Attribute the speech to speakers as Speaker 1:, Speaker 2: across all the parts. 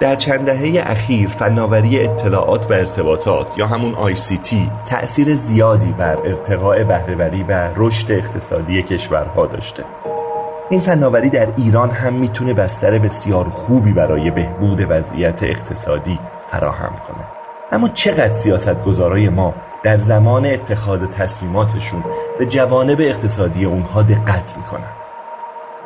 Speaker 1: در چند دهه اخیر فناوری اطلاعات و ارتباطات یا همون ICT تأثیر زیادی بر ارتقاء بهرهوری و رشد اقتصادی کشورها داشته. این فناوری در ایران هم می‌تونه بستر بسیار خوبی برای بهبود وضعیت اقتصادی فراهم کنه. اما چقدر سیاستگزارای ما در زمان اتخاذ تصمیماتشون به جوانب اقتصادی اونها دقت می‌کنن؟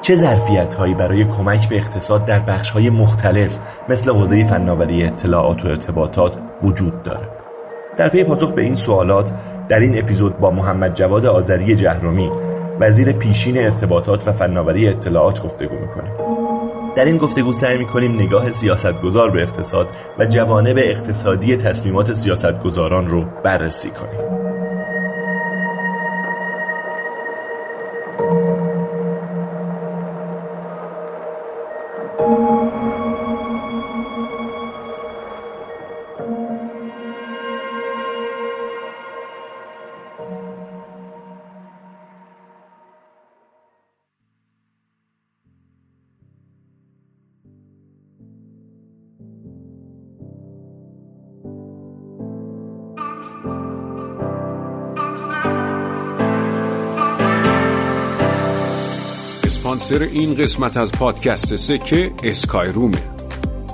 Speaker 1: چه ظرفیت هایی برای کمک به اقتصاد در بخش های مختلف مثل حوزه فناوری اطلاعات و ارتباطات وجود داره؟ در پی پاسخ به این سوالات در این اپیزود با محمد جواد آذری جهرومی وزیر پیشین ارتباطات و فناوری اطلاعات گفتگو می‌کنیم. در این گفتگو سعی می‌کنیم نگاه سیاستگزار به اقتصاد و جوانب اقتصادی تصمیمات سیاستگزاران رو بررسی کنیم.
Speaker 2: این قسمت از پادکست سکه اسکای رومه.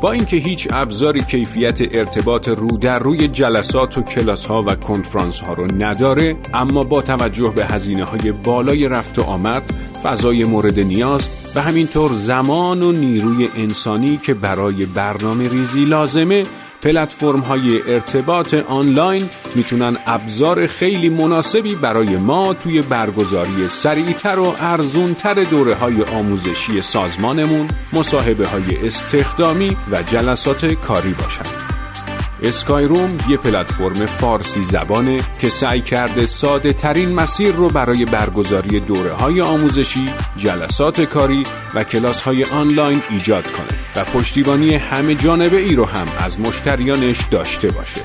Speaker 2: با اینکه هیچ ابزاری کیفیت ارتباط رو در روی جلسات و کلاس ها و کنفرانس ها رو نداره اما با توجه به هزینه های بالای رفت و آمد فضای مورد نیاز و همینطور زمان و نیروی انسانی که برای برنامه ریزی لازمه پلتفرم های ارتباط آنلاین می‌تونن ابزار خیلی مناسبی برای ما توی برگزاری سریعتر و ارزونتر دوره های آموزشی سازمانمون مصاحبه های استخدامی و جلسات کاری باشند. اسکای روم یه پلتفرم فارسی زبانه که سعی کرده ساده ترین مسیر رو برای برگزاری دوره های آموزشی، جلسات کاری و کلاس های آنلاین ایجاد کنه و پشتیبانی همه جانبه ای رو هم از مشتریانش داشته باشه.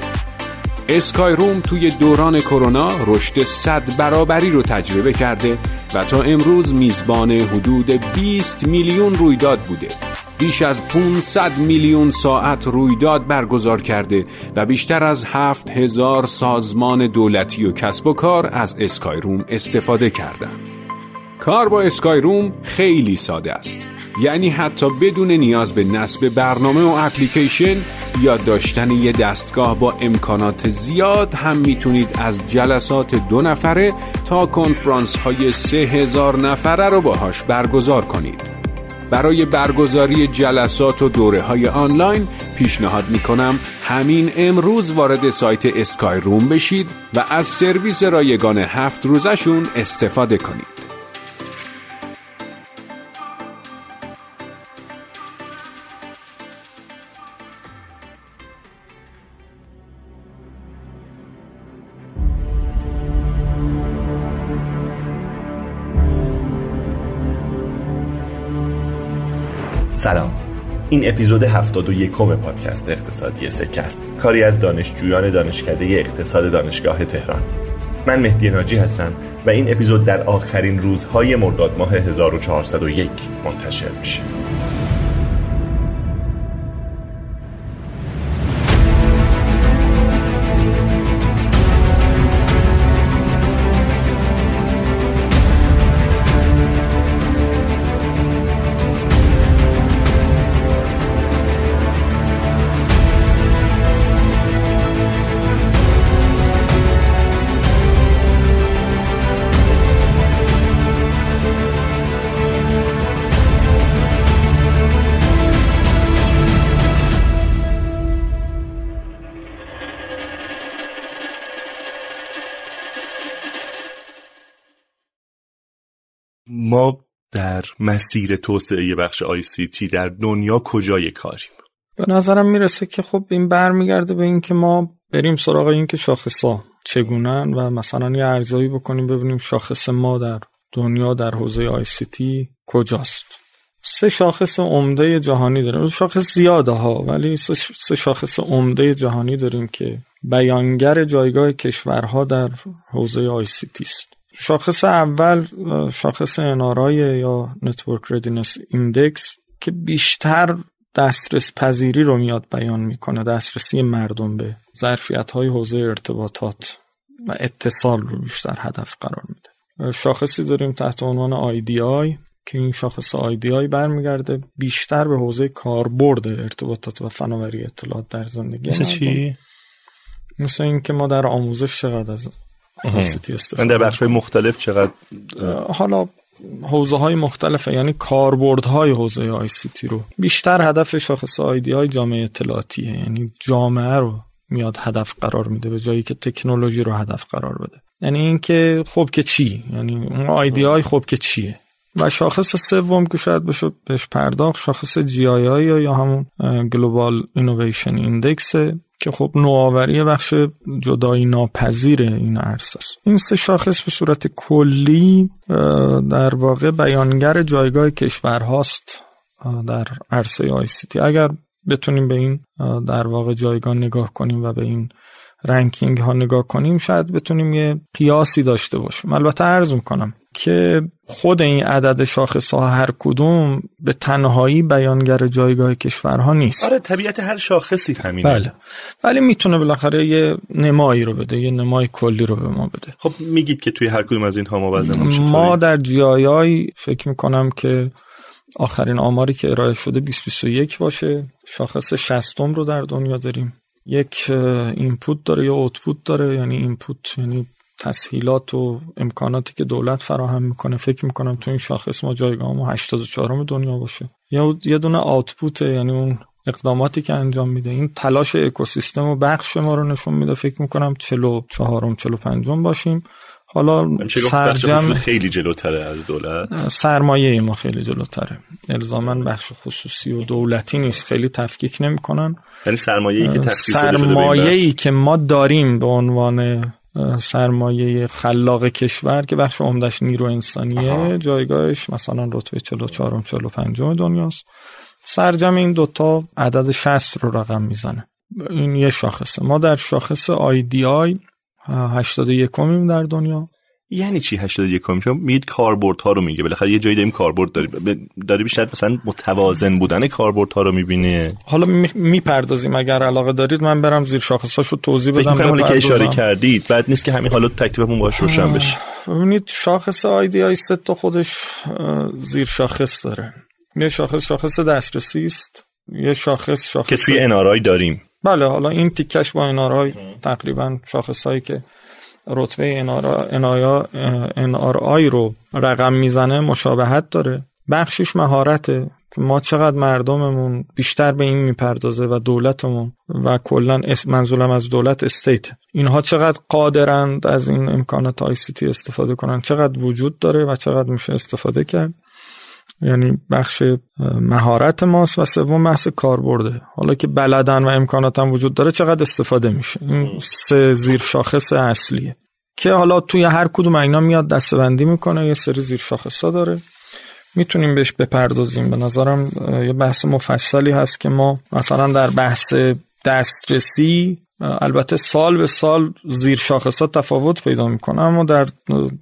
Speaker 2: اسکای روم توی دوران کرونا رشد صد برابری رو تجربه کرده و تا امروز میزبان حدود 20 میلیون رویداد بوده بیش از 500 میلیون ساعت رویداد برگزار کرده و بیشتر از 7000 سازمان دولتی و کسب و کار از اسکای روم استفاده کردند. کار با اسکای روم خیلی ساده است. یعنی حتی بدون نیاز به نصب برنامه و اپلیکیشن یا داشتن یه دستگاه با امکانات زیاد هم می‌تونید از جلسات دو نفره تا کنفرانس های سه هزار نفره رو باهاش برگزار کنید. برای برگزاری جلسات و دوره های آنلاین پیشنهاد می کنم همین امروز وارد سایت اسکای روم بشید و از سرویس رایگان هفت روزشون استفاده کنید.
Speaker 1: این اپیزود 71 پادکست اقتصادی سکه است. کاری از دانشجویان دانشکده اقتصاد دانشگاه تهران. من مهدی ناجی هستم و این اپیزود در آخرین روزهای مرداد ماه 1401 منتشر میشه. در مسیر توسعه بخش آی سی تی در دنیا کجای کاریم؟
Speaker 3: به نظرم می‌رسه که خب این برمیگرده به اینکه ما بریم سراغ این که شاخصا چگونن و مثلا یه ارزایی بکنیم ببینیم شاخص ما در دنیا در حوزه آی سی تی کجاست. سه شاخص عمده جهانی داریم. شاخص زیاده ها ولی سه شاخص عمده جهانی داریم که بیانگر جایگاه کشورها در حوزه ICT است. شاخص اول شاخص NRI یا Network Readiness Index که بیشتر دسترس پذیری رو میاد بیان می‌کنه دسترسی مردم به ظرفیت های حوزه ارتباطات و اتصال رو بیشتر هدف قرار میده شاخصی داریم تحت عنوان IDI که این شاخص IDI برمیگرده بیشتر به حوزه کاربرد ارتباطات و فناوری اطلاعات در زندگی
Speaker 1: مثل چی؟
Speaker 3: مثل اینکه ما در آموزش چقدر از ICT استفاده
Speaker 1: در بخش های مختلف چقدر؟
Speaker 3: حالا حوزه های مختلفه یعنی کاربردهای حوزه ICT رو. بیشتر هدف شاخص IDI جامعه اطلاعاتیه یعنی جامعه رو میاد هدف قرار میده به جای اینکه تکنولوژی رو هدف قرار بده. یعنی اینکه خب که چی؟ یعنی اون IDI خب که چیه؟ و شاخص سوم که شاید بشه بهش پرداخت شاخص GII یا همون Global Innovation Index که خب نوآوری بخش جدایی ناپذیر این عرصه است. این سه شاخص به صورت کلی در واقع بیانگر جایگاه کشور هاست در عرصه ICT. اگر بتونیم به این در واقع جایگاه نگاه کنیم و به این ranking ها نگاه کنیم شاید بتونیم یه قیاسی داشته باشیم. البته عرض می‌کنم که خود این عدد شاخص ها هر کدوم به تنهایی بیانگر جایگاه کشورها نیست.
Speaker 1: آره طبیعت هر شاخصی همینه.
Speaker 3: بله. ولی می‌تونه بالاخره یه نمایی رو بده یه نمای کلی رو به ما بده.
Speaker 1: خب میگید که توی هر کدوم از این ها ما
Speaker 3: ما در GII فکر می‌کنم که آخرین آماری که ارائه شده 2021 باشه. شاخص شصتم رو در دنیا داریم. یک input داره یا output داره یعنی input یعنی تسهیلات و امکاناتی که دولت فراهم می‌کنه. فکر می‌کنم تو این شاخص ما جایگاه 84 دنیا باشه. یا یه دونه output یعنی اون اقداماتی که انجام میده. این تلاش اکوسیستم و بخش ما رو نشون میده. فکر می‌کنم 44 45 باشیم. حالا
Speaker 1: سرجم خیلی جلوتره از دولت.
Speaker 3: سرمایه ما خیلی جلوتره. الزاما بخش خصوصی و دولتی نیست. خیلی تفکیک نمی‌کنن.
Speaker 1: یعنی سرمایه‌ای که تخصیص
Speaker 3: سرمایه‌ای که ما داریم به عنوان سرمایه خلاق کشور که بخش عمدش نیرو انسانیه آها. جایگاهش مثلا رتبه 44 45 دنیاست. سرجمع این دوتا عدد 60 رو رقم می‌زنه. این یه شاخصه. ما در شاخص IDI 81 یکمیم در دنیا.
Speaker 1: یعنی چی 81 یکمیم چون میگید کاربرد ها رو میگه. بالاخره یه جایی داریم کاربرد داری داری بیشتر مثلا متوازن بودن کاربرد ها رو می‌بینه
Speaker 3: حالا می‌پردازیم. اگر علاقه دارید من برم زیر شاخصاشو توضیح بدم
Speaker 1: فکر که اشاره کردید بد نیست که همین حالا تکلیفمون باهاش روشن بشه.
Speaker 3: ببینید شاخص IDI سه تا خودش زیر شاخص داره. یه شاخص شاخص دسترسی است. یه شاخص شاخص
Speaker 1: که توی انارای داریم.
Speaker 3: بله حالا این تیکش با انارای تقریبا شاخص که رتبه NRI رو رقم می‌زنه مشابهت داره. بخشش مهارته. ما چقدر مردممون بیشتر به این می‌پردازه و دولتمون و کلا منظورم از دولت استیت. اینها چقدر قادرند از این امکانات آی سی تی استفاده کنن؟ چقدر وجود داره و چقدر میشه استفاده کرد؟ یعنی بخش مهارت ماست و سوم بحث کاربرده. حالا که بلدن و امکانات هم وجود داره چقدر استفاده میشه؟ این سه زیر شاخص اصلیه. که حالا توی هر کدوم اینا میاد دستبندی می‌کنه یه سری زیر شاخص ها داره. می‌تونیم بهش بپردازیم. به نظرم یه بحث مفصلی هست که ما مثلا در بحث دسترسی البته سال به سال زیر شاخصات تفاوت پیدا می‌کنه. اما در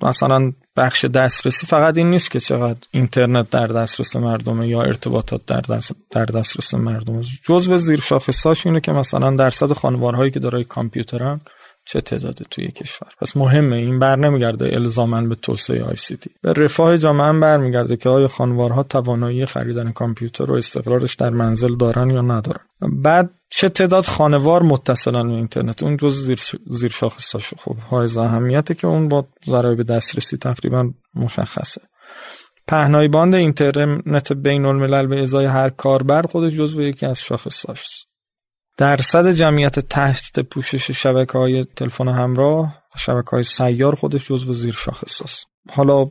Speaker 3: مثلا بخش دسترسی فقط این نیست که چقدر اینترنت در دسترس مردمه یا ارتباطات در, دست در دسترس مردم جزء زیر شاخصاش اینه که مثلا درصد خانوارهایی که دارای کامپیوترن چه تعداده توی کشور. پس مهمه این بر نمیگرده الزاما به توسعه آی سی تی. به رفاه جامعه هم برمیگرده که آیا خانوارها توانایی خریدن کامپیوتر و استقرارش در منزل دارن یا ندارن. بعد چه تعداد خانوار متصلن به اینترنت؟ اون جز زیر, زیر شاخصاش خب های اهمیته که اون با ذرای به دسترسی تقریبا مشخصه. پهنای باند اینترنت بین الملل به ازای هر کاربر خودش جزو یکی از شاخصاش درصد جمعیت تحت پوشش شبکه های تلفن همراه و شبکه های سیار خودش جزو زیر شاخص است حالا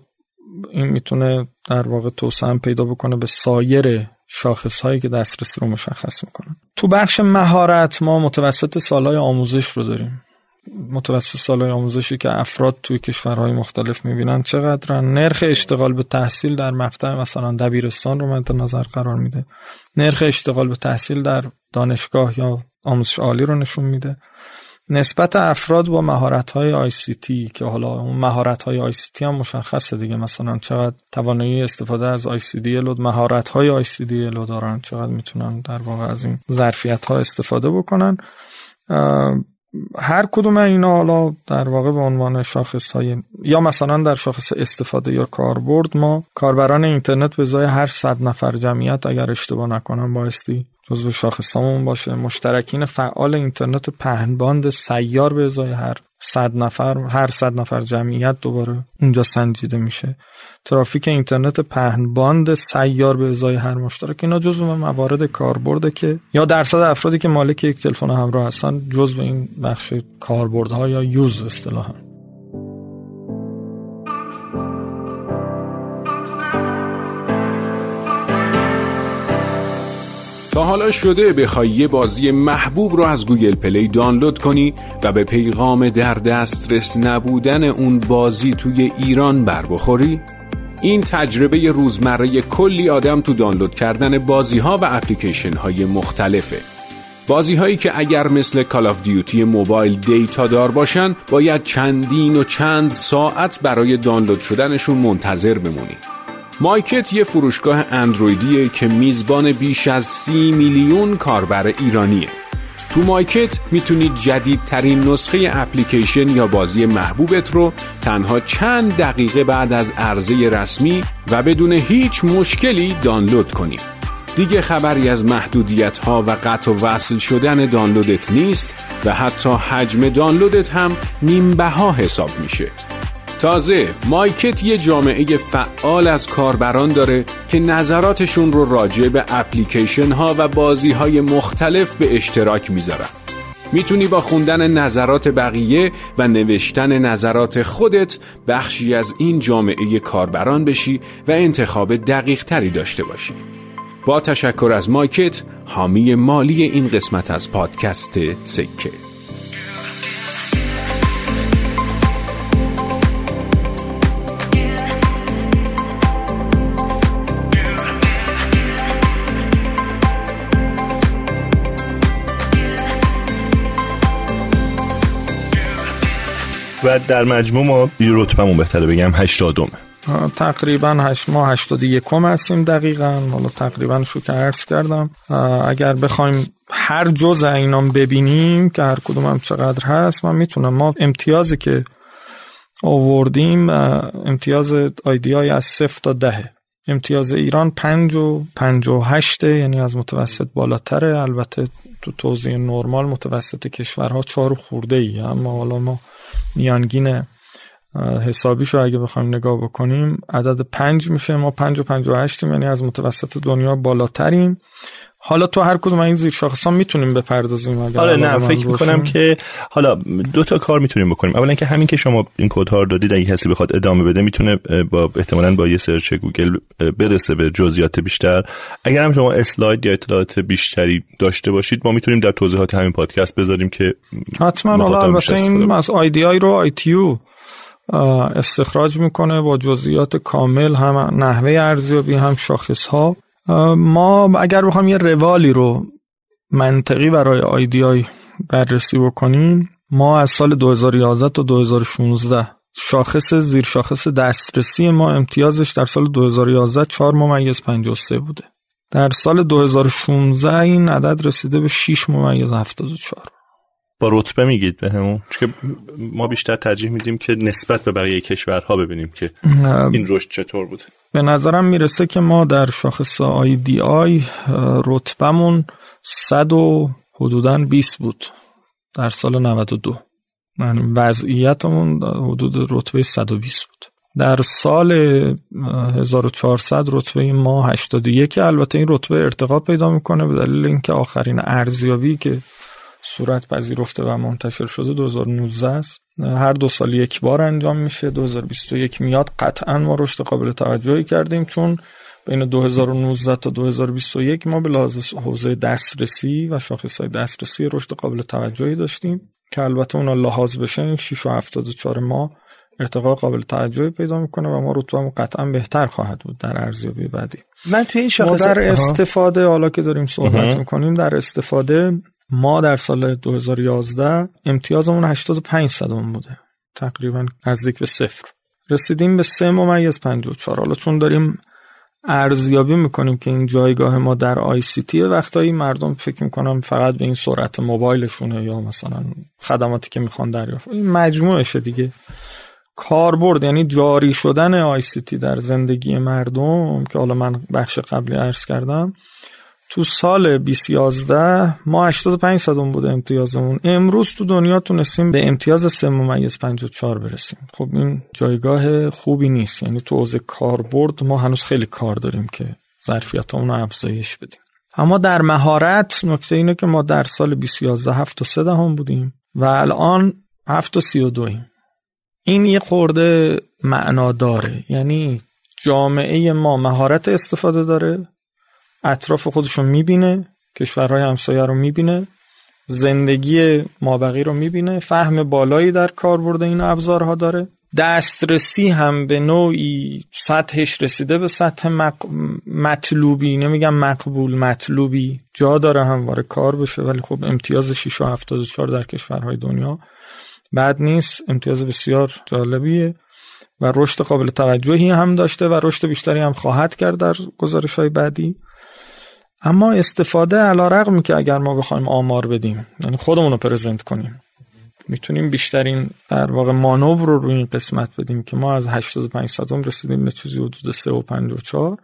Speaker 3: این می‌تونه در واقع توسعه پیدا بکنه به سایر شاخص هایی که دسترسی رو مشخص می‌کنن. تو بخش مهارت ما متوسط سالهای آموزش رو داریم. متوسط سالهای آموزشی که افراد توی کشورهای مختلف می‌بینن چقدر نرخ اشتغال به تحصیل در مقطع مثلا دبیرستان رو مد نظر قرار میده. نرخ اشتغال به تحصیل در دانشگاه یا آموزش عالی رو نشون میده. نسبت افراد با مهارت های تی که حالا اون مهارت های تی هم مشخصه دیگه مثلا چقدر توانایی استفاده از ICDL مهارت های ICDL دارن چقدر می‌تونن در واقع از این ظرفیت ها استفاده بکنن. هر کدوم اینا حالا در واقع به عنوان شاخص های یا مثلا در شاخص استفاده یا کاربرد ما کاربران اینترنت به ازای هر صد نفر جمعیت اگر اشتباه نکنم بایستی جزو شاخصامون باشه. مشترکین فعال اینترنت پهنباند سیار به ازای هر صد نفر هر صد نفر جمعیت دوباره اونجا سنجیده میشه. ترافیک اینترنت پهنباند سیار به ازای هر مشترک. اینا جزو موارد کاربرده که یا درصد افرادی که مالک یک تلفن همراه هستن جزو این بخش کاربردها یا use اصطلاحا.
Speaker 2: تا حالا شده بخوای یه بازی محبوب رو از گوگل پلی دانلود کنی و به پیغام در دسترس نبودن اون بازی توی ایران بر بخوری؟ این تجربه روزمره کلی آدم تو دانلود کردن بازی ها و اپلیکیشن های مختلفه بازی هایی که اگر مثل کال آف دیوتی موبایل دیتا دار باشن باید چندین و چند ساعت برای دانلود شدنشون منتظر بمونی مایکت یه فروشگاه اندرویدیه که میزبان بیش از سی میلیون کاربر ایرانیه تو مایکت می‌تونید جدیدترین نسخه اپلیکیشن یا بازی محبوبت رو تنها چند دقیقه بعد از عرضه رسمی و بدون هیچ مشکلی دانلود کنید. دیگه خبری از محدودیت ها و قطع و وصل شدن دانلودت نیست و حتی حجم دانلودت هم نیمبه ها حساب میشه. تازه مایکت یه جامعه فعال از کاربران داره که نظراتشون رو راجع به اپلیکیشن ها و بازی های مختلف به اشتراک می‌ذارن. می‌تونی با خوندن نظرات بقیه و نوشتن نظرات خودت بخشی از این جامعه کاربران بشی و انتخاب دقیق تری داشته باشی. با تشکر از مایکت حامی مالی این قسمت از پادکست سکه.
Speaker 1: و در مجموع ما رتبمون بهتره بگم هشتادم
Speaker 3: تقریبا هشت ما هشتاد یکم هستیم دقیقا. حالا تقریبا شو که عرض کردم. اگر بخوایم هر جز اینام ببینیم که هر کدوم هم چقدر هست من می‌تونم. ما امتیازی که آوردیم امتیاز آیدی های از صفر تا دهه. امتیاز ایران پنج و پنج و هشته یعنی از متوسط بالاتره. البته تو توزیع نرمال متوسط کشورها چهار خورده ای اما حالا ما میانگین حسابیش رو اگه بخوایم نگاه بکنیم عدد پنج میشه. ما پنج و پنج و هشتیم یعنی از متوسط دنیا بالاتریم. حالا تو هر کدوم این زیر شاخص می‌تونیم بپردازیم
Speaker 1: اگر آره نه فکر می‌کنم که حالا دو تا کار می‌تونیم بکنیم. اولا که همین که شما این کد رو دادید اگه کسی بخواد ادامه بده می‌تونه با احتمالاً با یه سرچ گوگل برسه به جزئیات بیشتر. اگر هم شما اسلاید یا اطلاعات بیشتری داشته باشید ما می‌تونیم در توضیحات همین پادکست بذاریم که
Speaker 3: حتما حالا البته این از آی دی آی رو ITU استخراج می‌کنه با جزئیات کامل هم نحوه ارزیابی هم شاخص ها ما اگر بخوام یه روالی رو منطقی برای IDI بررسی بکنیم ما از سال 2011 تا 2016 شاخص زیر شاخص دسترسی ما امتیازش در سال 2011 4 ممیز 53 بوده. در سال 2016 این عدد رسیده به 6 ممیز 74
Speaker 1: با رتبه میگید به همون؟ که ما بیشتر ترجیح میدیم که نسبت به بقیه کشورها ببینیم که این رشد چطور بوده.
Speaker 3: به نظرم می‌رسه که ما در شاخص آی دی آی رتبمون 100 و حدودا 20 بود در سال 92 یعنی وضعیتمون حدود رتبه 120 بود. در سال 1400 رتبه ما 81 البته این رتبه ارتقا پیدا می‌کنه به دلیل اینکه آخرین ارزیابی که صورت پذیرفته و منتشر شده 2019 است. هر دو سال یک بار انجام میشه. 2021 میاد قطعا ما رشد قابل توجهی کردیم چون بین 2019 تا 2021 ما به لحاظ حوزه دسترسی و شاخص های دسترسی رشد قابل توجهی داشتیم که البته اونا لحاظ بشه این 6 و 74 ما ارتقا قابل توجهی پیدا می‌کنه و ما رتبه قطعا بهتر خواهد بود در ارزیابی بعدی.
Speaker 1: من توی این شاخص
Speaker 3: در استفاده حالا که داریم صحبت می‌کنیم در استفاده ما در سال 2011 امتیازمون 85 صدم بوده. تقریبا نزدیک به صفر. رسیدیم به 3 ممیز 54 حالا چون داریم ارزیابی می‌کنیم که این جایگاه ما در آی سی تی وقتایی مردم فکر می‌کنم فقط به این سرعت موبایلشونه یا مثلا خدماتی که می‌خوان دریافت. این مجموعشه دیگه. کاربرد یعنی جاری شدن آی سی تی در زندگی مردم که حالا من بخش قبلی عرض کردم تو سال 2011 ما 85 صدم بوده امتیازمون. امروز تو دنیا تونستیم به امتیاز 3 ممیز 54 برسیم. خب این جایگاه خوبی نیست. یعنی تو حوزه کاربرد ما هنوز خیلی کار داریم که ظرفیتمون رو افزایش بدیم. اما در مهارت نکته اینه که ما در سال 2011 7 و 3 هم بودیم و الان 7 و 32 ایم. این یه خورده معنا داره یعنی جامعه ما مهارت استفاده داره. اطراف خودش رو می‌بینه کشورهای همسایه رو می‌بینه زندگی مابقی رو می‌بینه فهم بالایی در کاربرد این ابزارها داره. دسترسی هم به نوعی سطحش رسیده به سطح مطلوبی. نمیگم مقبول مطلوبی. جا داره همواره کار بشه ولی خب امتیاز 6 و 74 در کشورهای دنیا بعد نیست. امتیاز بسیار جالبیه و رشد قابل توجهی هم داشته و رشد بیشتری هم خواهد کرد در گزارش های بعدی. اما استفاده علا رقم که اگر ما بخوایم آمار بدیم یعنی خودمون رو پرزنت کنیم می‌تونیم بیشترین در واقع مانور رو روی این قسمت بدیم که ما از 85 صدم رسیدیم به چیزی حدود 3 و 54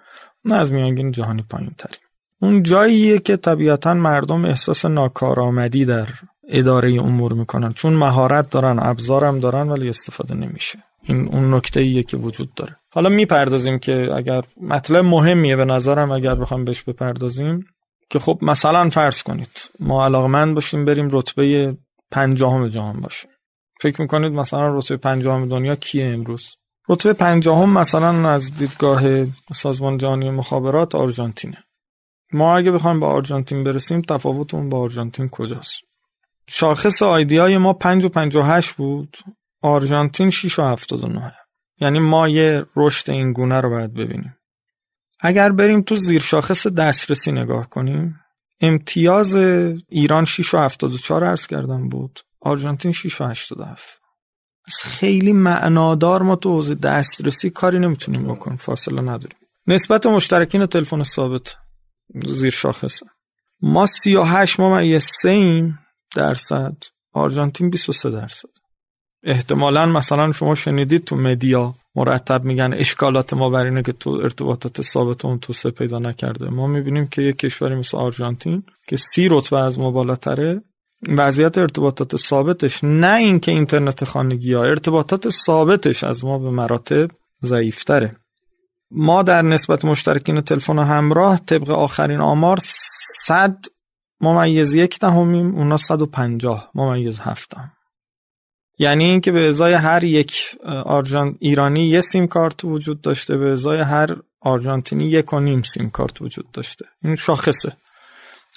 Speaker 3: نه از میانگین جهانی پایین تریم اون جاییه که طبیعتا مردم احساس ناکارآمدی در اداره امور می‌کنن. چون مهارت دارن ابزارم دارن ولی استفاده نمیشه. این اون نکته ایه که وجود داره. حالا می‌پردازیم که اگر مطلب مهمیه به نظرم اگر بخوام بهش بپردازیم که خب مثلا فرض کنید ما علاقمند باشیم بریم رتبه پنجاهم جهان باشیم. فکر می‌کنید مثلا رتبه پنجاهم دنیا کیه امروز؟ رتبه پنجاهم مثلا از دیدگاه سازمان جهانی مخابرات آرژانتینه. ما اگه بخوایم به آرژانتین برسیم تفاوتمون با آرژانتین کجاست؟ شاخص آیدی ما 5 و 58 بود آرژانتین 6 و 79 یعنی ما یه رشد این گونه رو باید ببینیم. اگر بریم تو زیر شاخص دسترسی نگاه کنیم امتیاز ایران 6 و 74 عرض کردم بود آرژانتین 6 و 87 خیلی معنادار ما تو حوزه دسترسی کاری نمی‌تونیم بکنیم فاصله نداریم. نسبت مشترکین تلفن ثابت زیر شاخصه ما 38 ممیز 3 درصد؟ آرژانتین 23 درصد. احتمالا مثلا شما شنیدید تو مدیا مرتب میگن اشکالات ما بر اینه که تو ارتباطات ثابت اون توسعه پیدا نکرده. ما می‌بینیم که یک کشوری مثل آرژانتین که سی رتبه از ما بالاتره وضعیت ارتباطات ثابتش نه اینکه اینترنت خانگی ها ارتباطات ثابتش از ما به مراتب ضعیفتره. ما در نسبت مشترکین تلفن همراه طبق آخرین آمار 100 ممیز یک دهمیم اونا 150 ممیز هفتم. یعنی اینکه به ازای هر یک آرژان ایرانی یه سیم کارت وجود داشته به ازای هر آرژانتینی یک و نیم سیم کارت وجود داشته. این شاخصه.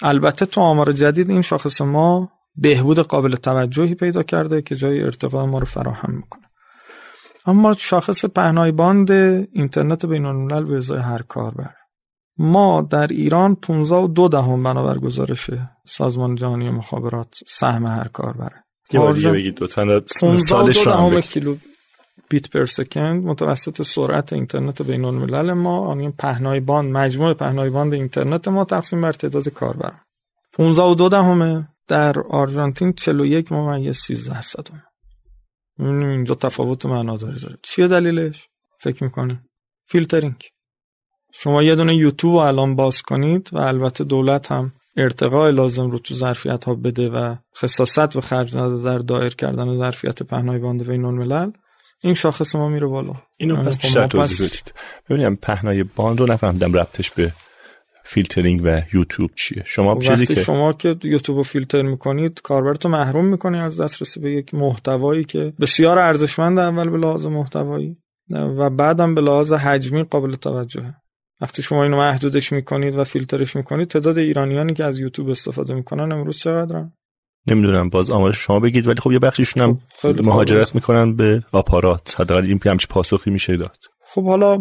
Speaker 3: البته تو آمار جدید این شاخص ما بهبود قابل توجهی پیدا کرده که جای ارتقا ما رو فراهم می‌کنه. اما شاخص پهنای باند اینترنت بین الملل به ازای هر کاربر. ما در ایران 15 و دو دهم بنابر گزارش سازمان جهانی مخابرات سهم هر کاربره.
Speaker 1: یه بار دیگه بگید
Speaker 3: سالش رو کیلو بیت per second متوسط سرعت اینترنت بین الملل ما آن پهنای باند مجموع پهنای باند اینترنت ما تقسیم بر تعداد کاربر 15 و دو دهمه. در آرژانتین 41 ممیز 13 صدم اینجا تفاوت معناداری داره. چیه دلیلش؟ فکر می‌کنه فیلترینگ. شما یه دونه یوتیوب الان باز کنید و البته دولت هم ارتقاء لازم رو تو ظرفیت ها بده و خساست به خرج نده در دایر کردن و ظرفیت پهنای باند بین الملل این شاخص ما میره بالا.
Speaker 1: اینو پس خب بیشتر توضیح بدید. ببینیم پهنای باند رو نفهمیدم ربطش به فیلترینگ و یوتیوب چیه. شما
Speaker 3: خب چیزی که شما که یوتیوب رو فیلتر می‌کنید کاربرتو محروم می‌کنی از دسترسی به یک محتوایی که بسیار ارزشمند اول به لحاظ محتوایی و بعدم به لحاظ حجمی قابل توجهه. وقتی شما اینو محدودش می‌کنید و فیلترش می‌کنید تعداد ایرانیانی که از یوتیوب استفاده می‌کنن امروز چقدرن؟
Speaker 1: نمی‌دونم باز آمارش شما بگید ولی خب یه بخشیشون هم خب، مهاجرت می‌کنن به آپارات. حداقل این همچی پاسخی میشه داد.
Speaker 3: خب حالا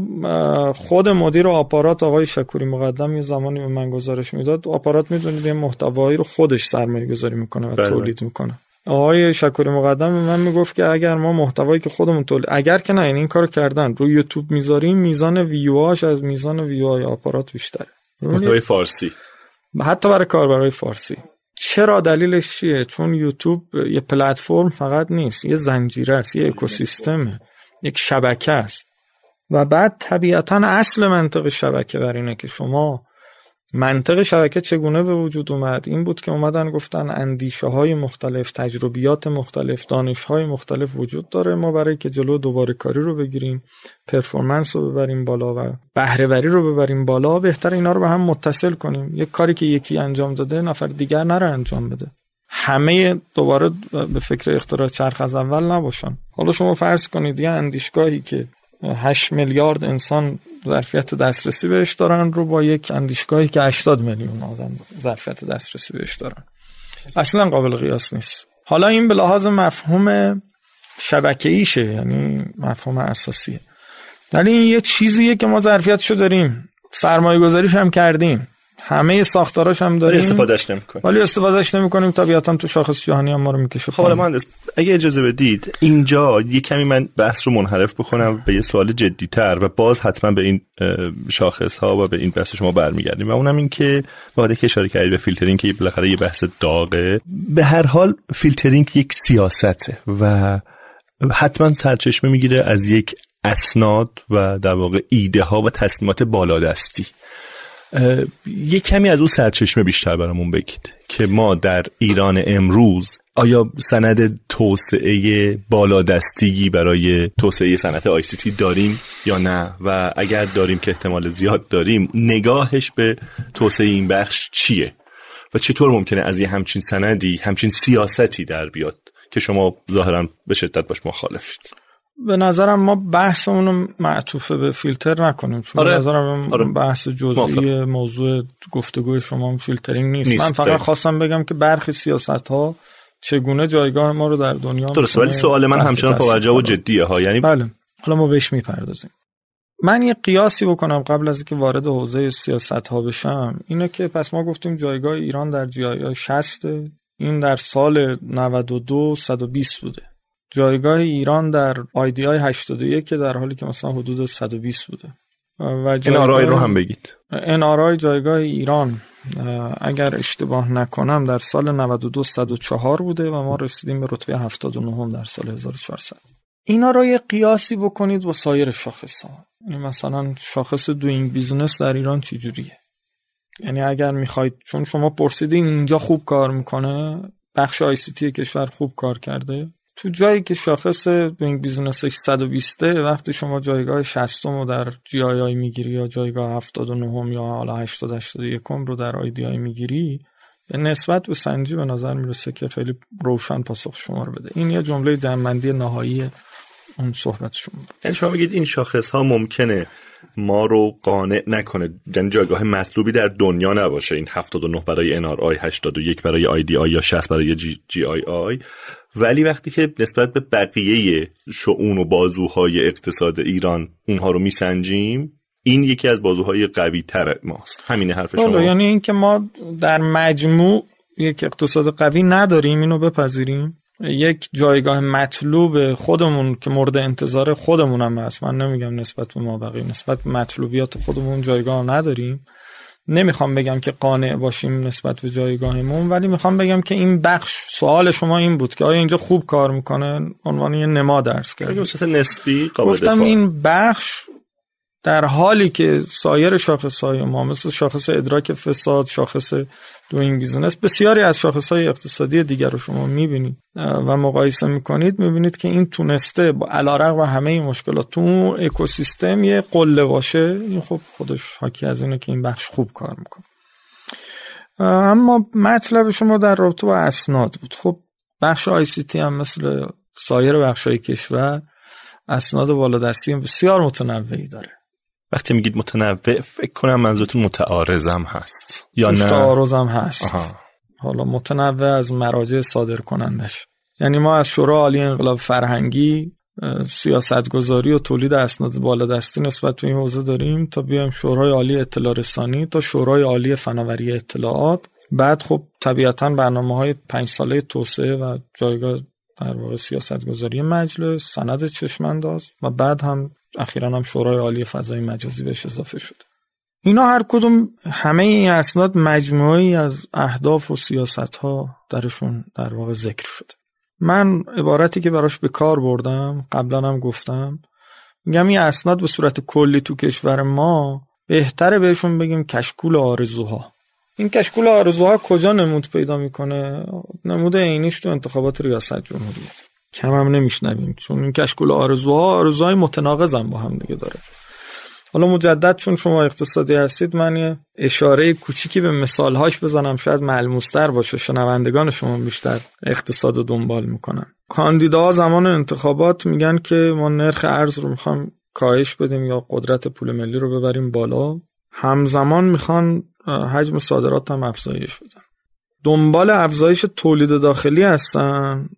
Speaker 3: خود مدیر آپارات آقای شکوری مقدم یه زمانی به من گزارش می‌داد. آپارات می‌دونید یه محتوایی رو خودش سرمایه گذاری می‌کنه و بله. تولید می‌کنه. آقای شکوری مقدم به من می‌گفت که اگر ما محتوایی که خودمون تولید اگر که نه این کارو کردن روی یوتیوب می‌ذاریم میزان ویواش از میزان ویوهای آپارات بیشتره.
Speaker 1: محتوای فارسی.
Speaker 3: حتی برای کاربرای فارسی. چرا دلیلش چیه؟ چون یوتیوب یه پلتفرم فقط نیست یه زنجیره است یه اکوسیستمه یک شبکه است. و بعد طبیعتا اصل منطق شبکه بر اینه که شما منطق شبکه چگونه به وجود اومد؟ این بود که اومدن گفتن اندیشه های مختلف تجربیات مختلف دانش های مختلف وجود داره. ما برای که جلو دوباره کاری رو بگیریم پرفورمنس رو ببریم بالا و بهرهوری رو ببریم بالا بهتر اینا رو به هم متصل کنیم. یک کاری که یکی انجام داده نفر دیگر نره انجام بده. همه دوباره به فکر اختراع چرخ از اول نباشن. حالا شما فرض کنید یه اندیشگاهی که 8 میلیارد انسان ظرفیت دسترسی بهش دارن رو با یک اندیشگاهی که 80 میلیون آدم ظرفیت دسترسی بهش دارن. اصلا قابل قیاس نیست. حالا این به لحاظ مفهوم شبکه ایشه یعنی مفهوم اساسیه. ولی این یه چیزیه که ما ظرفیتشو داریم. سرمایه گذاریش هم کردیم. همه ساختاراش هم داریم.
Speaker 1: استفادهش نمی‌کنیم.
Speaker 3: ولی استفادهش نمی‌کنیم. طبیعتا تو شاخص جهانی هم ما رو می‌کشه
Speaker 1: خب مهندس اگه اجازه بدید اینجا یه کمی من بحث رو منحرف بکنم به یه سوال جدی تر و باز حتما به این شاخص ها و به این بحث شما برمیگردیم. و اونم این که بعد که اشاره کردید به فیلترینگ که بالاخره یه بحث داغه به هر حال فیلترینگ یک سیاسته و حتما سرچشمه می‌گیره از یک اسناد و در واقع ایده ها و تصمیمات بالادستی. یه کمی از اون سرچشمه بیشتر برامون بگید که ما در ایران امروز آیا سند توسعه بالادستی برای توسعه صنعت ICT داریم یا نه؟ و اگر داریم که احتمال زیاد داریم نگاهش به توسعه این بخش چیه؟ و چطور ممکنه از یه همچین سندی همچین سیاستی در بیاد که شما ظاهرا به شدت باش مخالفید؟
Speaker 3: به نظرم ما بحثمون رو معطوف به فیلتر نکنیم چون آره. نظرم آره. بحث جزئی موضوع گفتگوی شما فیلترینگ نیست, نیست. من فقط خواستم بگم که برخی سیاست ها چگونه جایگاه ما رو در دنیا
Speaker 1: درست ولی سوال من همچنان توجه و جدیه ها. یعنی
Speaker 3: بله. حالا ما بهش می‌پردازیم. من یه قیاسی بکنم قبل از اینکه وارد حوزه سیاست ها بشم. اینه که پس ما گفتیم جایگاه ایران در جی آی 60 این در سال 92 120 بوده. جایگاه ایران در آیدی های 81 که در حالی که مثلا حدود 120 بوده.
Speaker 1: و جایگاه رو هم بگید.
Speaker 3: NRI جایگاه ایران اگر اشتباه نکنم در سال 92 104 بوده و ما رسیدیم به رتبه 79 در سال 1400 اینا رو یه قیاسی بکنید با سایر شاخص ها یعنی مثلا شاخص doing business در ایران چجوریه؟ یعنی اگر می‌خواید چون شما پرسیدین اینجا خوب کار می‌کنه بخش ICT کشور خوب کار کرده تو جایی که شاخص doing businessش 120 وقتی شما جایگاه 60 رو در GII می‌گیری یا جایگاه 79 یا حالا 80 81 رو در IDI می‌گیری به نسبت سنجی به نظر می‌رسه که خیلی روشن پاسخ شما رو بده. این یه جمله جنبندی نهایی اون صحبت شما
Speaker 1: یعنی شما بگید این شاخص ها ممکنه ما رو قانع نکنه. یعنی جایگاه مطلوبی در دنیا نباشه. این 79 برای NRI 81 برای IDI یا 60 برای GII ولی وقتی که نسبت به بقیه شعون و بازوهای اقتصاد ایران اونها رو میسنجیم این یکی از بازوهای قوی تر ماست. همین حرف شما.
Speaker 3: یعنی اینکه ما در مجموع یک اقتصاد قوی نداریم اینو بپذیریم. یک جایگاه مطلوب خودمون که مورد انتظار خودمون هم هست. من نمیگم نسبت به ما بقیه نسبت به مطلوبیات خودمون جایگاه نداریم. نمی‌خوام بگم که قانع باشیم نسبت به جایگاهمون ولی می‌خوام بگم که این بخش سوال شما این بود که آیا اینجا خوب کار می‌کنه؟ عنوان یه نما درس کرد
Speaker 1: نسبی
Speaker 3: گفتم این بخش در حالی که سایر شاخص های ما مثل شاخص ادراک فساد شاخص doing business. بسیاری از شاخص های اقتصادی دیگر رو شما می‌بینید و مقایسه می‌کنید. می‌بینید که این تونسته با علی‌رغم همه این مشکلات تو اکوسیستم یه قله باشه. این خب خودش حاکی از اینه که این بخش خوب کار می‌کنه. اما مطلب شما در رابطه با اسناد بود. خب بخش ICT هم مثل سایر بخش های کشور اسناد بالادستی بسیار متنوعی داره.
Speaker 1: وقتی میگید متنوع فکر کنم منظورتون متعارضم هست. یا نه؟
Speaker 3: تعارضم هست. آها. حالا متنوع از مراجع صادر کنندش یعنی ما از شورای عالی انقلاب فرهنگی سیاستگذاری و تولید اسناد بالادستی نسبت به این حوزه داریم تا بیایم شورای عالی اطلاع رسانی تا شورای عالی فناوری اطلاعات. بعد خب طبیعتا برنامه های پنج ساله توسعه و جایگاه در واقع سیاستگذاری مجلس سند چشمانداز و بعد هم اخیرا هم شورای عالی فضای مجازی بهش اضافه شده. اینا هر کدوم همه این اسناد مجموعی از اهداف و سیاست ها درشون در واقع ذکر شده. من عبارتی که براش به کار بردم قبلا هم گفتم میگم این اسناد به صورت کلی تو کشور ما بهتره بهشون بگیم کشکول آرزوها. این کشکول آرزوها کجا نمود پیدا می‌کنه؟ نمود عینیش تو انتخابات ریاست جمهوری کم هم نمیشنویم. چون این کشکول آرزوها آرزوهای متناقض با هم دیگه داره. حالا مجدد چون شما اقتصادی هستید من یه اشاره کوچیکی به مثالهاش بزنم. شاید ملموستر باشه. شنوندگان شما بیشتر اقتصاد رو دنبال می‌کنن. کاندیداها زمان انتخابات میگن که ما نرخ ارز رو می‌خوام کاهش بدیم یا قدرت پول ملی رو ببریم بالا. همزمان می‌خوان حجم صادرات هم افزایش بدن. دنبال افزایش تولید داخلی هستن.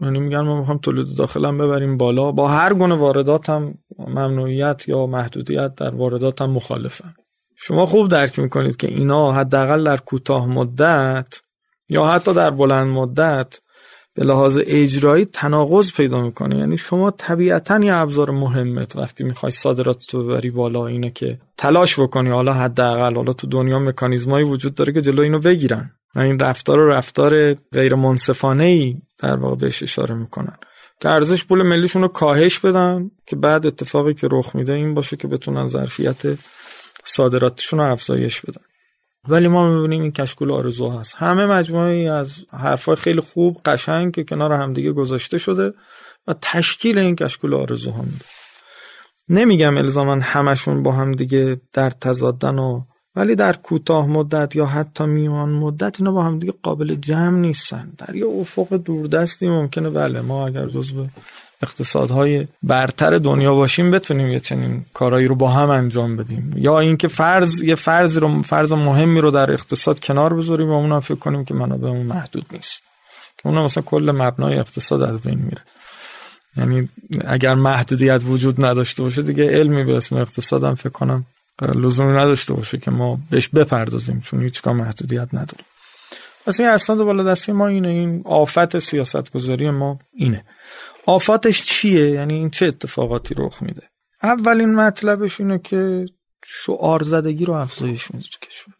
Speaker 3: یعنی میگن ما می‌خوام تولید داخل هم ببریم بالا. با هر گونه واردات هم ممنوعیت یا محدودیت در واردات هم مخالفن شما خوب درک می‌کنید که اینا حداقل در کوتاه مدت یا حتی در بلند مدت به لحاظ اجرایی تناقض پیدا می‌کنه. یعنی شما طبیعتا یه ابزار مهمت وقتی می‌خوای صادرات تو ببری بالا اینه که تلاش بکنی. حالا حداقل حالا تو دنیا مکانیزمایی وجود داره که جلو اینو بگیرن. این رفتار و رفتار غیر منصفانه ای در واقع بهش اشاره می‌کنن. که ارزش پول ملیشون رو کاهش بدن که بعد اتفاقی که رخ میده این باشه که بتونن ظرفیت صادراتشون رو افزایش بدن. ولی ما می‌بینیم این کشکول آرزو هست. همه مجموعی از حرفای خیلی خوب قشنگ که کنار همدیگه گذاشته شده و تشکیل این کشکول آرزو ها میده. نمیگم الزاما همشون با هم دیگه در تضادن و ولی در کوتاه مدت یا حتی میان مدت اینا با هم دیگه قابل جمع نیستن. در یه افق دوردستی ممکنه. بله ما اگر جزو اقتصادهای برتر دنیا باشیم بتونیم یه چنین کارایی رو با هم انجام بدیم. یا اینکه فرض یه فرض رو فرض مهمی رو در اقتصاد کنار بذاریم و اون فکر کنیم که منابعمون محدود نیست. که اون مثلا کل مبنای اقتصاد از بین میره. یعنی اگر محدودیت وجود نداشته باشه دیگه علمی به اسم اقتصاد هم فکر کنم لزومی نداشته باشه که ما بهش بپردازیم چون هیچ محدودیت نداره. پس این اسناد بالا دستی ما اینه این آفت سیاست گذاری ما اینه. آفاتش چیه؟ یعنی این چه اتفاقاتی رخ میده؟ اولین مطلبش اینه که شعار زدگی رو افزایش میده تو کشور.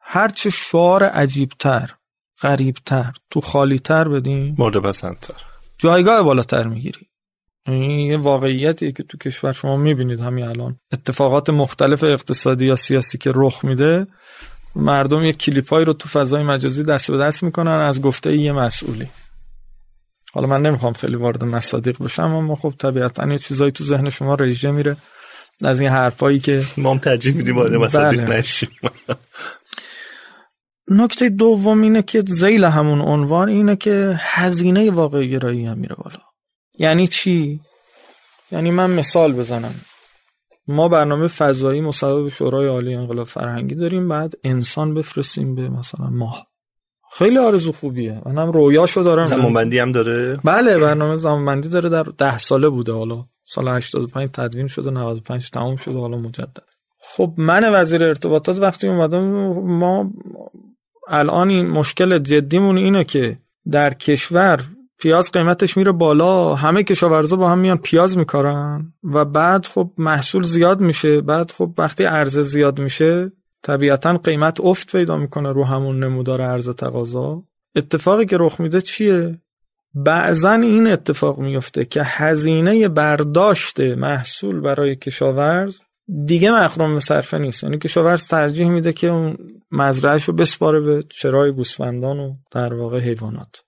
Speaker 3: هر چه شعار عجیبتر غریبتر تو خالیتر بدیم
Speaker 1: مورد پسندتر.
Speaker 3: جایگاه بالاتر می‌گیری. این یه واقعیتی که تو کشور شما می‌بینید همین الان. اتفاقات مختلف اقتصادی یا سیاسی که رخ میده مردم یه کلیپایی رو تو فضای مجازی دست به دست می‌کنن از گفته یه مسئولی. حالا من نمی‌خوام خیلی وارد مصادیق بشم اما خب طبیعتا یه چیزایی تو ذهن شما رژه میره از این حرفایی که
Speaker 1: ما هم ترجیح میدیم وارد مصادیق بله. نشیم.
Speaker 3: نکته دوم اینه که زیل همون عنوان اینه که هزینه واقعی گرایی هم میره بالا. یعنی چی؟ یعنی من مثال بزنم. ما برنامه فضایی مصوب شورای عالی انقلاب فرهنگی داریم بعد انسان بفرستیم به مثلا ماه. خیلی آرزو خوبیه. منم رویاشو دارم.
Speaker 1: زمانبندی هم داره؟
Speaker 3: بله برنامه زمانبندی داره در ده ساله بوده. حالا سال 85 تدوین شده 95 تموم شده حالا مجدد. خب من وزیر ارتباطات وقتی اومدم ما الان این مشکل جدیمون اینه که در کشور پیاز قیمتش میره بالا. همه کشاورزا با هم میان پیاز میکارن. و بعد خب محصول زیاد میشه. بعد خب وقتی عرضه زیاد میشه طبیعتا قیمت افت پیدا می‌کنه رو همون نمودار عرضه تقاضا. اتفاقی که رخ میده چیه؟ بعضا این اتفاق میفته که هزینه برداشت محصول برای کشاورز دیگه مخروم به صرفه نیست. یعنی کشاورز ترجیح میده که اون مزرعهش رو بسپاره به چرای گوسفندان و در واقع حیوانات.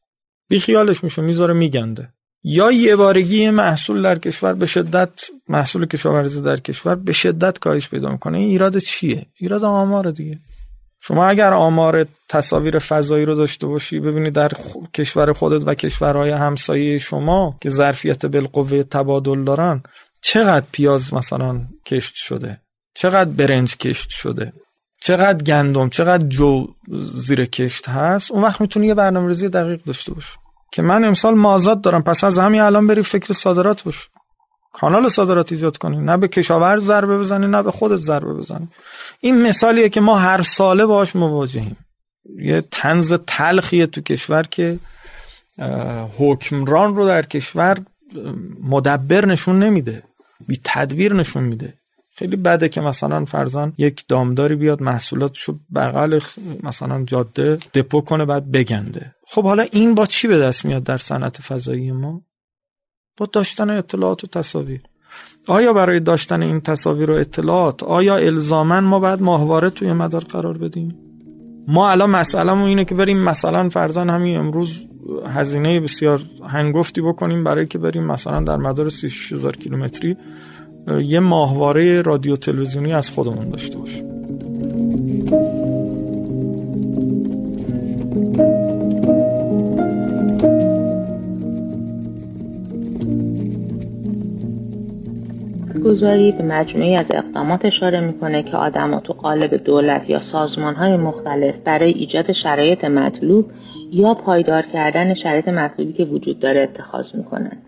Speaker 3: بیخیالش میشه می‌ذاره میگنده. یا یه بارگی محصول در کشور به شدت محصول کشاورزی در کشور به شدت کاهش پیدا می‌کنه این ایراد چیه؟ ایراد آمار دیگه. شما اگر آمار تصاویر فضایی رو داشته باشی ببینی در کشور خودت و کشورهای همسایه شما که ظرفیت بالقوه تبادل دارن چقدر پیاز مثلا کشت شده؟ چقدر برنج کشت شده؟ چقدر گندم؟ چقدر جو زیر کشت هست؟ اون وقت می‌تونی یه برنامه‌ریزی دقیق داشته باشی. که من امسال مازاد دارم. پس از همین الان بری فکر صادرات باش. کانال صادرات ایجاد کنی. نه به کشاورز ضربه بزنی نه به خودت ضربه بزنی. این مثالیه که ما هر ساله باش مواجهیم. یه تنز تلخیه تو کشور که حکمران رو در کشور مدبر نشون نمیده. بی تدبیر نشون میده. خیلی بده که مثلا فرزان یک دامداری بیاد محصولاتشو بغل مثلا جاده دپو کنه بعد بگنده. خب حالا این با چی به دست میاد در صنعت فضایی ما؟ با داشتن اطلاعات و تصاویر. آیا برای داشتن این تصاویر و اطلاعات آیا الزاما ما باید ماهواره توی مدار قرار بدیم؟ ما الان مسئلهمون اینه که بریم مثلا فرزان همین امروز هزینه بسیار هنگفتی بکنیم برای که بریم مثلا در مدار 36000 کیلومتری یه ماهواره رادیو تلویزیونی از خودمون داشته باشیم
Speaker 4: گذاری به مجموعی از اقدامات اشاره می‌کنه که آدما تو قالب دولت یا سازمان های مختلف برای ایجاد شرایط مطلوب یا پایدار کردن شرایط مطلوبی که وجود داره اتخاذ می‌کنن.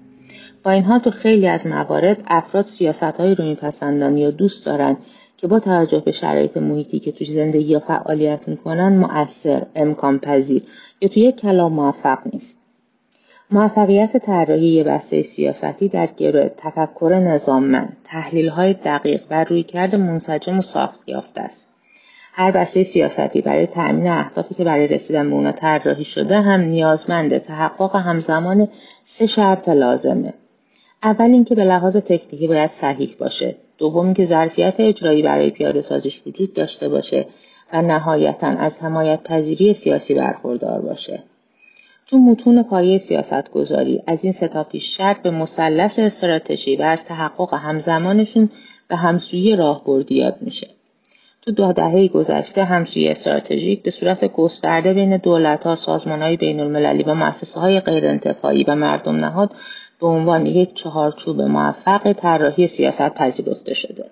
Speaker 4: با این حال تو خیلی از موارد افراد سیاست های رو میپسندن یا دوست دارن که با توجه به شرایط محیطی که توش زندگی یا فعالیت می‌کنن مؤثر، امکان پذیر یا توی یک کلام موفق نیست. موفقیت طراحی یه بسته سیاستی در گروه تفکر نظاممند های دقیق و رویکرد منسجم و ساخت یافته است هر بسته سیاستی برای تأمین اهدافی که برای رسیدن به اونا طراحی شده هم نیازمند تحقق همزمان سه شرط لازمه اول اینکه به لحاظ تکنیکی باید صحیح باشه دوم اینکه ظرفیت اجرایی برای پیاده سازیش وجود داشته باشه و نهایتا از حمایت پذیری سیاسی برخوردار باشه تو متون پایه سیاست گذاری از این ستا پیش شرط به مثلث استراتژی و از تحقق همزمانشون به همسویی راهبردی یاد میشه. تو دو دهه گذشته همسویی استراتژیک به صورت گسترده بین دولتها، سازمانهای بین المللی و مؤسسه های غیرانتفاعی و مردم نهاد به عنوان یک چهارچوب موفق طراحی سیاست پذیرفته شده.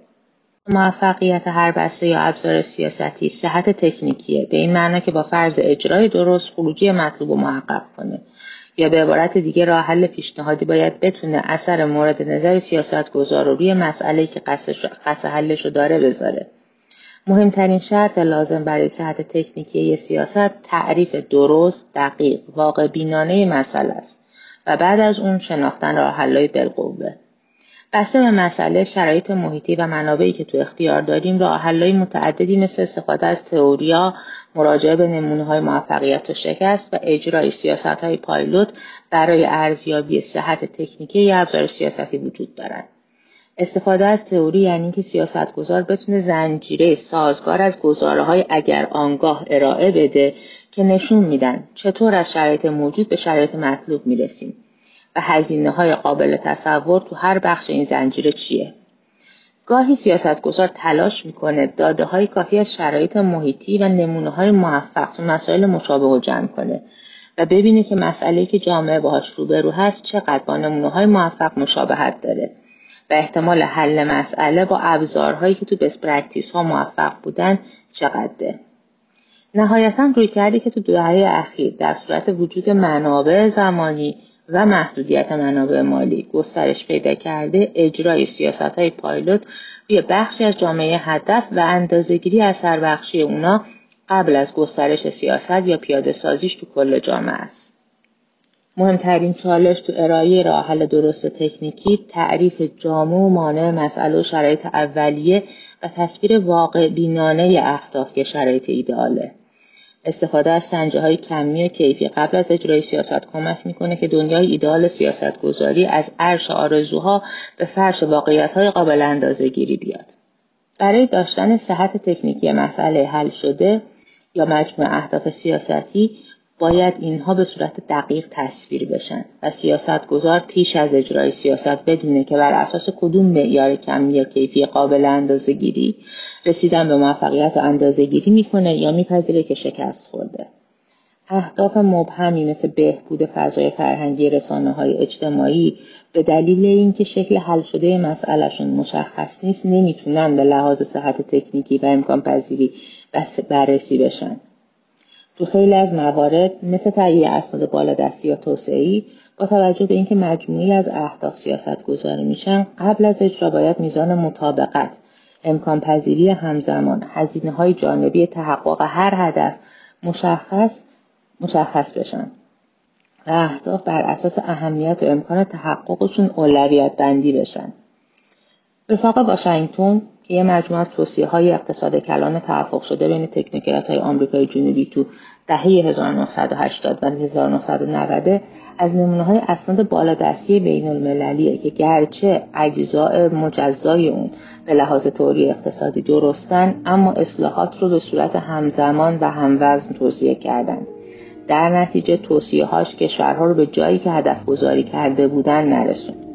Speaker 4: موفقیت هر بسته یا ابزار سیاستی صحت تکنیکیه. به این معنا که با فرض اجرای درست خروجی مطلوب و محقق کنه. یا به عبارت دیگه راه حل پیشنهادی باید بتونه اثر مورد نظر سیاست گذار رو روی مسئله که قصد حلش رو داره بذاره. مهمترین شرط لازم برای صحت تکنیکی سیاست تعریف درست دقیق واقع بینانه مسئله است. و بعد از اون شناختن راه حلای بالقوه. بسته به مسئله شرایط محیطی و منابعی که تو اختیار داریم راه حلهای متعددی مثل استفاده از تئوریا مراجعه به نمونه های موفقیت و شکست و اجرای سیاست های پایلوت برای ارزیابی صحت تکنیکی ابزار سیاستی وجود دارند استفاده از تئوری یعنی که سیاستگزار بتونه زنجیره سازگار از گزاره های اگر آنگاه ارائه بده که نشون میدن چطور از شرایط موجود به شرایط مطلوب می‌رسیم و هزینه های قابل تصور تو هر بخش این زنجیره چیه. گاهی سیاستگزار تلاش می‌کنه داده های کافی از شرایط محیطی و نمونه های موفق تو مسائل مشابه رو جمع کنه و ببینه که مسئله که جامعه باهاش روبرو هست چقدر با نمونه های موفق مشابهت داره و احتمال حل مسئله با ابزارهایی که تو best practice ها موفق بودن چقدره. نهایتا رویکردی که تو دهه اخیر در صورت وجود منابع زمانی و محدودیت منابع مالی گسترش پیدا کرده اجرای سیاست های پایلوت روی بخشی از جامعه هدف و اندازه‌گیری اثر بخشی اونا قبل از گسترش سیاست یا پیاده سازیش تو کل جامعه است. مهمترین چالش تو ارائه راه حل درست تکنیکی تعریف جامع و مانع مسئله و شرایط اولیه و تصویر واقع بینانه اهداف که شرایط ایدئاله. استفاده از سنجه های کمی و کیفی قبل از اجرای سیاست کمک می‌کنه که دنیای ایدال سیاست گذاری از عرش آرزوها به فرش واقعیت های قابل اندازه گیری بیاد. برای داشتن صحت تکنیکی مسئله حل شده یا مجموع اهداف سیاستی باید اینها به صورت دقیق تصویر بشن و سیاست گذار پیش از اجرای سیاست بدونه که بر اساس کدوم معیار کمی یا کیفی قابل اندازه گیری رسیدن به موفقیت و اندازه گیری می‌کنه یا میپذیره که شکست خورده. اهداف مبهمی مثل بهبود فضای فرهنگی رسانه های اجتماعی به دلیل اینکه شکل حل شده مسئلهشون مشخص نیست نمی‌تونن به لحاظ صحت تکنیکی و امکان پذیری بررسی بشن. تو خیلی از موارد مثل تهیه اسناد بالادستی یا توسعه‌ای با توجه به اینکه مجموعی از اهداف سیاست گذاری میشن قبل از اجرا باید میزان مطابقت امکان پذیری همزمان هزینه های جانبی تحقق هر هدف مشخص مشخص بشن. و اهداف بر اساس اهمیت و امکان تحققشون اولویت بندی بشن. وفاق واشنگتن که یه مجموعه از توصیه های اقتصاد کلان توافق شده بین تکنوکرات های آمریکای جنوبی تو دهه 1980 و 1990 از نمونه های اسناد بالادستی بین المللیه که گرچه اجزاء مجزای اون به لحاظ طوری اقتصادی درستن اما اصلاحات رو به صورت همزمان و هموزن توصیه کردن. در نتیجه توصیه هاش کشورها رو به جایی که هدف گذاری کرده بودن نرسون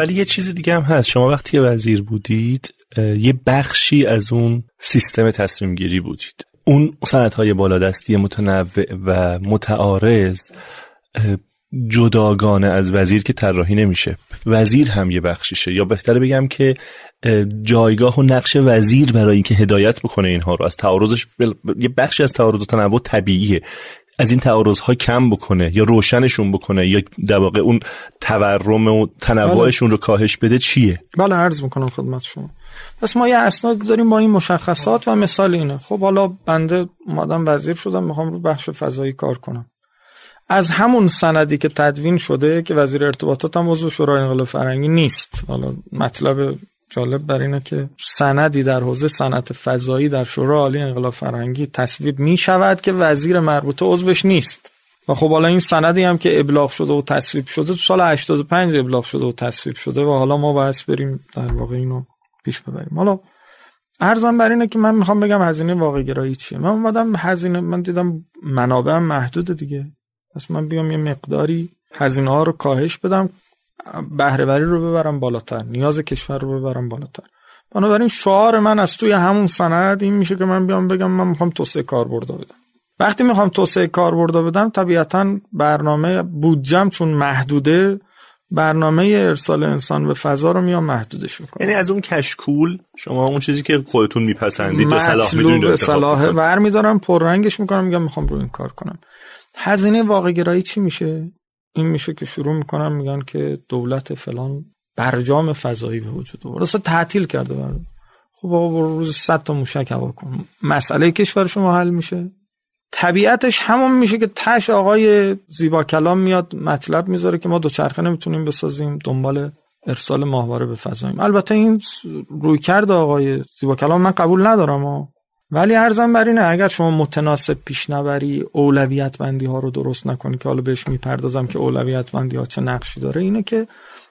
Speaker 1: ولی یه چیز دیگه هم هست. شما وقتی وزیر بودید یه بخشی از اون سیستم تصمیم گیری بودید. اون سنت های بالادستی متنوع و متعارض جداگانه از وزیر که طراحی نمیشه. وزیر هم یه بخشیشه. یا بهتره بگم که جایگاه و نقش وزیر برای اینکه هدایت بکنه اینها رو از تعارضش یه بخشی از تعارض و تنوع طبیعیه. از این تعارض ها کم بکنه یا روشنشون بکنه یا در واقع اون تورم و تنوعشون رو کاهش بده چیه؟
Speaker 3: بله عرض می‌کنم خدمت شما. پس ما یه اسناد داریم با این مشخصات و مثال اینه. خب حالا بنده اومدم وزیر شدم می‌خوام رو بخش فضایی کار کنم. از همون سندی که تدوین شده که وزیر ارتباطات هم عضو شورای انقلاب فرنگی نیست. حالا مطلب جالب بر اینه که سندی در حوزه صنعت فضایی در شورای عالی انقلاب فرهنگی تصویب می شود که وزیر مربوطه عضوش نیست. و خب حالا این سندی هم که ابلاغ شده و تصویب شده تو سال 85 ابلاغ شده و تصویب شده و حالا ما باید بریم در واقع اینو پیش ببریم. حالا ارزم بر اینه که من می‌خوام بگم هزینه واقع گرایی چیه؟ من اومدم هزینه من دیدم منابع محدود دیگه. پس من بیام یه مقداری هزینه ها رو کاهش بدم. بهرهوری رو ببرم بالاتر نیاز کشور رو ببرم بالاتر. بنابراین شعار من از توی همون سند این میشه که من بیام بگم من می‌خوام توسعه کاربرد بدم. وقتی می‌خوام توسعه کاربرد بدم طبیعتا برنامه بودجم چون محدوده برنامه ارسال انسان به فضا رو میام محدودش می‌کنم.
Speaker 1: یعنی از اون کشکول شما اون چیزی که خودتون میپسندید و صلاح
Speaker 3: می‌دونید صلاح برمیدارم پررنگش می‌کنم میگم می‌خوام رو این کار کنم. هزینه واقع گرایی چی میشه؟ این میشه که شروع می‌کنن میگن که دولت فلان برجام فضایی به وجود آورد. اصلا تعطیل کرده برد خب آقا روز 100 تا موشک هوا کن. مسئله کشور شما حل میشه. طبیعتش همون میشه که تش آقای زیبا کلام میاد مطلب می‌ذاره که ما دوچرخه نمی‌تونیم بسازیم دنبال ارسال ماهواره به فضاییم البته این روی کرده آقای زیبا کلام من قبول ندارم ولی ارزم بر اینه اگر شما متناسب پیش نبری اولویت بندی ها رو درست نکنی که حالا بهش می‌پردازم که اولویت بندی ها چه نقشی داره اینه که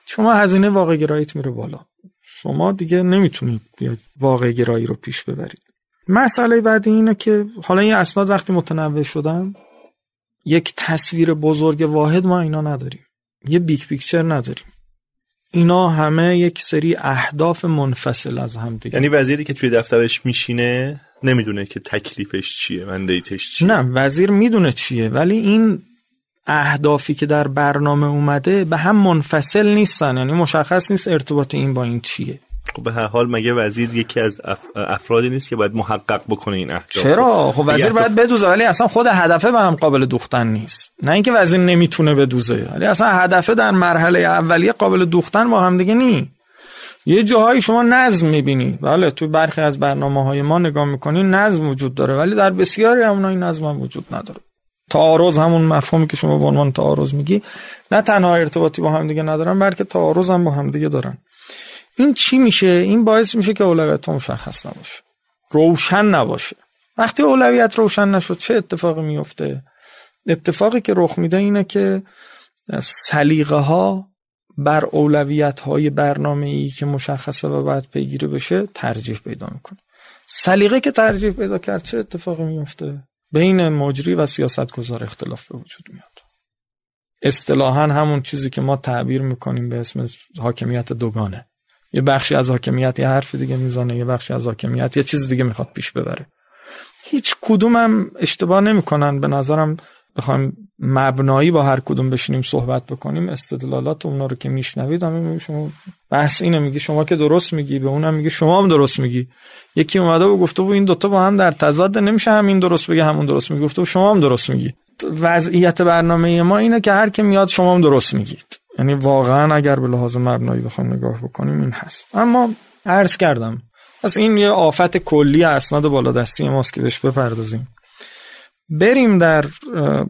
Speaker 3: شما هزینه واقع گراییت میره بالا. شما دیگه نمی‌تونید واقع گرایی رو پیش ببرید. مسئله بعدی اینه که حالا این اسناد وقتی متنوع شدن یک تصویر بزرگ واحد ما اینا نداریم. یه بیک پیکچر نداریم. اینا همه یک سری اهداف منفصل از هم دیگه.
Speaker 1: یعنی وزیری که توی دفترش میشینه نمی‌دونه که تکلیفش چیه مندیتش چیه.
Speaker 3: نه وزیر می‌دونه چیه ولی این اهدافی که در برنامه اومده به هم منفصل نیستن یعنی مشخص نیست ارتباط این با این چیه.
Speaker 1: خب به هر حال مگه وزیر یکی از افرادی نیست که باید محقق بکنه این اهداف
Speaker 3: چرا؟ خب وزیر باید بدوزه ولی اصلا خود هدفه به هم قابل دوختن نیست. نه اینکه وزیر نمی‌تونه بدوزه ولی اصلا هدفه در مرحله اولیه قابل دوختن با هم دیگه نی یه جاهایی شما نظم می‌بینی. بله تو برخی از برنامه های ما نگاه می‌کنی نظم وجود داره ولی در بسیاری همون این نظم هم وجود نداره. تعارض همون مفهومی که شما به عنوان تعارض میگی نه تنها ارتباطی با هم دیگه ندارن بلکه تعارض هم با هم دیگه دارن. این چی میشه؟ این باعث میشه که اولویت مشخص نباشه. روشن نباشه. وقتی اولویت روشن نشد چه اتفاقی میفته اتفاقی که رخ میده اینه که سلیقه ها بر اولویت های برنامه ای که مشخصه و باید پیگیری بشه ترجیح پیدا می‌کنه. سلیقه که ترجیح پیدا کرد چه اتفاقی میفته بین مجری و سیاست گذار اختلاف به وجود میاد. اصطلاحا همون چیزی که ما تعبیر می‌کنیم به اسم حاکمیت دوگانه. یه بخشی از حاکمیت یه حرف دیگه می‌زنه یه بخشی از حاکمیت یه چیز دیگه می‌خواد پیش ببره. هیچ کدومم اشتباه نمی‌کنن. به نظرم بخوایم مبنایی با هر کدوم بشینیم صحبت بکنیم استدلالات اونا رو که میشنوید همه شما بحث اینه میگی شما که درست میگی به اونم میگی شما هم درست میگی. یکی اومده و گفته و این دوتا با هم در تضاد نمیشه همین درست بگه همون درست میگی گفته شما هم درست میگی. وضعیت برنامه ما اینه که هر که میاد شما هم درست میگید. یعنی واقعا اگر به لحاظ مبنایی بخوام نگاه بکنیم این هست. اما عرض کردم پس این یه آفت کلی اسناد بالادستی ماست که بهش بپردازیم. بریم در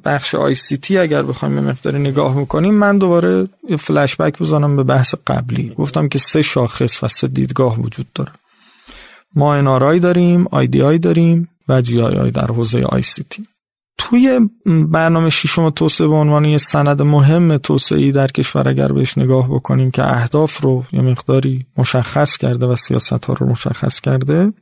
Speaker 3: بخش آی سی تی اگر بخوایم به مقداری نگاه می‌کنیم من دوباره یه فلش بک بزنم به بحث قبلی. گفتم که سه شاخص و سه دیدگاه وجود داره. ما NRI داریم IDI داریم و GII در حوزه ICT. توی برنامه ششم توسعه به عنوان یه سند مهم توسعه در کشور اگر بهش نگاه بکنیم که اهداف رو یه مقداری مشخص کرده و سیاست ها رو مشخص کرده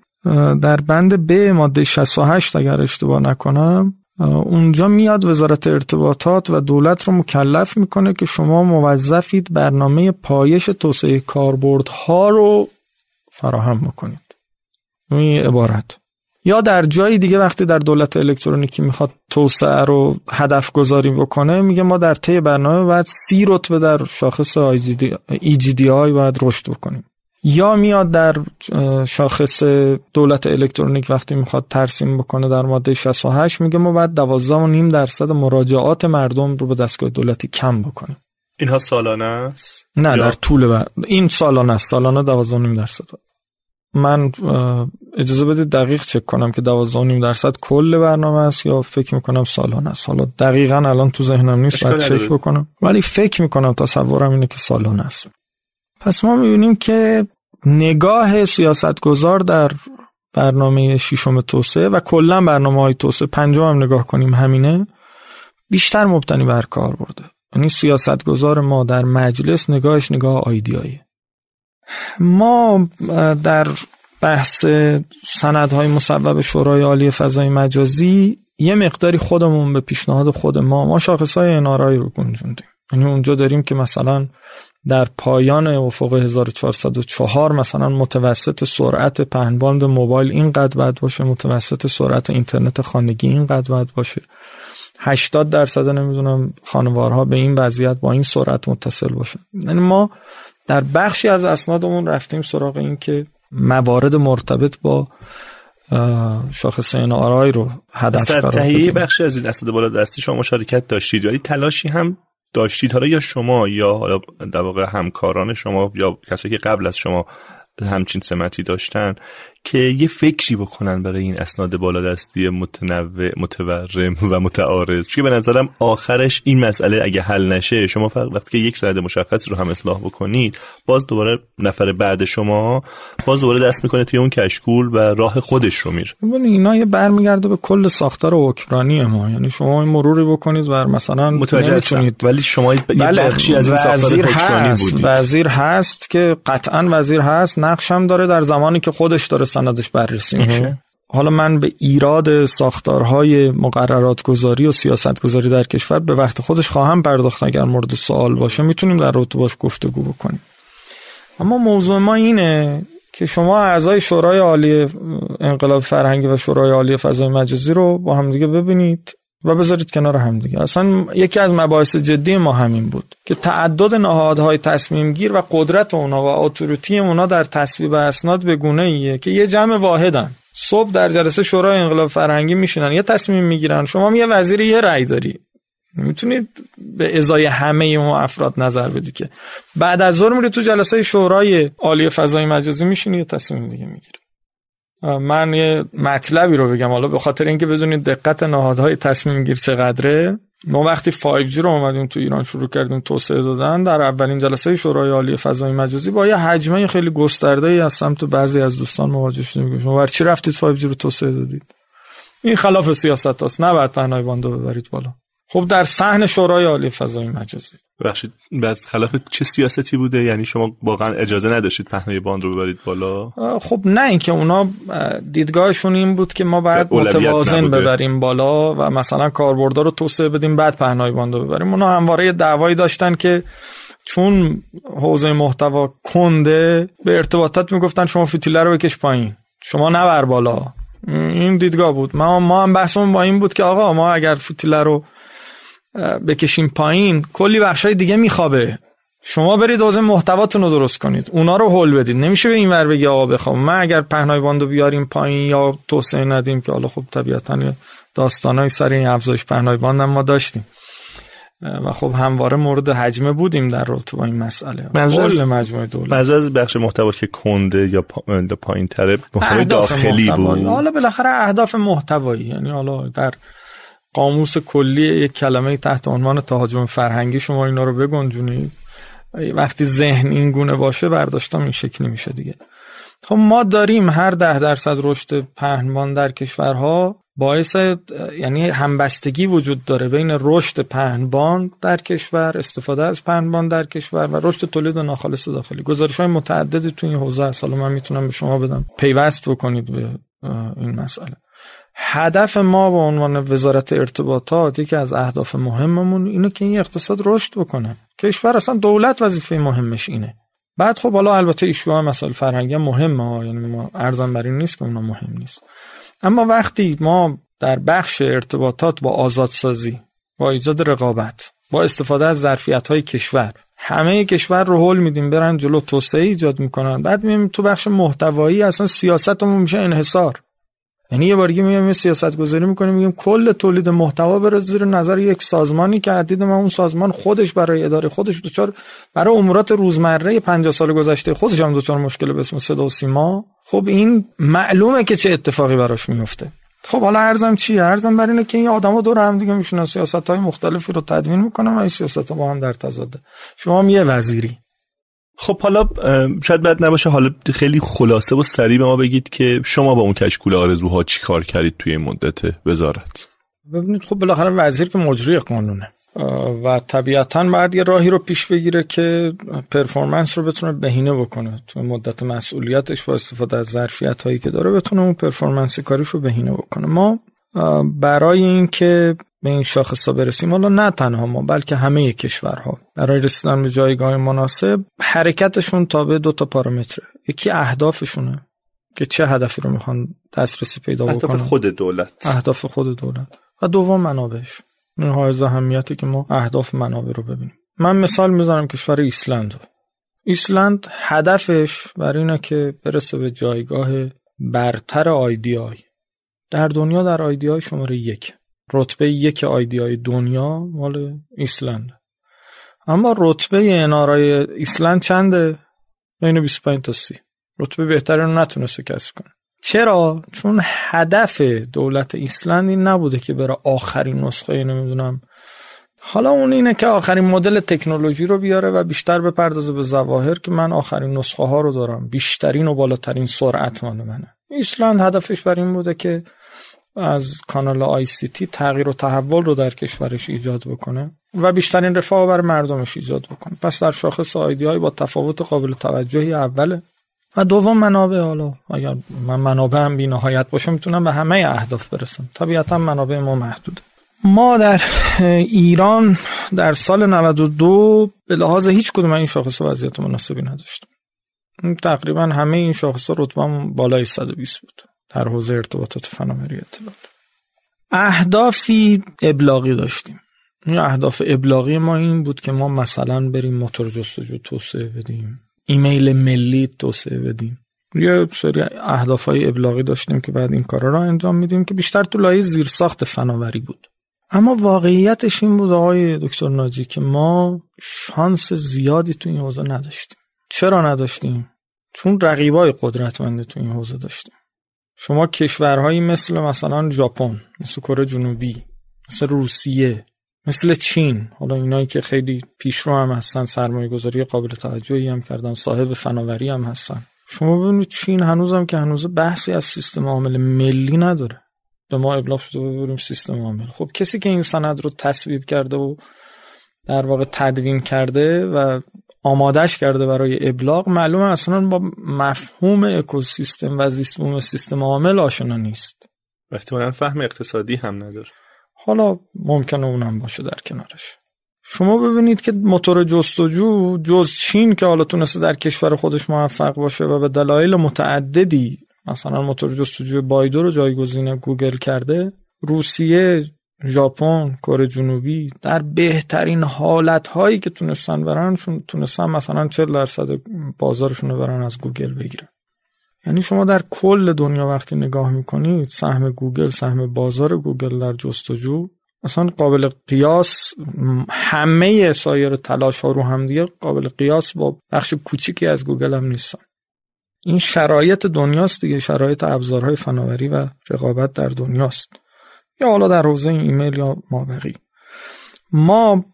Speaker 3: در بند ب ماده 68 اگر اشتباه نکنم اونجا میاد وزارت ارتباطات و دولت رو مکلف می‌کنه که شما موظفید برنامه پایش توسعه کاربردها رو فراهم بکنید. این عبارت. یا در جایی دیگه وقتی در دولت الکترونیکی می‌خواد توسعه رو هدف گذاری بکنه میگه ما در طی برنامه باید سی رتبه در شاخص آی باید رشد بکنیم. یا میاد در شاخص دولت الکترونیک وقتی می‌خواد ترسیم بکنه در ماده 68 میگه ما باید 12.5 درصد مراجعات مردم رو به دستگاه دولتی کم بکنیم.
Speaker 1: اینها سالانه است؟
Speaker 3: نه در طول بر... این سالانه است سالانه 12.5 درصد. من اجازه بدید دقیق چک کنم که 12.5 درصد کل برنامه است یا فکر می‌کنم سالانه است. حالا دقیقا الان تو ذهنم نیست باید چک بکنم. ولی فکر می‌کنم تصورم اینه که سالانه است. پس ما می‌بینیم که نگاه سیاستگزار در برنامه شیشم توسعه و کلا برنامه های توسعه پنجم هم نگاه کنیم همینه بیشتر مبتنی بر کار برده. یعنی سیاستگزار ما در مجلس نگاهش نگاه آیدیایی. ما در بحث سندهای مصوب شورای عالی فضای مجازی یه مقداری خودمون به پیشنهاد خود ما ما شاخصهای انارایی رو گنجوندیم. یعنی اونجا داریم که مثلا در پایان افق 1404 مثلا متوسط سرعت پهنباند موبایل اینقدر باید باشه متوسط سرعت اینترنت خانگی اینقدر باید باشه. 80 درصد نمی‌دونم خانوارها به این وضعیت با این سرعت متصل باشه یعنی ما در بخشی از اسنادمون رفتیم سراغ این که موارد مرتبط با شاخص آرای رو هدف قرار
Speaker 1: بدیم. بخشی از این اسناد بالا دستی شما مشارکت داشتید ولی تلاشی هم داشتید؟ حالا یا شما یا حالا در واقع همکاران شما یا کسایی که قبل از شما همچین سمتی داشتن که یه فکری بکنن برای این اسناد بالادستی متنوع متورم و متعارض. چون به نظرم آخرش این مسئله اگه حل نشه شما فقط وقتی که یک سند مشخص رو هم اصلاح بکنید باز دوباره نفر بعد شما باز دوباره دست می‌کنه توی اون کشکول و راه خودش رو میره.
Speaker 3: اینا یه برمیگرده به کل ساختار اوکراینی ما. یعنی شما این مروری بکنید و مثلا
Speaker 1: متوجه ولی شما یه بله بخشی از این ساختار هست.
Speaker 3: وزیر هست که قطعا وزیر هست نقشم داره در زمانی که خودش داره سندش بررسی میشه. حالا من به ایراد ساختارهای مقررات گذاری و سیاست گذاری در کشور به وقت خودش خواهم پرداخت اگر مورد سوال باشه. می‌تونیم در رابطه باش گفتگو بکنیم. اما موضوع ما اینه که شما اعضای شورای عالی انقلاب فرهنگی و شورای عالی فضای مجازی رو با همدیگه ببینید. و بذارید کنار همدیگه اصلا یکی از مباحث جدی ما همین بود که تعدد نهادهای تصمیم گیر و قدرت اونا و اتوریتی اونا در تصویب اسناد به گونه ایه که یه جمع واحدن. صبح در جلسه شورای انقلاب فرهنگی میشینن یه تصمیم می‌گیرن. شما یه وزیر یه رأی داری. می‌تونید به ازای همه اون افراد نظر بدی که بعد از ظهر میری تو جلسه شورای عالی فضای مجازی میشینی یه تصمیم دیگه می‌گیری. من یه مطلبی رو بگم حالا به خاطر اینکه بدونید دقت نهادهای تصمیم گیر چقدره ما وقتی 5G رو اومدیم تو ایران شروع کردیم توسعه دادن در اولین جلسه شورای عالی فضای مجازی با یه حجمه خیلی گسترده ای از سمت بعضی از دوستان مواجه شدیم. شما چی رفتید 5G رو توسعه دادید؟ این خلاف سیاست هست نباید پهنای باندو ببرید بالا. خب در صحن شورای عالی فضای مجازی.
Speaker 1: ببخشید خلاف چه سیاستی بوده؟ یعنی شما واقعا اجازه نداشتید پهنای باند رو ببرید بالا؟
Speaker 3: خب نه اینکه اونا دیدگاهشون این بود که ما باید متوازن ببریم بالا و مثلا کاربردا رو توسعه بدیم بعد پهنای باند رو ببریم. اونا همواره دعوایی داشتن که چون حوزه محتوا کنده به ارتباطات می‌گفتن شما فیتیله رو بکش پایین شما نبر بالا. این دیدگاه بود. ما ما هم بحثمون با این بود که آقا ما اگر فیتیله رو بکشیم پایین کلی بخشای دیگه میخوابه. شما برید حوزه محتواتون رو درست کنید. اونا رو هول بدید. نمیشه به این ور بگی آقا بخوام من اگر پهنای باندو بیاریم پایین یا توسعه ندیم که حالا خب طبیعتا داستانای سر این افزایش پهنای باند ما داشتیم. و خب همواره مورد حجمه بودیم در رابطه با این مسئله.
Speaker 1: منظور مجموعه دولت. از بخش محتوا که کنده یا پایین تره محتوای داخلی بود.
Speaker 3: حالا بالاخره اهداف محتوایی. یعنی حالا در قاموس کلی یک کلمه تحت عنوان تهاجم فرهنگی شما اینا رو بگنجونید. وقتی ذهن این گونه باشه برداشتم این شکلی میشه دیگه. خب ما داریم هر ده درصد رشد پهنبان در کشورها. باعث یعنی همبستگی وجود داره بین رشد پهنبان در کشور استفاده از پهنبان در کشور و رشد تولید ناخالص داخلی. گزارش های متعددی تو این حوزه هست حالا من می‌تونم به شما بدم. پیوست بکنید به این مسئله. هدف ما به عنوان وزارت ارتباطات یکی از اهداف مهممون اینه که این اقتصاد رشد بکنه. کشور اصلا دولت وظیفه مهمش اینه. بعد خب حالا البته ایشوها مسائل فرهنگی مهمه یعنی ما ارزان بر این نیست که اونا مهم نیست. اما وقتی ما در بخش ارتباطات با آزادسازی با ایجاد رقابت با استفاده از ظرفیت های کشور همه کشور رو حل میدیم برن جلو توسعه ایجاد می‌کنن بعد میایم تو بخش محتوایی اصلا سیاستمون میشه انحصار. یعنی یه بارگی میگم سیاست گذاری می‌کنیم میگیم کل تولید محتوا بره زیر نظر یک سازمانی که عدید ما اون سازمان خودش برای اداره خودش دوچار برای امورات روزمره 50 سال گذشته خودش هم دوچار مشکل به اسم صدا و سیما. خب این معلومه که چه اتفاقی براش میفته خب حالا ارزم چیه؟ ارزم بر اینه که این آدما دور هم دیگه میشونن سیاست های مختلفی رو تدوین می‌کنن و این سیاست با هم در تضاده. شما هم یه وزیری.
Speaker 1: خب حالا شاید بد نباشه حالا خیلی خلاصه و سریع به ما بگید که شما با اون کشکول آرزوها چی کار کردید توی این مدت وزارت؟
Speaker 3: ببینید خب بالاخره وزیر که مجری قانونه. و طبیعتا بعد یه راهی رو پیش بگیره که پرفورمنس رو بتونه بهینه بکنه. تو مدت مسئولیتش با استفاده از ظرفیت هایی که داره بتونه اون پرفورمنس کاریش رو بهینه بکنه. ما برای اینکه به این شاخص ها برسیم. حالا نه تنها ما بلکه همه کشورها. برای رسیدن به جایگاه مناسب حرکتشون تابع دو تا پارامتره. یکی اهدافشونه که چه هدفی رو می‌خوان دسترسی پیدا بکنن.
Speaker 1: اهداف خود دولت.
Speaker 3: اهداف خود دولت. و دوم منابعش. این حائز اهمیته که ما اهداف منابع رو ببینیم. من مثال می‌زنم کشور ایسلند رو. ایسلند هدفش بر اینه که برسه به جایگاه برتر IDI. در دنیا در IDI شماره یک. رتبه یک IDI دنیا مال ایسلند. اما رتبه NRI ایسلند چنده؟ بین 25 تا 30 رتبه بهتری رو نتونسته کسب کنه. چرا؟ چون هدف دولت ایسلند این نبوده که بره آخرین نسخه نمی‌دونم. حالا اون اینه که آخرین مدل تکنولوژی رو بیاره و بیشتر بپردازه به ظواهر که من آخرین نسخه ها رو دارم. بیشترین و بالاترین سرعت مال منه. ایسلند هدفش بر این بوده که از کانال ICT تغییر و تحول رو در کشورش ایجاد بکنه و بیشترین رفاه بر مردمش ایجاد بکنه. پس در شاخص IDI با تفاوت قابل توجهی اوله. و دوم منابع حالا اگر من منابع هم بی نهایت باشه می‌تونم به همه اهداف برسم. طبیعتا منابع ما محدوده. ما در ایران در سال 92 به لحاظ هیچ کدوم این شاخص وضعیت مناسبی نداشتیم. تقریبا همه این شاخص رتبه بالای 120 بود. در حوزه ارتباطات فناوری اطلاعات. اهدافی ابلاغی داشتیم. این اهداف ابلاغی ما این بود که ما مثلا بریم موتور جستجو توسعه بدیم. ایمیل ملی توسعه بدیم. یه سری اهداف های ابلاغی داشتیم که بعد این کارا را انجام میدیم که بیشتر تو لایه زیرساخت فناوری بود. اما واقعیتش این بود آقای دکتر ناجی که ما شانس زیادی تو این حوزه نداشتیم. چرا نداشتیم؟ چون رقیبای قدرتمند تو این حوزه داشتیم. شما کشورهایی مثل مثلا ژاپن مثل کره جنوبی مثل روسیه مثل چین حالا اینایی که خیلی پیشرو هم هستن سرمایه گذاری قابل توجهی هم کردن صاحب فناوری هم هستن. شما ببینید چین هنوز هم که هنوز بحثی از سیستم عامل ملی نداره. به ما ابلاغ شده ببریم سیستم عامل. خب کسی که این سند رو تصویب کرده و در واقع تدوین کرده و آمادش کرده برای ابلاغ معلومه اصلا با مفهوم اکوسیستم و زیست سیستم عامل آشنا نیست.
Speaker 1: احتمالا فهم اقتصادی هم نداره.
Speaker 3: حالا ممکنه اونم باشه در کنارش. شما ببینید که موتور جستجو جز چین که حالا تونسته در کشور خودش موفق باشه و به دلایل متعددی مثلا موتور جستجوی بایدو رو جایگزین گوگل کرده روسیه ژاپن کره جنوبی در بهترین حالت هایی که تونستن برنشون تونستن مثلا 40 درصد بازارشون رو برن از گوگل بگیرن. یعنی شما در کل دنیا وقتی نگاه می‌کنید سهم گوگل سهم بازار گوگل در جستجو اصلا قابل قیاس همه سایر تلاش ها رو هم دیگه قابل قیاس با بخش کوچیکی از گوگل هم نیستن. این شرایط دنیاست دیگه شرایط ابزارهای فناوری و رقابت در دنیاست. یا حالا در حوزه ایمیل یا مابقی. ما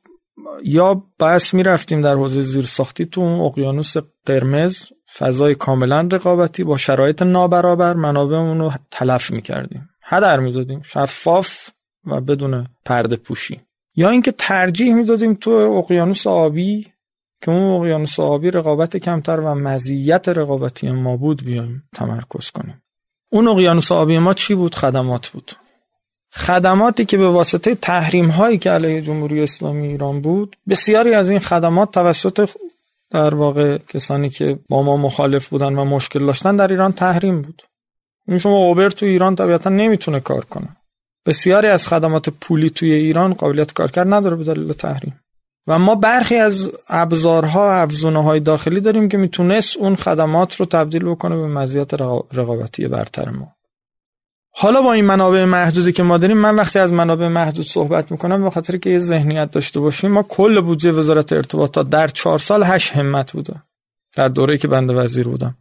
Speaker 3: یا بس می‌رفتیم در حوزه زیرساختی تو اقیانوس قرمز فضای کاملا رقابتی با شرایط نابرابر منابعمون رو تلف می‌کردیم. هدر می‌دادیم شفاف و بدون پرده پوشی. یا اینکه ترجیح می‌دادیم تو اقیانوس آبی که اون اقیانوس آبی رقابت کمتر و مزیت رقابتی ما بود بیایم تمرکز کنیم. اون اقیانوس آبی ما چی بود؟ خدمات بود. خدماتی که به واسطه تحریم هایی که علیه جمهوری اسلامی ایران بود بسیاری از این خدمات توسط در واقع کسانی که با ما مخالف بودن و مشکل داشتن در ایران تحریم بود. این شما اوبر تو ایران طبیعتا نمی‌تونه کار کنه. بسیاری از خدمات پولی توی ایران قابلیت کارکرد نداره به دلیل تحریم. و ما برخی از ابزارها افزونه های داخلی داریم که می‌تونست اون خدمات رو تبدیل بکنه به مزیت رقابتی برتر ما. حالا با این منابع محدودی که ما داریم من وقتی از منابع محدود صحبت می‌کنم به خاطر که یه ذهنیت داشته باشیم ما کل بودجه وزارت ارتباطات در چهار سال هشت همت بوده. در دوره که بنده وزیر بودم.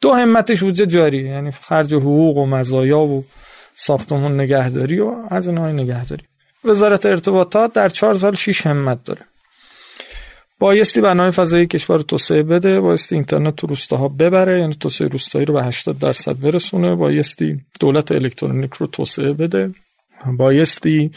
Speaker 3: دو همتش بودجه جاری یعنی خرج حقوق و مزایا و ساختمون نگهداری و از اینهای نگهداری. وزارت ارتباطات در چهار سال شیش همت داره. بایستی برنامه فضایی کشور توسعه بده بایستی اینترنت تو روستاها ببره یعنی توسعه روستایی رو به 80 درصد برسونه. بایستی دولت الکترونیک رو توسعه بده. بایستی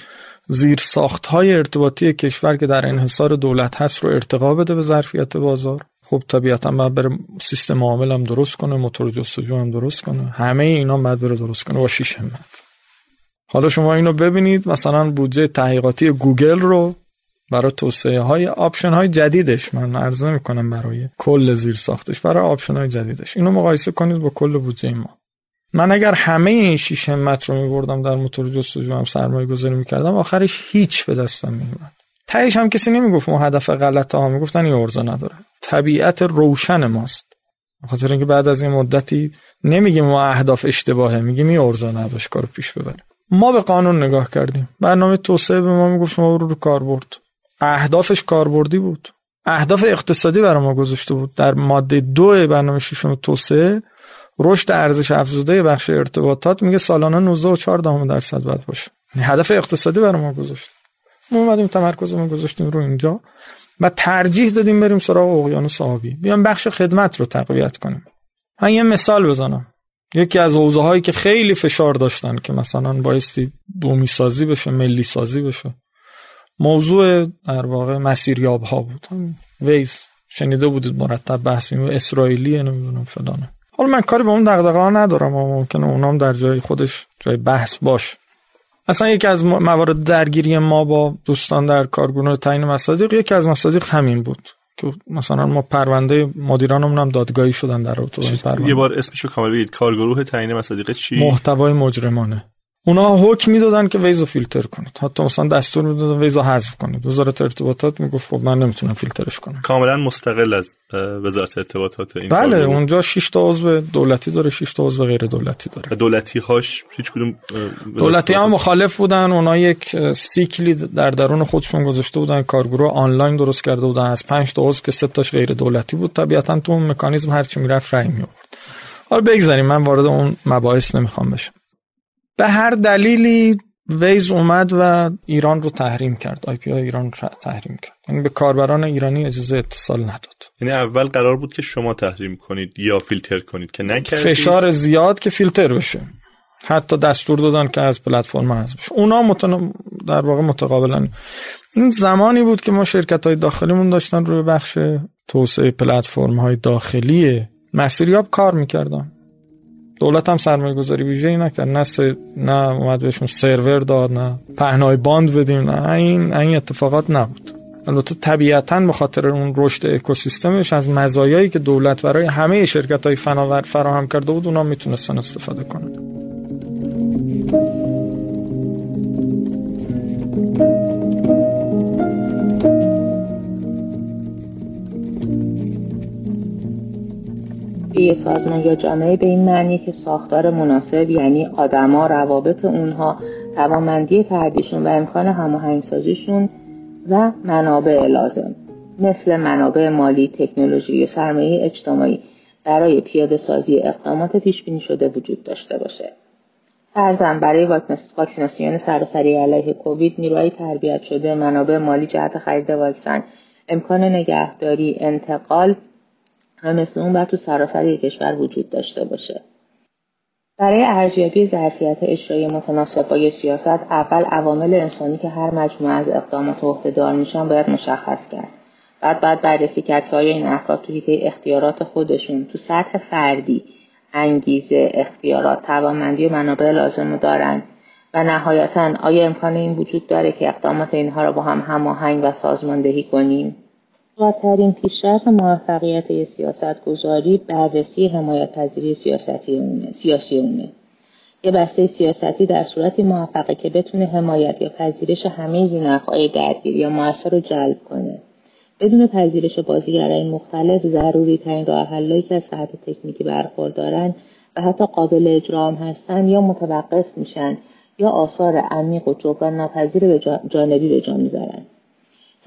Speaker 3: زیر ساخت های ارتباطی کشور که در انحصار دولت هست رو ارتقا بده به ظرفیت بازار. خب طبیعتا باید بره سیستم عامل هم درست کنه موتور جستجو هم درست کنه. همه اینا باید بره درست کنه. با شیش همت. حالا شما اینو ببینید مثلا بودجه تحقیقاتی گوگل رو برای توسعه های option های جدیدش. من عرض نمی‌کنم برای کل زیر ساختش برای option های جدیدش. اینو مقایسه کنید با کل بودجه ما. من اگر همه این شیش همت رو میبردم در موتور جستجو هم سرمایه گذاری می‌کردم آخرش هیچ به دستم نمیومد تهش هم کسی نمی‌گفت ما هدف غلطه می‌گفتن این عرضه نداره. طبیعت روشن ماست. خاطر اینکه بعد از این مدتی نمیگیم ما اهداف اشتباهه میگیم این ارزه نداشت کارو پیش ببره. ما به قانون نگاه کردیم. برنامه توسعه به ما می‌گفت شما رو رو کار برد. اهدافش کاربردی بود. اهداف اقتصادی برای ما گذاشته بود. در ماده دو برنامه ششم توسعه رشد ارزش افزوده بخش ارتباطات میگه سالانه 19.4 درصد باید باشه. یعنی هدف اقتصادی برای ما گذاشت. ما اومدیم تمرکزمون گذاشتیم رو اینجا و ترجیح دادیم بریم سراغ اقیانوس آبی. بیام بخش خدمت رو تقویت کنیم. من یه مثال بزنم. یکی از حوزه هایی که خیلی فشار داشتن که مثلا بایستی بومی سازی بشه ملی سازی بشه. موضوع در واقع مسیریاب ها بود. ویز شنیده بودید مرتب بحثی اسرائیلی نمی‌دونم فلانه. حالا من کاری به اون دغدغه ها ندارم و ممکنه اونام در جای خودش جای بحث باش اصلا یکی از موارد درگیری ما با دوستان در کارگروه تعیین مصادیق یکی از مصادیق همین بود که مثلا ما پرونده مدیرانمون هم دادگاهی شدن در رابطه با پرونده
Speaker 1: یه بار اسمشو کامل بگید. کارگروه تعیین مصادیق چی؟
Speaker 3: محتوای مجرمانه. اونا حکم می‌دادن که ویزو فیلتر کنید. حتی مثلا دستور می‌دادن ویزو حذف کنید. وزارت ارتباطات می‌گفت خب من نمی‌تونم فیلترش کنم.
Speaker 1: کاملا مستقل از وزارت ارتباطات این
Speaker 3: بله اونجا 6 تا عضو دولتی داره 6 تا عضو غیر دولتی داره.
Speaker 1: دولتی هاش هیچ کدوم
Speaker 3: دولتی ها مخالف بودن. اونا یک سیکلی در درون خودشون گذاشته بودن. کارگروه آنلاین درست کرده بودن. از 5 تا عضو که 3 تاش غیر دولتی بود طبیعتا تو اون مکانیزم هرچی می‌رفت رای می آورد حالا بگذاریم. من وارد اون مباحث نمی‌خوام بشم. به هر دلیلی Waze اومد و ایران رو تحریم کرد. IP ایران رو تحریم کرد. یعنی به کاربران ایرانی اجازه اتصال نداد.
Speaker 1: یعنی اول قرار بود که شما تحریم کنید یا فیلتر کنید که نکردید.
Speaker 3: فشار زیاد که فیلتر بشه. حتی دستور دادن که از پلتفرم حذف بشه. اونا متن... در واقع متقابلا این زمانی بود که ما شرکت های داخلیمون داشتن روی بخش توسعه پلتفرم های داخلی مسیریاب کار می‌کردن. دولت هم سرمایه گذاری ویژه‌ای نکرد. نه س... نه اومد بهشون سرور داد نه پهنای باند بدیم نه این این اتفاقات نبود. البته طبیعتا به خاطر اون رشد اکوسیستمش از مزایایی که دولت برای همه شرکت های فناور فراهم کرده بود اونا می‌تونستن استفاده کنند
Speaker 4: یه سازمان یا جامعه به این معنی که ساختار مناسب یعنی آدما روابط اونها توانمندی فردیشون و امکان هماهنگسازیشون و منابع لازم مثل منابع مالی، تکنولوژی و سرمایه اجتماعی برای پیاده سازی اقدامات پیش بینی شده وجود داشته باشه. فرزن برای واکسیناسیون سراسری علیه کووید نیروهای تربیت شده منابع مالی جهت خرید واکسن امکان نگهداری انتقال و مثل اون باید تو سراسر کشور وجود داشته باشه. برای ارزیابی ظرفیت اجرایی متناسب با سیاست اول عوامل انسانی که هر مجموعه از اقدامات دار میشن باید مشخص کرد. بعد بعد بررسی کرد که آیا این افراد تو حیطه اختیارات خودشون تو سطح فردی انگیزه اختیارات توانمندی و منابع لازم رو دارند و نهایتا آیا امکان این وجود داره که اقدامات اینها را با هم هماهنگ و سازماندهی کنیم؟ ترین پیشرفت موفقیت سیاست گذاری بررسی حمایت پذیری سیاستی اونه، سیاسی اونه. یه بسته سیاستی در صورتی موفقه که بتونه حمایت یا پذیرش همه زینفهای درگیری یا موثر رو جلب کنه. بدون پذیرش بازیگرای مختلف ضروری ترین راه حلایی که از صحت تکنیکی برخوردارن و حتی قابل اجرام هستن یا متوقف میشن یا آثار عمیق و جبران ناپذیر به جانبی به جا می‌ذارن.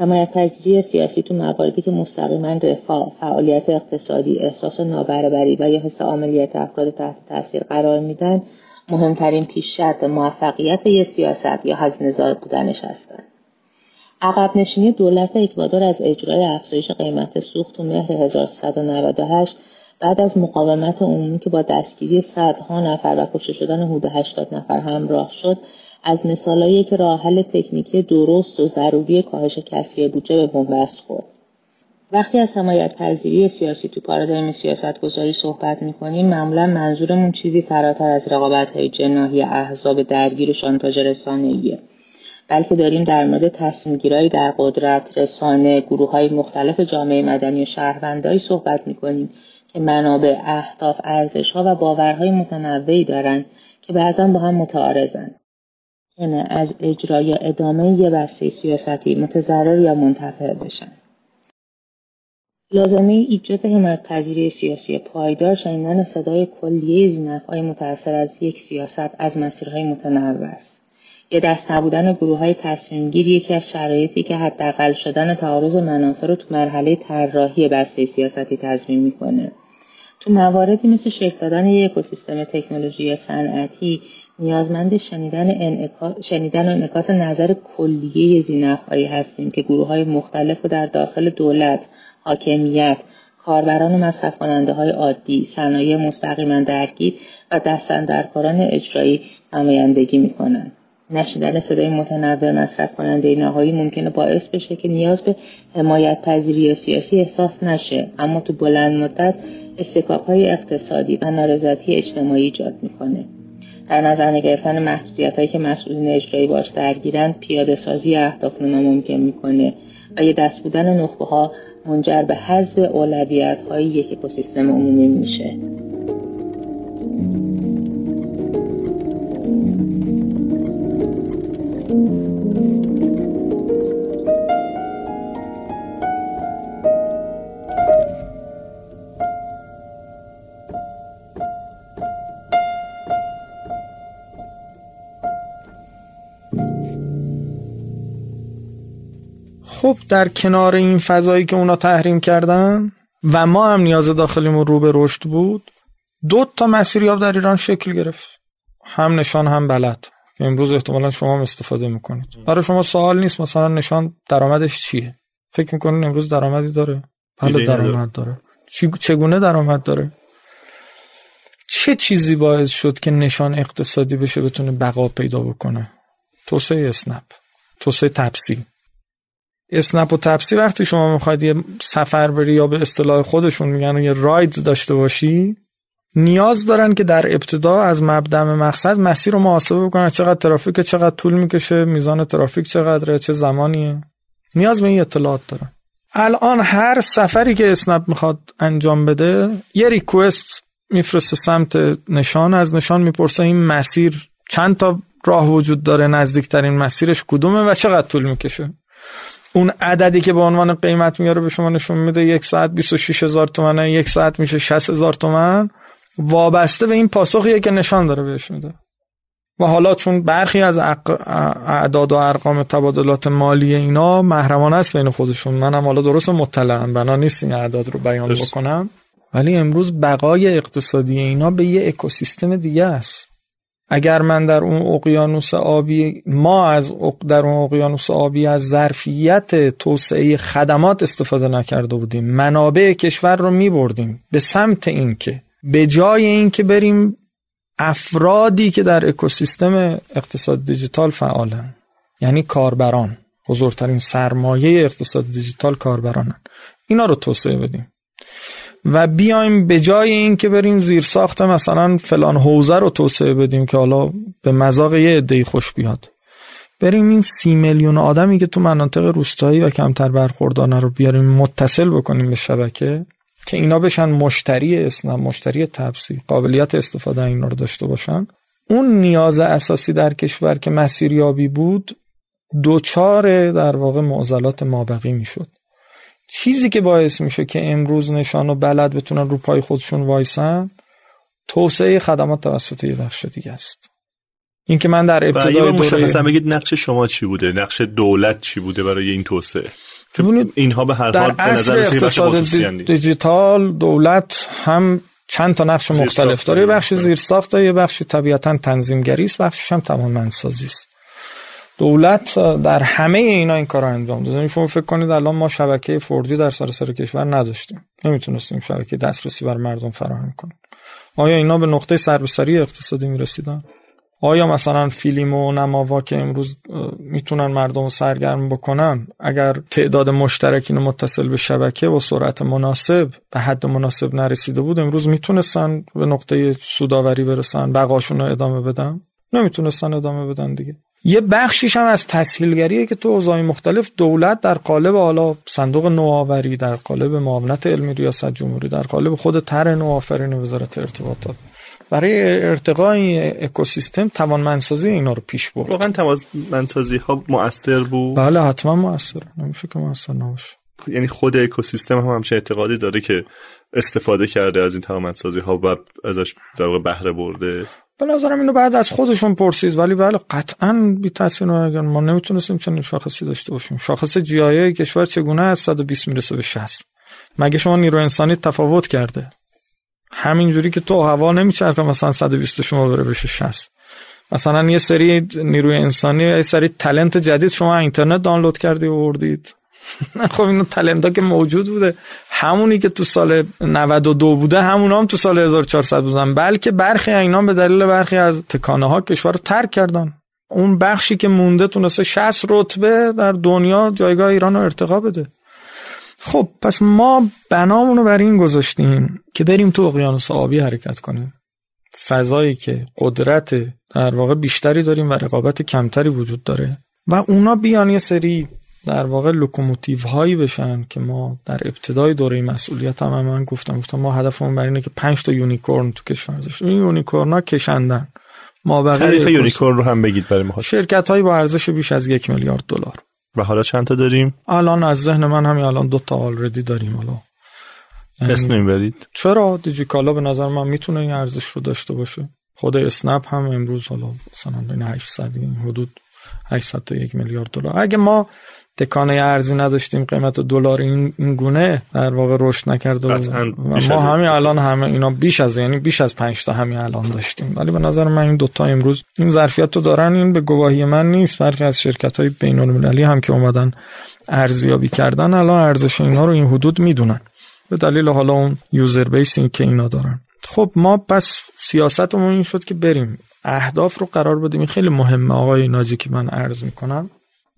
Speaker 4: حمایت پذیری سیاسی تو مواردی که مستقیما رفاه، فعالیت اقتصادی، احساس نابرابری و یا حس عملیت افراد تحت تاثیر قرار میدن مهمترین پیش شرط موفقیت یه سیاست یا هزینه زار بودنش هستند. عقب نشینی دولت اکوادور از اجرای افزایش قیمت سوخت تو مهر 1398 بعد از مقاومت عمومی که با دستگیری صدها نفر و کشته شدن حدود 80 نفر همراه شد از مثالایی که راه حل تکنیکی درست و ضروری کاهش کسری بودجه به بنبست خورد. وقتی از حمایت پذیری سیاسی تو پارادایم سیاست گذاری صحبت می‌کنیم معمولا منظورمون چیزی فراتر از رقابت های جناهی احزاب درگیر و شانتاژ رسانه‌ایه. بلکه داریم در مورد تصمیمگیرایی در قدرت رسانه گروه های مختلف جامعه مدنی و شهروندایی صحبت می‌کنیم که منابع اهداف ارزشها و باورهای متنوعی دارند که بعضا با هم متعارضند از اجرا یا ادامه یه بسته سیاستی متضرر یا منتفع بشن. لازمه ایجاد حمایت پذیری سیاسی پایدار شنیدن صدای کلیه زینفهای متأثر از یک سیاست از مسیرهای متنوع است. یه دست نبودن گروه های تصمیم یکی از شرایطی که حداقل شدن تعارض منافع رو تو مرحله طراحی بسته سیاستی تضمین می‌کنه. تو مواردی مثل شکل دادن یک اکوسیستم تکنولوژی صنعتی نیازمند شنیدن, انعکاس، شنیدن انعکاس نظر کلیه زینفهایی هستیم که گروه های مختلف و در داخل دولت، حاکمیت، کاربران و مصرف کننده های عادی، صنایع مستقیما درگیر و دستندرکاران اجرایی نمایندگی می کنند. نشیدن صدای متنوع مصرف کننده نهایی ممکنه باعث بشه که نیاز به حمایت پذیری سیاسی احساس نشه اما تو بلند مدت استکاک اقتصادی و نارضایتی اجتماعی ایجاد می‌کنه در نظر نگرفتن محدودیت هایی که مسئولین اجرایی باش درگیرند پیاده سازی اهداف رو ناممکن می‌کنه و یه دست بودن نخبه ها منجر به حذف اولویت های یک اکوسیستم عمومی میشه.
Speaker 3: در کنار این فضایی که اونا تحریم کردن و ما هم نیاز داخلیمون رو به رشد بود دو تا مسیریاب در ایران شکل گرفت. هم نشان هم بلد. که امروز احتمالا شما هم استفاده می‌کنید. برای شما سوال نیست مثلا نشان درآمدش چیه؟ فکر می‌کنین امروز درآمدی داره؟ بله درآمد داره. چگونه درآمد داره؟ چه چیزی باعث شد که نشان اقتصادی بشه بتونه بقا پیدا بکنه؟ توسعه اسنپ توسعه تپسی اسنپ و تپسی وقتی شما می‌خواید یه سفر بری یا به اصطلاح خودشون میگن یه راید داشته باشی نیاز دارن که در ابتدا از مبدع مقصد مسیر رو محاسبه بکنن. چقدر ترافیک چقدر طول می‌کشه میزان ترافیک چقدره چه زمانیه. نیاز به این اطلاعات دارن. الان هر سفری که اسنپ می‌خواد انجام بده یه ریکوست میفرسته سمت نشان. از نشان می‌پرسه این مسیر چند تا راه وجود داره نزدیکترین مسیرش کدومه و چقدر طول می‌کشه. اون عددی که به عنوان قیمت میاره به شما نشون میده یک ساعت 26 هزار تومنه یک ساعت میشه 60 هزار تومن. وابسته به این پاسخیه که نشان داره بهش میده. و حالا چون برخی از اعداد و ارقام تبادلات مالی اینا محرمانه است بین خودشون. منم حالا درست مطلعم. بنا نیست این اعداد رو بیان بکنم. ولی امروز بقای اقتصادی اینا به یه اکوسیستم دیگه است. اگر من در اون اقیانوس آبی ما از در اون اقیانوس آبی از ظرفیت توسعه خدمات استفاده نکرده بودیم. منابع کشور رو می بردیم به سمت اینکه به جای اینکه بریم افرادی که در اکوسیستم اقتصاد دیجیتال فعالن. یعنی کاربران. بزرگترین سرمایه اقتصاد دیجیتال کاربرانن. اینا رو توسعه بدیم. و بیایم به جای این که بریم زیر ساخت مثلا فلان حوزه رو توسعه بدیم که حالا به مذاق یه عده‌ای خوش بیاد. بریم این سی میلیون آدمی که تو مناطق روستایی و کمتر برخوردانه رو بیاریم متصل بکنیم به شبکه که اینا بشن مشتری اسنم مشتری تبسی قابلیت استفاده اینا رو داشته باشن. اون نیاز اساسی در کشور که مسیریابی بود دوچار در واقع معضلات مابقی می‌شد. چیزی که باعث میشه که امروز نشان و بلد بتونن رو پای خودشون وایسن توسعه خدمات توسط یه بخش دیگه است. این که من در ابتدای
Speaker 1: دوره بگید نقش شما چی بوده؟ نقش دولت چی بوده برای این توسعه؟ اینها به هر
Speaker 3: حال به نظر اقتصاد دیجیتال دولت هم چند تا نقش مختلف داره. یه بخش زیرساخت یه بخش طبیعتا تنظیمگری است. بخشش هم توانمندسازی است. دولت در همه اینا این کار انجام داده. یعنی شما فکر کنید الان ما شبکه 4 در سراسر کشور نداشتیم. نمی‌تونستیم شبکه دسترسی بر مردم فراهم کنیم. آیا اینا به نقطه سربسری اقتصادی می‌رسیدن؟ آیا مثلا فیلم و نماوا که امروز می‌تونن مردم سرگرم بکنن اگر تعداد مشترکین متصل به شبکه و سرعت مناسب به حد مناسب نرسیده بود امروز می‌تونستن به نقطه سوداوری برسن بقاشون رو ادامه بدن؟ نمی‌تونستن ادامه بدن دیگه. یه بخشیش هم از تسهیلگریه که تو اوضاع مختلف دولت در قالب حالا صندوق نوآوری در قالب معاونت علمی ریاست جمهوری در قالب خود طرح نوآفرین وزارت ارتباطات. برای ارتقاء این اکوسیستم توانمندسازی اینا رو پیش برد.
Speaker 1: واقعا توانمندسازی ها مؤثر بود؟
Speaker 3: بله حتما مؤثر. نمیشه که مؤثر نباشه.
Speaker 1: یعنی خود اکوسیستم هم همچه اعتقادی داره که استفاده کرده از این توانمندسازی ها و ازش در بهره برده؟
Speaker 3: به نظرم اینو بعد از خودشون پرسید. ولی بله قطعا بی تاثیر ما نمی‌تونستیم چنین شاخصی داشته باشیم. شاخص جی کشور چگونه از 120 می‌رسه به 60 مگه شما نیرو انسانی تفاوت کرده؟ همینجوری که تو هوا نمیچرخه مثلا 120 شما بره بشه 60 مثلا یه سری نیروی انسانی یه سری تلنت جدید شما اینترنت دانلود کردی و بردید. خب اینو تلنت که موجود بوده. همونی که تو سال 92 بوده همون هم تو سال 1400 بودن. بلکه برخی اینا به دلیل برخی از تکانه ها کشور رو ترک کردن. اون بخشی که مونده تونسته 60 رتبه در دنیا جایگاه ایران رو ارتقا بده. خب پس ما بنامون رو بر این گذاشتیم که بریم تو اقیانوس آبی حرکت کنیم. فضایی که قدرت در واقع بیشتری داریم و رقابت کمتری وجود داره. و اونا بیان یه سری در واقع لوکوموتیو هایی بشن که ما در ابتدای دوره مسئولیت هم, من گفتم گفتم ما هدفمون بر اینه که 5 تا unicorn تو کشور داشت این unicorn ها کشندن.
Speaker 1: ما تعریف unicorn رو هم بگید برای ما.
Speaker 3: شرکت هایی با ارزش بیش از یک میلیارد دلار.
Speaker 1: و حالا چند تا داریم؟
Speaker 3: الان از ذهن من همین الان دو تا already داریم حالا.
Speaker 1: یعنی اسم نمی‌برید
Speaker 3: چرا؟ دیجیکالا به نظر من می‌تونه این ارزش رو داشته باشه. خود اسنپ هم امروز حالا مثلا بین 800 حدود 800 تا یک میلیارد دلار. اگه ما تکانه ارزی نداشتیم قیمت دلار این, گونه در واقع رشد نکرده و ما همین الان همه اینا بیش از یعنی بیش از 5 تا همین الان داشتیم. ولی به نظر من این دوتا امروز این ظرفیت رو دارن این به گواهی من نیست. برخی از شرکت های بین المللی هم که اومدن ارزیابی کردن الان ارزش اینا رو این حدود می‌دونن. به دلیل حالا اون یوزر بیسی که اینا دارن. خب ما پس سیاستمون این شد که بریم. اهداف رو قرار بدیم. خیلی مهمه آقای ناجی که من عرض می‌کنم.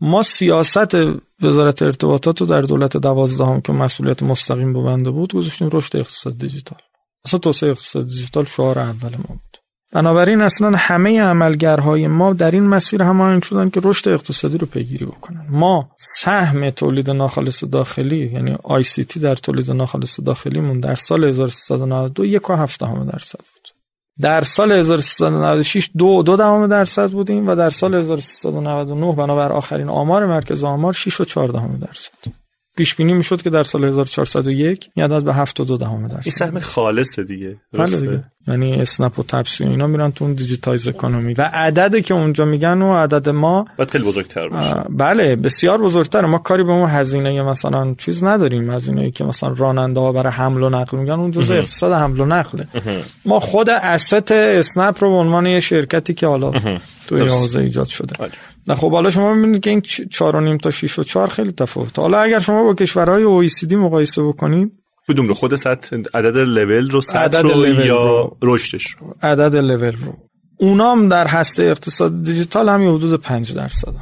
Speaker 3: ما سیاست وزارت ارتباطات رو در دولت دوازدهم که مسئولیت مستقیم به بنده بود گذاشتیم رشد اقتصاد دیجیتال. اصلا توسعه اقتصاد دیجیتال شعار اول ما بود. بنابراین اصلا همه عملگرهای ما در این مسیر هماهنگ شدن که رشد اقتصادی رو پیگیری بکنن. ما سهم تولید ناخالص داخلی یعنی آی سی تی در تولید ناخالص داخلیمون در سال 1392 یک و هفت درصد. در سال 1396 دو دو دهم درصد بودیم و در سال 1399 بنابر آخرین آمار مرکز آمار 6 و 4 دهم درصد. پیش بینی می‌شد که در سال 1401 این عدد به 7 و 2 دهم درصد.
Speaker 1: این سهم خالصه دیگه
Speaker 3: بله دیگه. یعنی اسنپ و تپسی اینا میرن تو اون digitized economy و عددی که اونجا میگن و عدد ما
Speaker 1: باید خیلی بزرگتر باشه.
Speaker 3: بله بسیار بزرگتر ما کاری به اون هزینه مثلا چیز نداریم. هزینه که مثلا راننده ها برای حمل و نقل میگن اون جزء اقتصاد حمل و نقله ما خود asset اسنپ رو به عنوان یه شرکتی که حالا تو حوزه ایجاد شده. نه خب حالا شما می‌بینید که این 4 تا 6 و 4 خیلی تفاوت حالا اگر شما با کشورهای OECD مقایسه بکنید
Speaker 1: کدوم رو؟ خود سطح عدد لول رو سطح عدد رو یا رشدش رو؟
Speaker 3: عدد لول رو. اونام در هسته اقتصاد دیجیتال هم حدود 5 درصد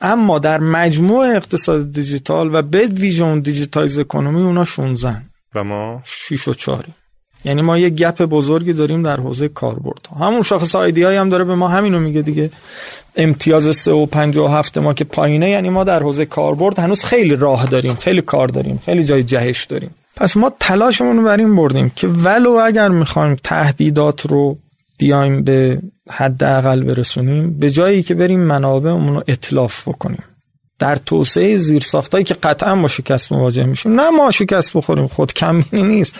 Speaker 3: اما در مجموع اقتصاد دیجیتال و به ویژه digitized economy اونا 16
Speaker 1: و ما؟
Speaker 3: 6 و 4 یعنی ما یه گپ بزرگی داریم در حوزه کاربرد همون شاخص آیدی هم داره به ما همینو میگه دیگه. امتیاز 3 و 5 و 7 ما که پایینه یعنی ما در حوزه کاربرد هنوز خیلی راه داریم خیلی کار داریم خیلی جای جهش داریم. پس ما تلاشمون رو بر این بردیم که ولو اگر می‌خوایم تهدیدات رو بیایم به حد اقل برسونیم به جایی که بریم منابعمون رو اطلاف بکنیم. در توسعه زیرساختایی که قطعا ما شکست مواجه میشیم. نه ما شکست بخوریم خود کمینی نیست.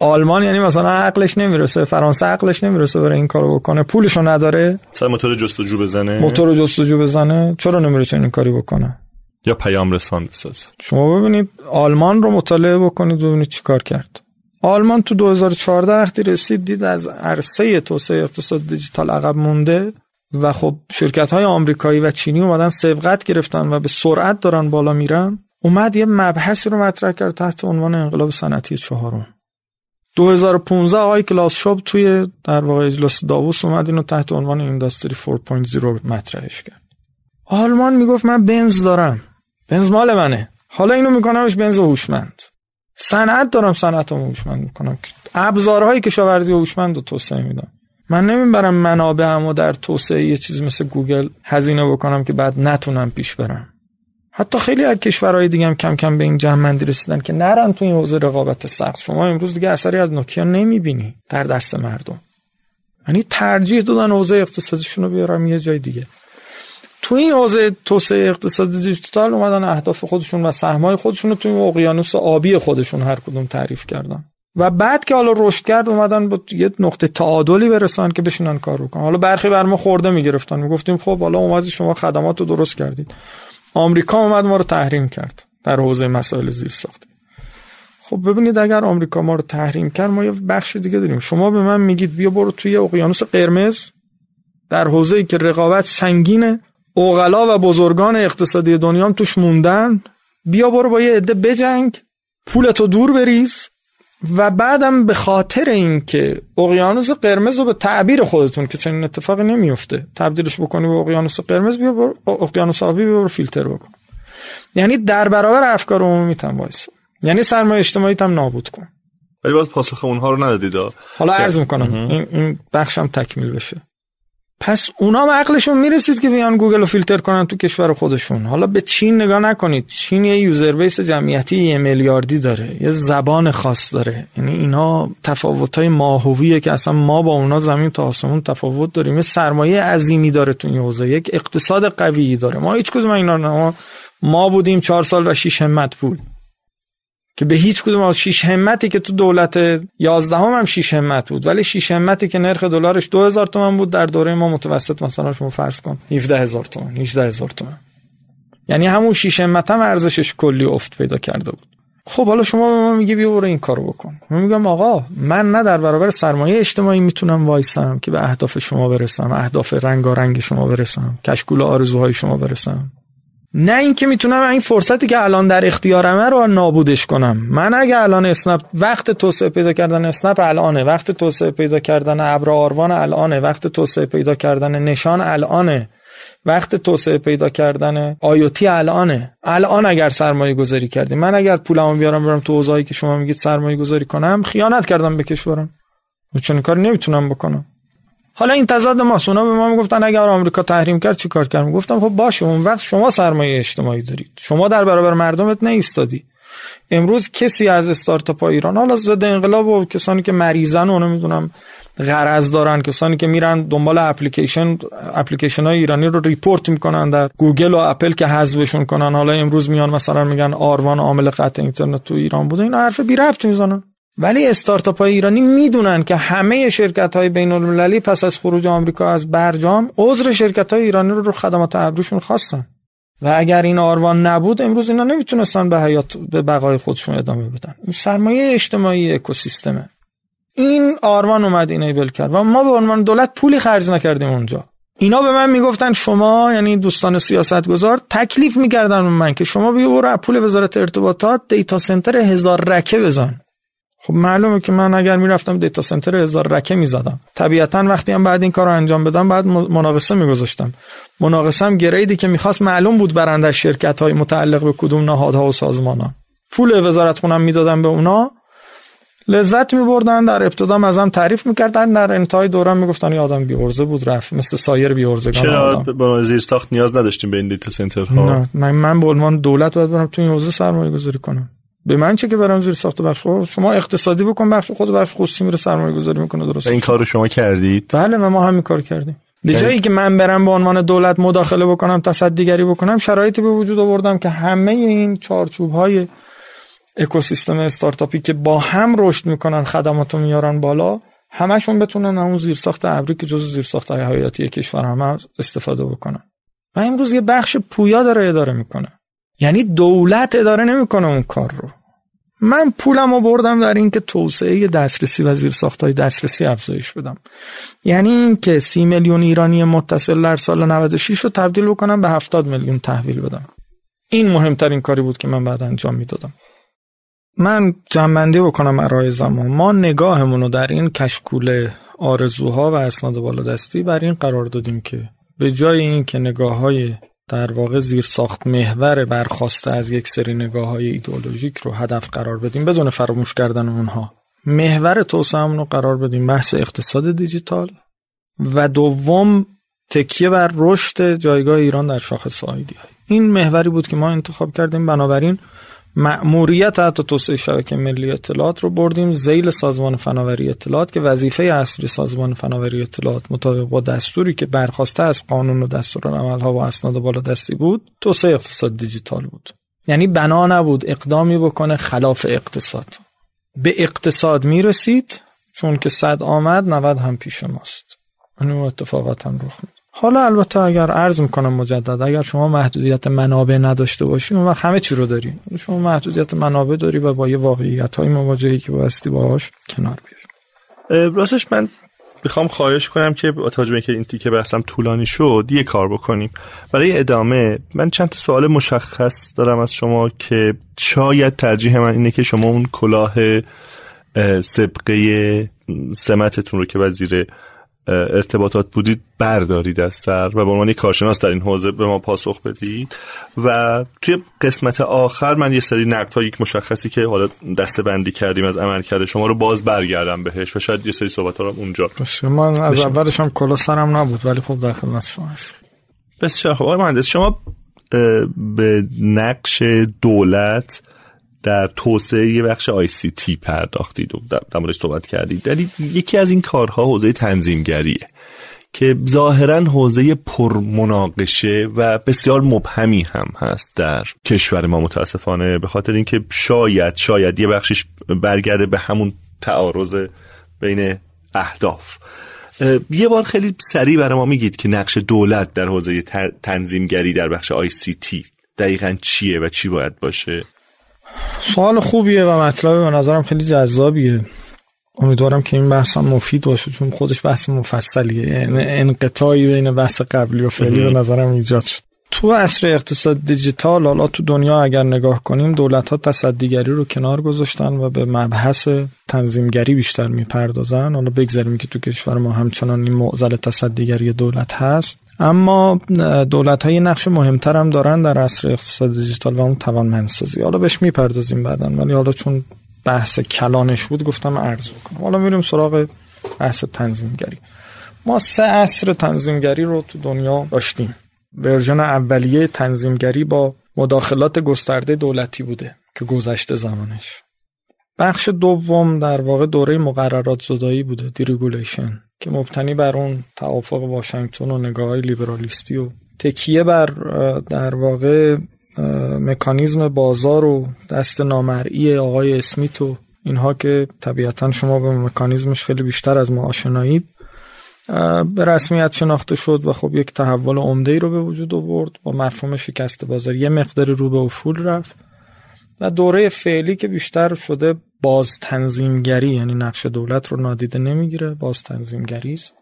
Speaker 3: آلمان یعنی مثلا عقلش نمی‌رسه فرانسه عقلش نمی‌رسه برای این کارو بکنه. پولشو نداره.
Speaker 1: مثلا موتور جستجو بزنه.
Speaker 3: موتور جستجو بزنه. چرا نمی‌رسه این کاری بکنه؟
Speaker 1: یا پیام رسان بسازه.
Speaker 3: شما ببینید آلمان رو مطالعه بکنید ببینید چی کار کرد. آلمان تو 2014 وقتی رسید دید از عرصه توسعه اقتصاد دیجیتال عقب مونده و خب شرکت های آمریکایی و چینی اومدن سبقت گرفتن و به سرعت دارن بالا میرن. اومد یه مبحثی رو مطرح کرد تحت عنوان انقلاب صنعتی چهارم. 2015 آقای کلاس شاب توی در واقع اجلاس داووس اومد اینو تحت عنوان اینداستری 4.0 مطرحش کرد. آلمان می‌گفت من بنز دارم. بنز مال منه. حالا اینو میکنمش بنز هوشمند. صنعت دارم صنعتم هوشمند می‌کنم. ابزارهای کشاورزی هوشمند رو توسعه میدم. من نمی‌برم منابعم و در توسعه یه چیز مثل گوگل هزینه بکنم که بعد نتونم پیش برم. حتی خیلی از کشورهای دیگه هم کم کم به این جمعندی رسیدن که نرن تو این حوزه رقابت سخت. شما امروز دیگه اثری از نوکیا نمی‌بینی در دست مردم. یعنی ترجیح دادن حوزه اقتصادیشون رو بیارم یه جای دیگه. تو این حوزه توسعه اقتصادی دیجیتال اومدن اهداف خودشون و سهمای خودشون رو این اقیانوس آبی خودشون هر کدوم تعریف کردن. و بعد که حالا رشد کرد اومدن با یه نقطه تعادلی برسن که بشینن کار بکنن. حالا برخی بر ما خورده می‌گرفتن. می‌گفتیم خب حالا اومدید شما خدمات رو درست کردید. آمریکا اومد ما رو تحریم کرد در حوزه مسائل زیر ساخته خب ببینید اگر آمریکا ما رو تحریم کرد ما یه بخش دیگه داریم. شما به من میگید بیا برو توی اقیانوس قرمز. در حوزه ای که رقابت سنگینه اوغلا و بزرگان اقتصادی دنیا هم توش موندن. بیا برو با یه عده بجنگ. پولتو دور بریز. و بعدم به خاطر اینکه اقیانوس قرمز رو به تعبیر خودتون که چنین اتفاقی نمیفته تبدیلش بکنی به اقیانوس قرمز بیا برو اقیانوس آبی بیا برو فیلتر بکن. یعنی در برابر افکار عمومی هم وایسا. یعنی سرمایه اجتماعیتم نابود کن.
Speaker 1: ولی باز پاسخ اونها رو ندادید.
Speaker 3: حالا عرض می‌کنم این, این بخشم تکمیل بشه. پس اونا هم عقلشون می‌رسید که بیان گوگل رو فیلتر کنن تو کشور خودشون. حالا به چین نگاه نکنید. چین یه user base جمعیتی یه میلیاردی داره. یه زبان خاص داره. یعنی اینا تفاوت های ماهویه که اصلا ما با اونا زمین تا آسمون تفاوت داریم. یه سرمایه عظیمی داره تو این حوزه. یک اقتصاد قوی داره. ما هیچ کدوم اینا ما, ما بودیم چهار سال و شیش همت پول. که به هیچ کدوم از شیش همتی که تو دولت 11 هم, هم شیش همت بود ولی شیش همتی که نرخ دلارش 2000 تومان بود در دوره ما متوسط مثلا شما فرض کن 17000 تومان 18000 تومان. یعنی همون شیش همت هم ارزشش کلی افت پیدا کرده بود. خب حالا شما به ما میگی بیا برو این کارو بکن. من میگم آقا من نه در برابر سرمایه اجتماعی می‌تونم وایسم که به اهداف شما برسم اهداف رنگارنگ شما برسم کشکول آرزوهای شما برسم. نه اینکه می‌تونم این فرصتی که الان در اختیارمه رو نابودش کنم. من اگه الان اسنپ وقت توسعه پیدا کردن اسنپ الانه وقت توسعه پیدا کردن ابر آروان الانه وقت توسعه پیدا کردن نشان الانه وقت توسعه پیدا کردن آیوتی الانه. الان اگر سرمایه گذاری کردیم من اگر پولمو بیارم برم تو اوضاعی که شما میگید سرمایه گذاری کنم خیانت کردم به کشورم. چون کاری نمی‌تونم بکنم. حالا این تضاد ماست. اونا به ما می‌گفتن اگر آمریکا تحریم کرد چیکار کردم گفتم خب باشه اون وقت شما سرمایه اجتماعی دارید. شما در برابر مردمت نیستادی. امروز کسی از استارتاپ ایران حالا ضد انقلاب و کسانی که مریضن و نمی‌دونم غرض دارن کسانی که میرن دنبال اپلیکیشن اپلیکیشن های ایرانی رو report می‌کنن در گوگل و اپل که حذفشون کنن. حالا امروز میان مثلا میگن آروان عامل قطع اینترنت تو ایران بوده. این حرف بی ربط می‌زنن. ولی استارتاپ های ایرانی می‌دونن که همه شرکت های بین المللی پس از خروج آمریکا از برجام عذر شرکت های ایرانی رو از خدمات ابریشون خواستن و اگر این آروان نبود امروز اینا نمی‌تونستن به حیات به بقای خودشون ادامه بدن. سرمایه اجتماعی اکوسیستمه. این آروان اومد اینیبل کرد و ما به عنوان دولت پولی خرج نکردیم اونجا. اینا به من می‌گفتن شما یعنی دوستان سیاست گذار تکلیف می‌کردن من که شما بیا برو پول وزارت ارتباطات دیتا سنتر هزار رکه بزن. خب معلومه که من اگر می‌رفتم دیتا سنتر هزار رکه می‌زدم. طبیعتا وقتی هم بعد این کار رو انجام بدم بعد مناقصه میگذاشتم. مناقصه هم گریدی که می‌خواست معلوم بود برنده شرکت های متعلق به کدوم نهادها و سازمان ها. پول وزارت خونم می‌دادم به اونا. لذت میبردن در ابتدا ازم تعریف می‌کردن در انتهای دوران می‌گفتن این آدم بیورزه بود رفت مثل سایر بیورزگان
Speaker 1: چرا با زیر ساخت نیاز نداشتیم به این دیتا سنترها؟
Speaker 3: نه من من به عنوان دولت باید برم تو این حوزه سرمایه گذاری کنم. به من چه که برم زیر ساخت بخش شما اقتصادی بکن بخش خود بخش خصوصی میره سرمایه گذاری می‌کنه درست.
Speaker 1: این کارو شما کردید؟
Speaker 3: بله ما همین کار کردیم. به یعنی جایی که من برم به عنوان دولت مداخله بکنم تصدیگری بکنم شرایطی به وجود آوردم که همه این چارچوب های اکوسیستم استارتاپی که با هم رشد می‌کنن خدماتو میارن بالا همشون بتونن اون زیرساخت ابری که جزو زیرساخت های حیاتی کشور هم استفاده بکنن. و امروز یه بخش پویا داره اداره می‌کنه. یعنی دولت اداره نمی‌کنه اون کار رو. من پولم رو بردم در اینکه توسعه دسترسی و زیرساخت های دسترسی افزایش بدم. یعنی اینکه سی میلیون ایرانی متصل در سال 96 رو تبدیل بکنم به 70 میلیون تحویل بدم. این مهمترین کاری بود که من بعد انجام می‌دادم. من جنبندی بکنم ارائه زمان. ما نگاهمون رو در این کشکول آرزوها و اسناد بالادستی بر این قرار دادیم که به جای اینکه نگاه های در واقع زیر ساخت محور برخواسته از یک سری نگاه های ایدئولوژیک رو هدف قرار بدیم. بدون فراموش کردن اونها محور توسعه رو قرار بدیم بحث اقتصاد دیجیتال. و دوم تکیه بر رشد جایگاه ایران در شاخص آیدی این محوری بود که ما انتخاب کردیم. بنابراین مأموریت حتی توسعه شبکه ملی اطلاعات رو بردیم. زیل سازمان فناوری اطلاعات که وظیفه اصلی سازمان فناوری اطلاعات مطابق با دستوری که برخواسته از قانون و دستور ها و اسناد بالا دستی بود توسعه اقتصاد دیجیتال بود. یعنی بنا نبود اقدامی بکنه خلاف اقتصاد. به اقتصاد می‌رسید چون که صد آمد 90 هم پیش ماست. اون اتفاقات هم رخ حالا البته اگر عرض می‌کنم مجدد اگر شما محدودیت منابع نداشته باشی اون وقت همه چی رو داری شما محدودیت منابع داری و با یه واقعیت های مواجهی که باستی باهاش کنار
Speaker 1: بیاری راستش من می‌خوام خواهش کنم که با توجه که این تیکه بحثم طولانی شد یه کار بکنیم. برای ادامه من چند تا سوال مشخص دارم از شما که شاید ترجیح من اینه که شما اون کلاه سبقه سمتتون رو که وزیر ارتباطات بودید بردارید از سر و به عنوان کارشناس در این حوزه به ما پاسخ بدید. و توی قسمت آخر من یه سری نقد ها یک مشخصی که حالا دسته بندی کردیم از عمل کرده شما رو باز برگردم بهش و شاید یه سری صحبت ها رو اونجا
Speaker 3: باشه من از اولش هم کلا سرم نبود ولی خب در خدمت شما هست
Speaker 1: بسیار خب آقای مهندس شما به نقش دولت در توسعه یه بخش آی سی تی پرداختید و در موردش صحبت کردید. در یکی از این کارها حوزه تنظیمگریه که ظاهرا حوزه پرمناقشه و بسیار مبهمی هم هست در کشور ما. متاسفانه به خاطر اینکه شاید شاید یه بخشش برگرده به همون تعارض بین اهداف. یه بار خیلی سریع برای ما میگید که نقش دولت در حوزه تنظیمگری در بخش آی سی تی دقیقا چیه و چی باید باشه؟
Speaker 3: سوال خوبیه و مطلب به نظرم خیلی جذابیه. امیدوارم که این بحث هم مفید باشه چون خودش بحث مفصلیه. انقطاعی بین بحث قبلی و فعلی به نظرم ایجاد شد. تو عصر اقتصاد دیجیتال حالا تو دنیا اگر نگاه کنیم دولت ها تصدیگری رو کنار گذاشتن و به مبحث تنظیمگری بیشتر می‌پردازن. حالا بگذاریم که تو کشور ما همچنان این معضل تصدیگری دولت هست. اما دولت های نقش مهمتر هم دارن در عصر اقتصاد دیجیتال و اون توانمندسازی. حالا بهش می‌پردازیم بعدا ولی حالا چون بحث کلانش بود گفتم عرض کنم حالا میریم سراغ بحث تنظیمگری. ما سه عصر تنظیمگری رو تو دنیا داشتیم. ورژن اولیه تنظیمگری با مداخلات گسترده دولتی بوده که گذشته زمانش. بخش دوم در واقع دوره مقررات زدایی بوده دیریگولیشن که مبتنی بر اون توافق واشنگتن و نگاه های لیبرالیستی و تکیه بر در واقع مکانیزم بازار و دست نامرئی آقای اسمیت و اینها که طبیعتا شما به مکانیزمش خیلی بیشتر از ما آشنایید به رسمیت شناخته شد و خب یک تحول عمده ای رو به وجود آورد با مفهوم شکست بازار. یه مقدار رو به افول رفت. و دوره فعلی که بیشتر شده باز تنظیمگری یعنی نقش دولت رو نادیده نمی‌گیره باز تنظیمگری است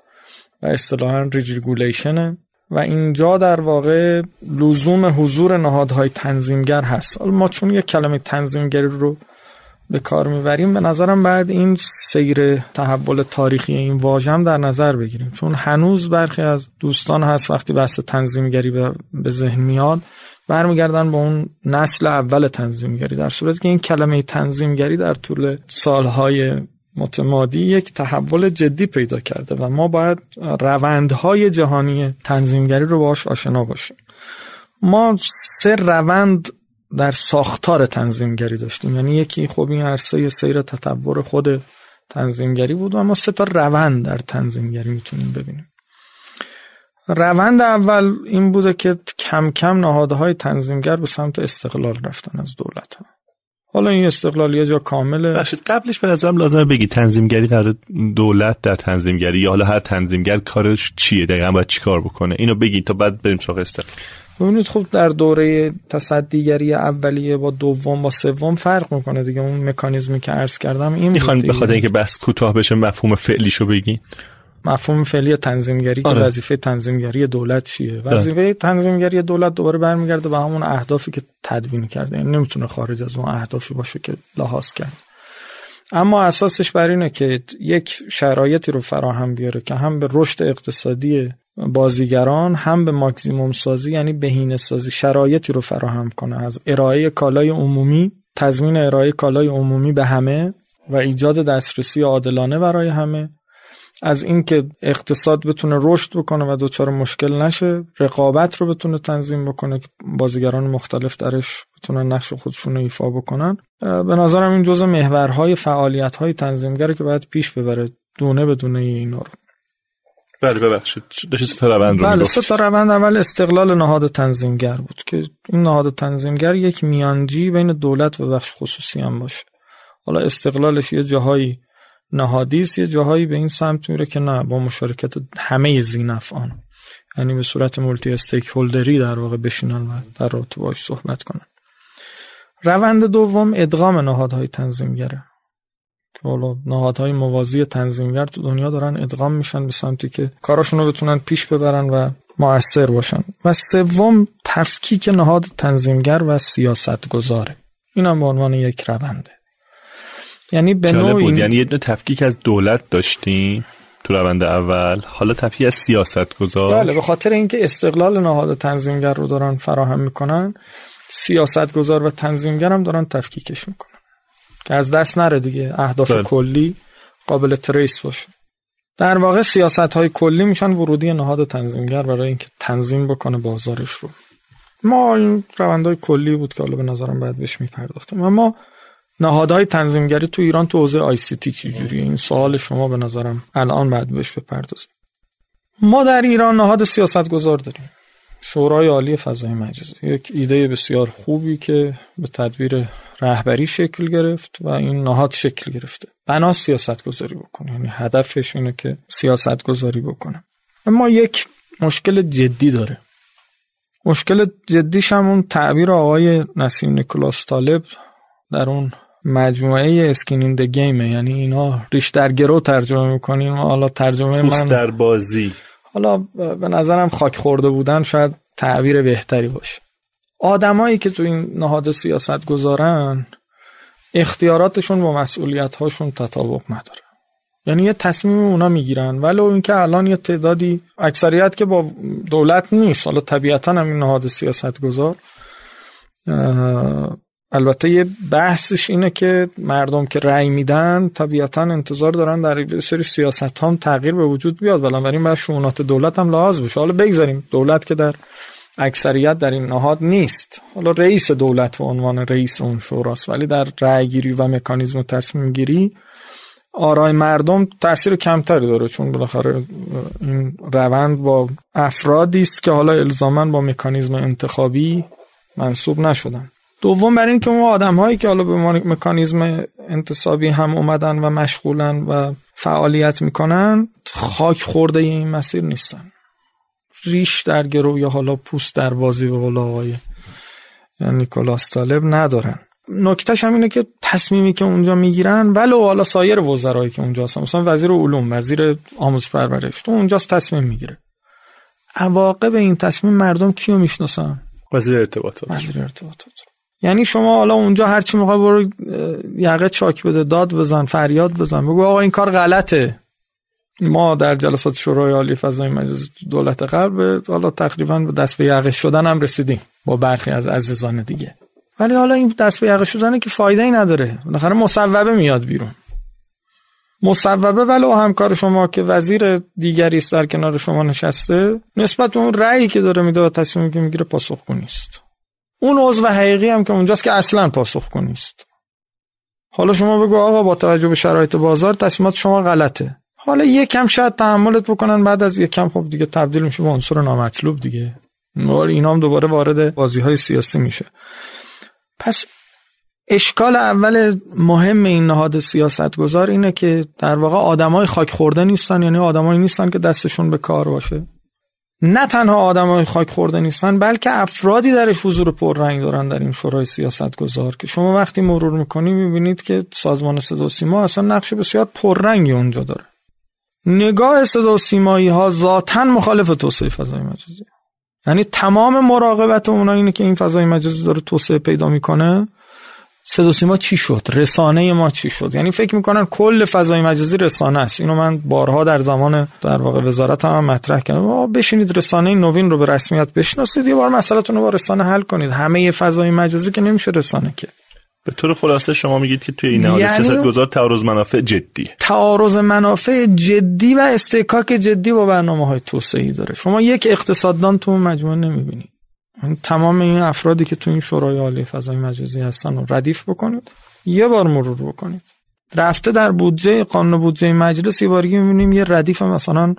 Speaker 3: و اصطلاحا ریگولیشنه و اینجا در واقع لزوم حضور نهادهای تنظیمگر هست. ما چون یک کلمه تنظیمگری رو به کار می‌بریم به نظرم بعد این سیر تحول تاریخی این واژه هم در نظر بگیریم. چون هنوز برخی از دوستان هست وقتی بحث تنظیمگری به ذهن میاد برمیگردن به اون نسل اول تنظیمگری در صورتی که این کلمه تنظیمگری در طول سالهای متمادی یک تحول جدی پیدا کرده و ما باید روندهای جهانی تنظیمگری رو باش آشنا باشیم. ما سه روند در ساختار تنظیمگری داشتیم. یعنی یکی خب این عرصه سیر تطور خود تنظیمگری بود و ما سه تا روند در تنظیمگری می‌تونیم ببینیم. روند اول این بوده که کم کم نهادهای تنظیمگر به سمت استقلال رفتن از دولت ها حالا این استقلال یه جا کامله.
Speaker 1: بخشید قبلش به نظرم لازمه بگی تنظیمگری قرار دولت در تنظیمگری یا حالا هر تنظیمگر کارش چیه دقیقا باید چی کار بکنه؟ اینو بگی تا بعد بریم سراغ استقلال.
Speaker 3: ببینید خب در دوره تصدیگری اولیه با دوم با سوم فرق می‌کنه دیگه. اون مکانیزمی که عرض کردم این
Speaker 1: می‌خوان به خاطر اینکه بس کوتاه بشه مفهوم فعلیشو بگی
Speaker 3: مفهوم فعلی تنظیمگری آره. که وظیفه تنظیمگری دولت چیه؟ بله. وظیفه تنظیمگری دولت دوباره برمیگرده به همون اهدافی که تدوین کرده. یعنی نمی‌تونه خارج از اون اهدافی باشه که لحاظ کرد. اما اساسش بر اینه که یک شرایطی رو فراهم بیاره که هم به رشد اقتصادی بازیگران هم به ماکسیموم سازی یعنی بهینه سازی شرایطی رو فراهم کنه. از ارائه کالای عمومی تضمین ارائه کالای عمومی به همه و ایجاد دسترسی عادلانه برای همه. از اینکه اقتصاد بتونه رشد بکنه و دچار مشکل نشه رقابت رو بتونه تنظیم بکنه که بازیگران مختلف درش بتونن نقش خودشون رو ایفا بکنن. به نظرم این جزء محورهای فعالیت های تنظیمگره که باید پیش ببره دونه به دونه اینا رو
Speaker 1: بله ببخشید. روند رو
Speaker 3: بله سه روند. اول استقلال نهاد تنظیمگر بود که این نهاد تنظیمگر یک میانجی بین دولت و بخش خصوصی هم باشه. حالا استقلالش یه جاهایی نهادی است یه جاهایی به این سمت میره که نه با مشارکت همه زینفعان. یعنی به صورت مولتی استیک هولدری در واقع بشینن و در رابطه باش صحبت کنن. روند دوم ادغام نهادهای تنظیمگره. نهادهای موازی تنظیمگر تو دنیا دارن ادغام میشن به سمتی که کاراشون رو بتونن پیش ببرن و موثر باشن. و سوم تفکیک نهاد تنظیمگر و سیاست گذاره این هم به عنوان یک رونده. یعنی به نوعی
Speaker 1: بود. یعنی یه تفکیک از دولت داشتیم تو روند اول. حالا تفکیک از سیاست گذار
Speaker 3: بله به خاطر اینکه استقلال نهاد تنظیمگر رو دارن فراهم می‌کنن سیاست گذار و تنظیمگر هم دارن تفکیکش می‌کنن. که از دست نره دیگه اهداف بله. کلی قابل تریس باشه. در واقع سیاست های کلی میشن ورودی نهاد تنظیمگر برای اینکه تنظیم بکنه بازارش رو. ما این روندهای کلی بود که حالا به نظرم باید بهش میپرداختم. اما نهادهای تنظیمگری تو ایران تو حوزه آی سی تی چجوریه؟ این سوال شما به نظرم الان باید بهش بپردازیم. ما در ایران نهاد سیاست گذار داریم. شورای عالی فضای مجازی. یک ایده بسیار خوبی که به تدبیر رهبری شکل گرفت و این نهاد شکل گرفته. بنا سیاست گذاری بکنه. یعنی هدفش اینه که سیاست گذاری بکنه. اما یک مشکل جدی داره. مشکل جدیش هم اون تعبیر آقای نسیم نیکولاس طالب در اون مجموعه اسکین این گیمه. یعنی اینا ریش در گرو ترجمه می‌کنیم حالا ترجمه من
Speaker 1: در بازی.
Speaker 3: حالا به نظرم خاک خورده بودن شاید تعبیر بهتری باشه. آدمایی که تو این نهاد سیاست گذارن اختیاراتشون با مسئولیت هاشون تطابق نداره یعنی یه تصمیم اونا می‌گیرن. ولو اینکه الان یه تعدادی اکثریت که با دولت نیست حالا طبیعتا هم این نهاد سیاست گذار البته یه بحثش اینه که مردم که رأی میدن طبیعتا انتظار دارن در سری سیاست هم تغییر به وجود بیاد. بنابراین باید شونات دولت هم لحاظ بشه. حالا بگذاریم دولت که در اکثریت در این نهاد نیست. حالا رئیس دولت و عنوان رئیس اون شوراست ولی در رأی گیری و مکانیزم تصمیم گیری آرای مردم تاثیر کمتری داره. چون بالاخره این روند با افرادی است که حالا الزاما با مکانیزم انتخابی منصوب نشدن. دوم بر این که اون آدم هایی که حالا به مکانیزم انتصابی هم اومدن و مشغولن و فعالیت می‌کنن خاک خورده این مسیر نیستن. ریش در گرو یا حالا پوست در بازی به قول آقای نیکولاس طالب ندارن. نکتهش هم اینه که تصمیمی که اونجا می‌گیرن ولو حالا سایر وزرایی که اونجا هستن مثلا وزیر علوم وزیر آموزش پرورش تو اونجاست تصمیم می‌گیره. عواقب این تصمیم مردم کیو می‌شناسن؟
Speaker 1: وزیر ارتباطات.
Speaker 3: وزیر ارتباطات. یعنی شما حالا اونجا هر چی می‌خوای برو یقه چاک بده داد بزن فریاد بزن. بگو آقا این کار غلطه. ما در جلسات شورای عالی فضای مجازی دولت قبل حالا تقریبا به دست به یقه شدن هم رسیدیم با برخی از عزیزان دیگه. ولی حالا این دست به یقه شدن که فایده ای نداره. بالاخره مصوبه میاد بیرون. مصوبه ولو همکار شما که وزیر دیگری است در کنار شما نشسته نسبت به اون رأیی که داره میده و تصمیمی که می‌گیره پاسخ نیست. اون عضو حقیقی هم که اونجاست که اصلا پاسخ نیست. حالا شما بگو آقا با توجه به شرایط بازار تصمیمات شما غلطه. حالا یکم شاید تحملت بکنن بعد از یکم خب دیگه تبدیل میشه به عنصر نامطلوب دیگه. اینا هم دوباره وارد بازی های سیاسی میشه. پس اشکال اول مهم این نهاد سیاست گذار اینه که در واقع آدمای خاک خورده نیستن یعنی آدمایی نیستن که دستشون به کار باشه. نه تنها آدمای خاک خورده نیستن بلکه افرادی درش حضور پررنگ دارن در این شورای سیاست گذار که شما وقتی مرور می‌کنی می‌بینید که سازمان صدا سیما اصلا نقش بسیار پررنگی اونجا داره. نگاه صدا سیمایی ها ذاتا مخالف توسعه فضای مجازی. یعنی تمام مراقبت اونا اینه که این فضای مجازی داره توسعه پیدا می‌کنه. صدا سیما چی شد؟ رسانه ما چی شد؟ یعنی فکر می‌کنن کل فضای مجازی رسانه است. اینو من بارها در زمان در واقع وزارت هم مطرح کردم. بشینید رسانه نوین رو به رسمیت بشناسید. یه بار مسئلهتون رو با رسانه حل کنید. همه فضای مجازی که نمیشه رسانه که.
Speaker 1: به طور خلاصه شما میگید که توی این حال یعنی سیاست گذار تعارض منافع جدی.
Speaker 3: تعارض منافع جدی و استحکاک جدی با برنامه های توسعه داره. شما یک اقتصاددان تو مجموعه نمی‌بینید. تمام این افرادی که تو این شورای عالی فضای مجازی هستن رو ردیف بکنید. یه بار مرور بکنید. رفته در بودجه قانون بودجه مجلس یه بارگی می‌بینیم یه ردیف مثلا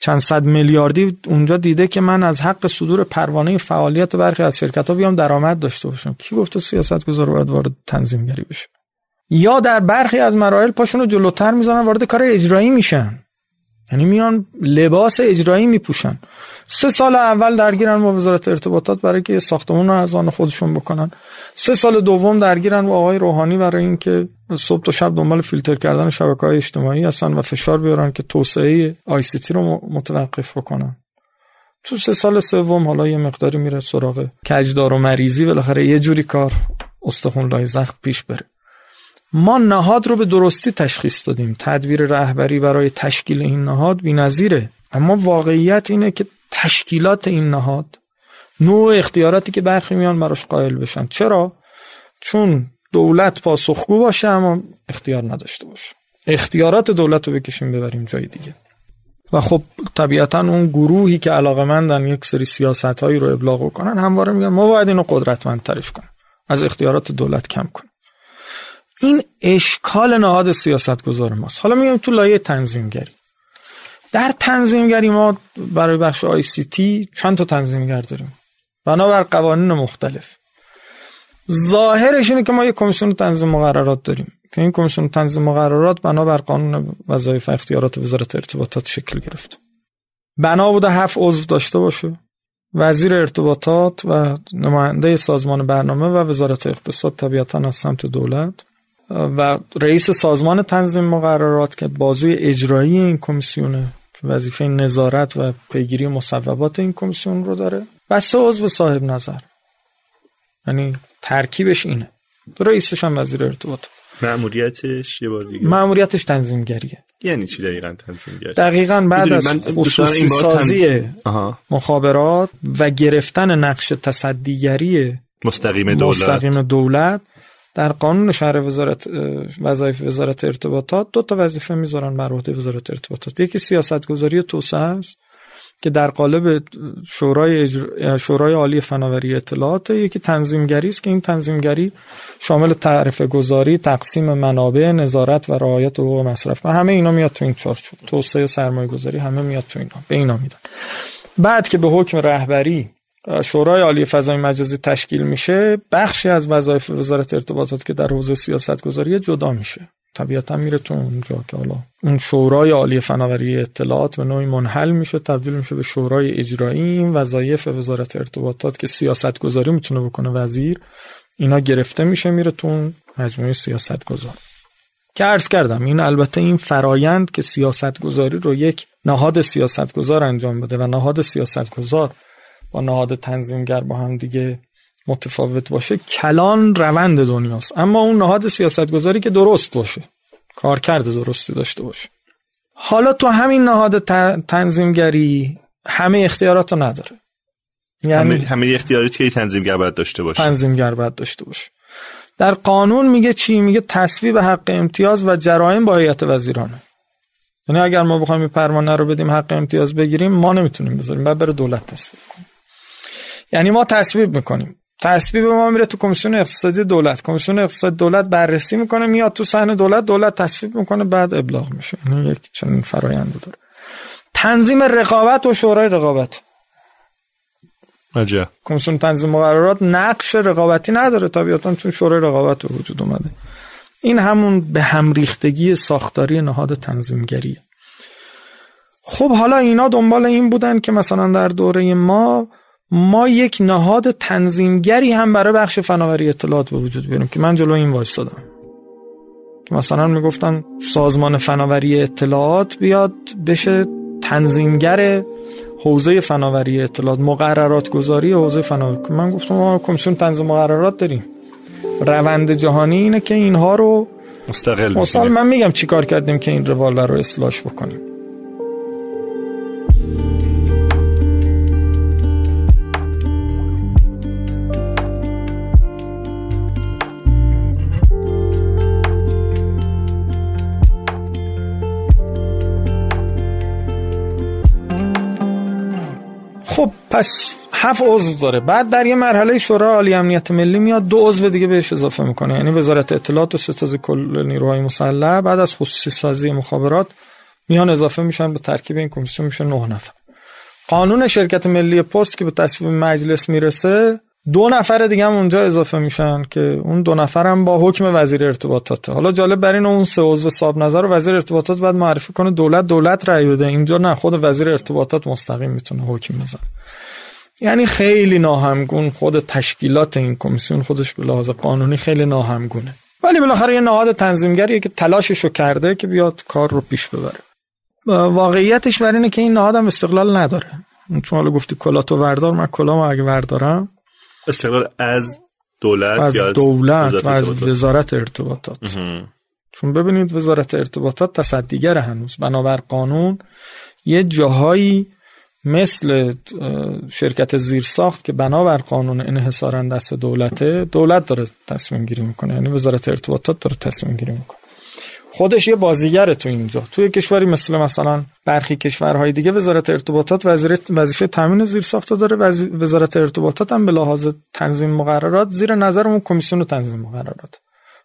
Speaker 3: چند صد میلیاردی اونجا دیده که من از حق صدور پروانه فعالیت برخی از شرکت ها بیام درآمد داشته باشم. کی گفته سیاست گذار باید وارد تنظیمگری بشه؟ یا در برخی از مراحل پاشون رو جلوتر می‌زنن وارد کار اجرایی میشن. یعنی میان لباس اجرایی میپوشن. سه سال اول درگیرن با وزارت ارتباطات برای که ساختمون رو از آن خودشون بکنن. سه سال دوم درگیرن با آقای روحانی برای اینکه صبح تا شب دنبال فیلتر کردن شبکه های اجتماعی هستن و فشار بیارن که توسعه آی سی تی رو متوقف بکنن. تو سه سال سوم حالا یه مقداری میره سراغ کجدار و مریضی. بالاخره یه جوری کار استخون لای زخم پیش بره. ما نهاد رو به درستی تشخیص دادیم. تدبیر رهبری برای تشکیل این نهاد بی‌نظیره. اما واقعیت اینه که تشکیلات این نهاد نوع اختیاراتی که برخی میان براش قائل بشن. چرا؟ چون دولت پاسخگو باشه اما اختیار نداشته باشه. اختیارات دولت رو بکشیم ببریم جای دیگه. و خب طبیعتا اون گروهی که علاقه مندن یک سری سیاست هایی رو ابلاغ کنن همواره میگن ما باید اینو قدرتمندترش کنیم. از اختیارات دولت کم کنیم. این اشکال نهاد سیاست گذار ماست. حالا میگم تو لایه تنظیمگری. در تنظیمگری ما برای بخش آی سی تی چند تا تنظیمگر داریم. بنابر قوانین مختلف. ظاهرش اینه که ما یک کمیسیون تنظیم مقررات داریم. که این کمیسیون تنظیم مقررات بنابر قانون وظایف اختیارات وزارت ارتباطات شکل گرفت. بنا بوده هفت عضو داشته باشه. وزیر ارتباطات و نماینده سازمان برنامه و وزارت اقتصاد طبیعتا از سمت دولت. و رئیس سازمان تنظیم مقررات که بازوی اجرایی این کمیسیونه که وظیفه نظارت و پیگیری مصوبات این کمیسیون رو داره و سه عضو صاحب نظر. یعنی ترکیبش اینه. رئیسش هم وزیر ارتباط.
Speaker 1: معمولیتش یه بار دیگه.
Speaker 3: معمولیتش تنظیمگریه.
Speaker 1: یعنی چی دقیقا تنظیمگر
Speaker 3: دقیقا بعد از خصوصی سازی مخابرات و گرفتن نقش تصدیگری
Speaker 1: مستقیم دولت.
Speaker 3: مستقیم دولت در قانون شهر وزارت وظایف وزارت ارتباطات دو تا وظیفه می‌ذارن بر وزارت ارتباطات. یکی سیاست گذاری توسعه است که در قالب شورای اجر... شورای عالی فناوری اطلاعات یکی تنظیمگری است که این تنظیمگری شامل تعرفه گذاری تقسیم منابع نظارت و رعایت حقوق مصرف. و همه اینا میاد تو این چارچوب. توسعه سرمایه گذاری همه میاد تو اینا به اینا میدن. بعد که به حکم رهبری شورای عالی فضای مجازی تشکیل میشه. بخشی از وظایف وزارت ارتباطات که در حوزه سیاست گذاری جدا میشه. طبیعتا میره تو اونجا که حالا اون شورای عالی فناوری اطلاعات به نوعی منحل میشه تبدیل میشه به شورای اجرایی. این وظایف وزارت ارتباطات که سیاست گذاری می‌تونه بکنه وزیر اینا گرفته میشه میره تو اون مجموعه سیاست گذار که عرض کردم این البته این فرایند که سیاست گذاری رو یک نهاد سیاست گذار انجام بده و نهاد سیاست گذار با نهاد تنظیمگر با هم دیگه متفاوت باشه. کلان روند دنیاست. اما اون نهاد سیاستگذاری که درست باشه. کارکرد درستی داشته باشه. حالا تو همین نهاد تنظیمگری همه اختیارات رو نداره.
Speaker 1: یعنی همه, همه اختیاراتی که تنظیمگر باید داشته باشه؟
Speaker 3: تنظیمگر باید داشته باشه. در قانون میگه چی؟ میگه تصویب حق امتیاز و جرایم با هیئت وزیرانه. یعنی اگر ما بخوایم این پروانه رو بدیم حق امتیاز بگیریم ما نمی‌تونیم بذاریم. بعد بره دولت تصویب کنیم یعنی ما تصویب می‌کنیم. تصویب ما میره تو کمیسیون اقتصادی دولت. کمیسیون اقتصادی دولت بررسی می‌کنه میاد تو صحنه دولت دولت تصویب می‌کنه بعد ابلاغ میشه. این یک چنین فرآیندی داره. تنظیم رقابت و شورای رقابت.
Speaker 1: عجب.
Speaker 3: کمیسیون تنظیم مقررات نقش رقابتی نداره. طبیعتا چون شورای رقابت به وجود اومده. این همون به هم ریختگی ساختاری نهاد تنظیمگریه. خب حالا اینا دنبال این بودن که مثلا در دوره ما ما یک نهاد تنظیمگری هم برای بخش فناوری اطلاعات به وجود بیاریم که من جلو این وایستادم که مثلا می‌گفتن سازمان فناوری اطلاعات بیاد بشه تنظیمگر حوزه فناوری اطلاعات مقررات گذاری حوزه فناوری. من گفتم ما کمیسیون تنظیم مقررات داریم. روند جهانی اینه که اینها رو
Speaker 1: مستقل
Speaker 3: مثال من میگم چیکار کردیم که این روال رو اصلاح بکنیم. پس هفت عضو داره. بعد در یه مرحله شورای عالی امنیت ملی میاد دو عضو دیگه بهش اضافه می‌کنه. یعنی وزارت اطلاعات و ستاز کل نیروهای مسلح بعد از خصوصی سازی مخابرات میان اضافه میشن به ترکیب این کمیسیون میشه نه نفر. قانون شرکت ملی پست که به تصویب مجلس می‌رسه دو نفر دیگه هم اونجا اضافه میشن که اون دو نفر هم با حکم وزیر ارتباطات حالا جالب بر این اون سه عضو صاحب نظر و وزیر ارتباطات بعد معرفی کنه دولت دولت رأی بده. اینجا نه خود وزیر ارتباطات مستقیم می‌تونه حکم بزنه. یعنی خیلی ناهمگون خود تشکیلات این کمیسیون خودش به لحاظ قانونی خیلی ناهمگونه. ولی بالاخره یه نهاد تنظیمگریه که تلاششو کرده که بیاد کار رو پیش ببره. واقعیتش بر اینه که این نهاد هم استقلال نداره. چون حالا گفتی کلاتو وردار من کلامو اگه وردارم
Speaker 1: استقلال از دولت
Speaker 3: از دولت و از وزارت ارتباطات. چون ببینید وزارت ارتباطات تصدیگر هنوز. بنابر قانون یه جاهایی مثل شرکت زیرساخت که بنابر قانون انحصارا دست دولته دولت داره تصمیم گیری می‌کنه. یعنی وزارت ارتباطات داره تصمیم گیری می‌کنه. خودش یه بازیگره تو اینجا. توی کشوری مثل مثلا برخی کشورهای دیگه وزارت ارتباطات وظیفه تامین زیر ساخته داره وزارت ارتباطات هم به لحاظ تنظیم مقررات زیر نظر اون کمیسیون تنظیم مقررات.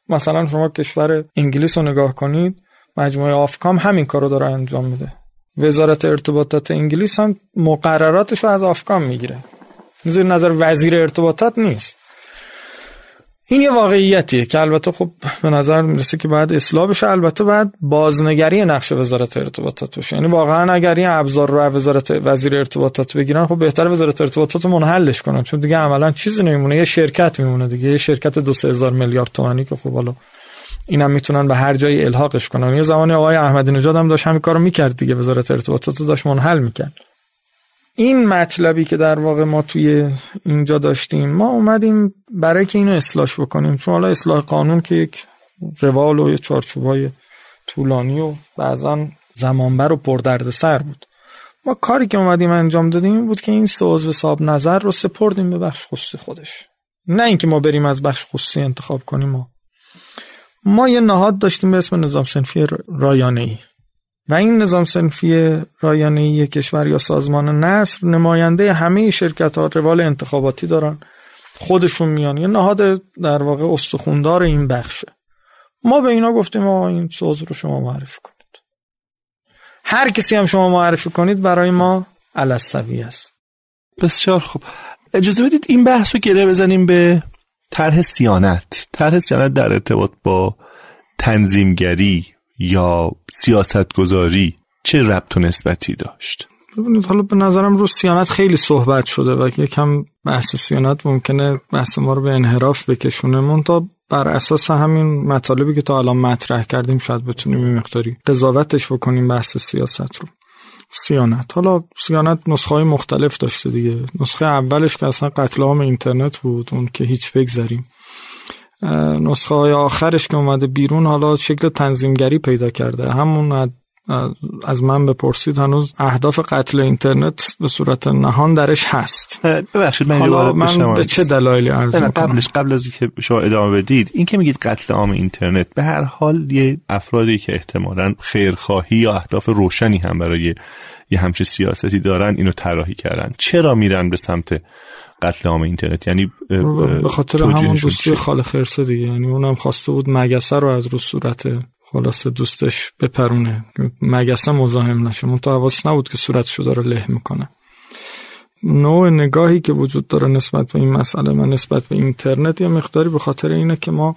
Speaker 3: مثلا شما کشور انگلیس رو نگاه کنید مجموعه آفکام همین کارو داره انجام میده. وزارت ارتباطات انگلیس هم مقرراتش رو از آفکام می‌گیره. زیر نظر وزیر ارتباطات نیست. این یه واقعیتیه که البته خب به نظر می‌رسه که بعد اصلاح بشه. البته بعد بازنگری نقش وزارت ارتباطات بشه یعنی واقعا اگر این ابزار رو وزارت وزیر ارتباطات بگیرن خب بهتر وزارت ارتباطات منحلش کنن. چون دیگه عملا چیزی نمیمونه. یه شرکت میمونه دیگه. یه شرکت دو سه هزار میلیارد تومانی که خب حالا اینم می‌تونن به هر جایی الحاقش کنن. یه زمانی آقای احمدی نژاد هم داشت همین کارو می‌کرد دیگه وزارت ارتباطات داشت منحل می‌کرد. این مطلبی که در واقع ما توی اینجا داشتیم ما اومدیم برای که اینو اصلاح بکنیم. چون حالا اصلاح قانون که یک روال و یک چارچوبای طولانی و بعضا زمانبر و پردرد سر بود. ما کاری که اومدیم انجام دادیم بود که این سه عضو صاحب نظر رو سپردیم به بخش خصوصی خودش. نه اینکه ما بریم از بخش خصوصی انتخاب کنیم ما ما یه نهاد داشتیم به اسم نظام سنفی رایانه ای و این نظام سنفی رایانه ای کشور یا سازمان نصر نماینده همه شرکت ها روال انتخاباتی دارن خودشون میان. یه نهاد در واقع استخوندار این بخشه. ما به اینا گفتیم آقا این سوز رو شما معرفی کنید. هر کسی هم شما معرفی کنید برای ما علصوی است.
Speaker 1: بسیار خوب. اجازه بدید این بحث رو گره بزنیم به طرح سیانت طرح سیانت در ارتباط با تنظیمگری یا سیاستگذاری چه ربط و نسبتی داشت؟
Speaker 3: ببینید حالا به نظرم رو سیانت خیلی صحبت شده و یکم بحث سیانت ممکنه بحث ما رو به انحراف بکشونه. منتها بر اساس همین مطالبی که تا الان مطرح کردیم شاید بتونیم این مقداری قضاوتش بکنیم بحث سیاست رو. سیانت. حالا سیانت نسخه های مختلف داشته دیگه. نسخه اولش که اصلا قتل عام اینترنت بود اون که هیچ بگذاریم نسخه های آخرش که اومده بیرون حالا شکل تنظیمگری پیدا کرده. همون از من بپرسید هنوز اهداف قتل اینترنت به صورت نهان درش هست.
Speaker 1: ببخشید من
Speaker 3: حالا من به چه دلایلی عرض
Speaker 1: قبلش قبل از اینکه شما ادامه بدید این که میگید قتل عام اینترنت به هر حال یه افرادی که احتمالا خیرخواهی یا اهداف روشنی هم برای یه همچه سیاستی دارن اینو طراحی کردن. چرا میرن به سمت قتل عام اینترنت؟ یعنی
Speaker 3: به خاطر همون دوستی خال خرسه دیگه. یعنی اونم خواسته بود مگسه رو از رو صورت خلاصه دوستش بپرونه. مگسه مزاحم نشه؟ منتها حواسش نبود که صورتشو داره له می‌کنه. نوع نگاهی که وجود داره نسبت به این مسئله و نسبت به اینترنت یه مقداری به خاطر اینه که ما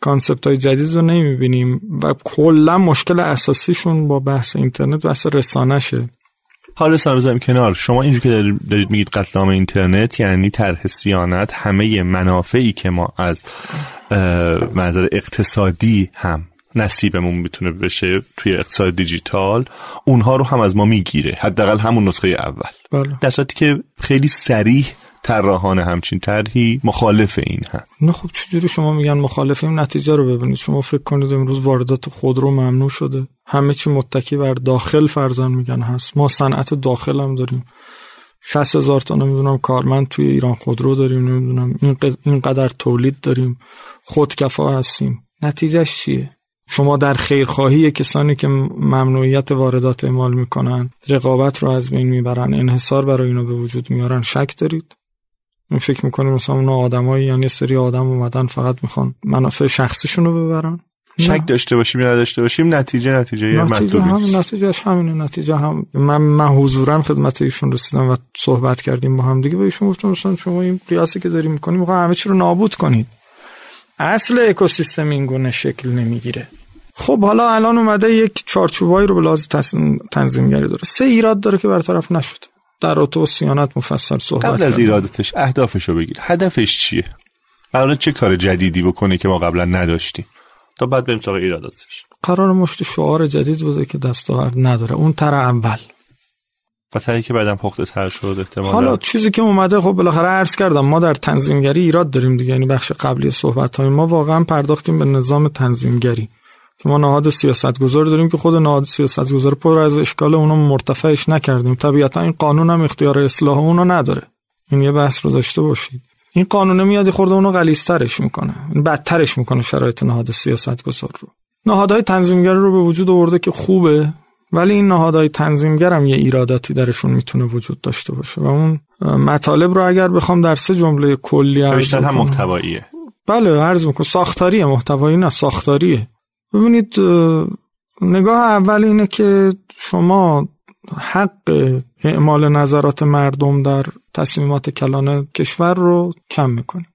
Speaker 3: concept های جدید رو نمی‌بینیم و کلا مشکل اساسیشون با بحث اینترنت بحث رسانشه
Speaker 1: حالا سر کنار. شما اینجور که دارید میگید قتل عام اینترنت یعنی طرح صیانت همه منافعی که ما از منظر اقتصادی هم نصیبمون می‌تونه بشه توی اقتصاد دیجیتال اونها رو هم از ما می‌گیره. حداقل همون نسخه اول.
Speaker 3: بله.
Speaker 1: در صورتی که خیلی سریح طراحان همچین طرحی مخالف این هم.
Speaker 3: نه خب چجوری شما میگن مخالف این نتیجه رو ببینید. شما فکر کنید امروز واردات خودرو ممنوع شده. همه چی متکی بر داخل فرزان میگن هست. ما صنعت داخل هم داریم. 60 هزار تا نمی‌دونم کارمند توی ایران خودرو داریم نمی‌دونم اینقدر تولید داریم. خودکفا هستیم. نتیجهش چیه؟ شما در خیرخواهی کسانی که ممنوعیت واردات اعمال می‌کنن رقابت رو از بین می‌برن انحصار برای اینو به وجود میارن شک دارید؟ این فکر می‌کنیم مثلا اون آدمایی یعنی سری آدم اومدن فقط می‌خوان منافع شخصیشون رو ببرن.
Speaker 1: شک داشته باشیم یا نداشته باشیم نتیجه نتیجه
Speaker 3: نتیجه هم نتیجهش همینه نتیجه هم من من حضورا خدمت ایشون رسیدم و صحبت کردیم با هم دیگه به ایشون گفتم مثلا شما این قیاسی که داریم می‌کنیم می‌خوام همه چی رو نابود کنید. اصل اکوسیستم این گونه شکل نمی‌گیره. خب حالا الان اومده یک چارچوبایی رو به لحاظ تنظیمگری داره. سه ایراد داره که برطرف نشد. در رابطه و سیانت مفصل صحبت
Speaker 1: قبل از ایرادتش اهدافش رو بگیر. هدفش چیه؟ قرار چه کار جدیدی بکنه که ما قبلا نداشتیم؟ تا بعد بریم سراغ ایراداتش.
Speaker 3: قرار مشت شعار جدید بوده که دستاورد نداره. اون تر اول.
Speaker 1: و که بعدم پخته تر شد احتمالا.
Speaker 3: حالا چیزی که اومده خب بالاخره عرض کردم ما در تنظیمگری ایراد داریم دیگه. یعنی بخش قبلی صحبت های ما واقعا پرداختیم به نظام تنظیمگری که ما نهاد سیاستگذار داریم که خود نهاد سیاستگذار پر از اشکال اونو مرتفعش نکردیم. طبیعتا این قانون هم اختیار اصلاح اونو نداره. این یه بحث رو داشته باشید. این قانون میاد خورده اونو غلیظترش می‌کنه. بدترش می‌کنه شرایط نهاد سیاستگذار رو. نهادهای تنظیمگر رو به وجود آورده که خوبه. ولی این نهادهای تنظیمگر هم یه ایراداتی درشون می‌تونه وجود داشته باشه و اون مطالب رو اگر بخوام در سه جمله کلی
Speaker 1: عرض هم محتواییه.
Speaker 3: بله عرض می‌کنم. ساختاریه محتوایی نه ساختاریه. ببینید نگاه اول اینه که شما حق اعمال نظرات مردم در تصمیمات کلان کشور رو کم می‌کنید.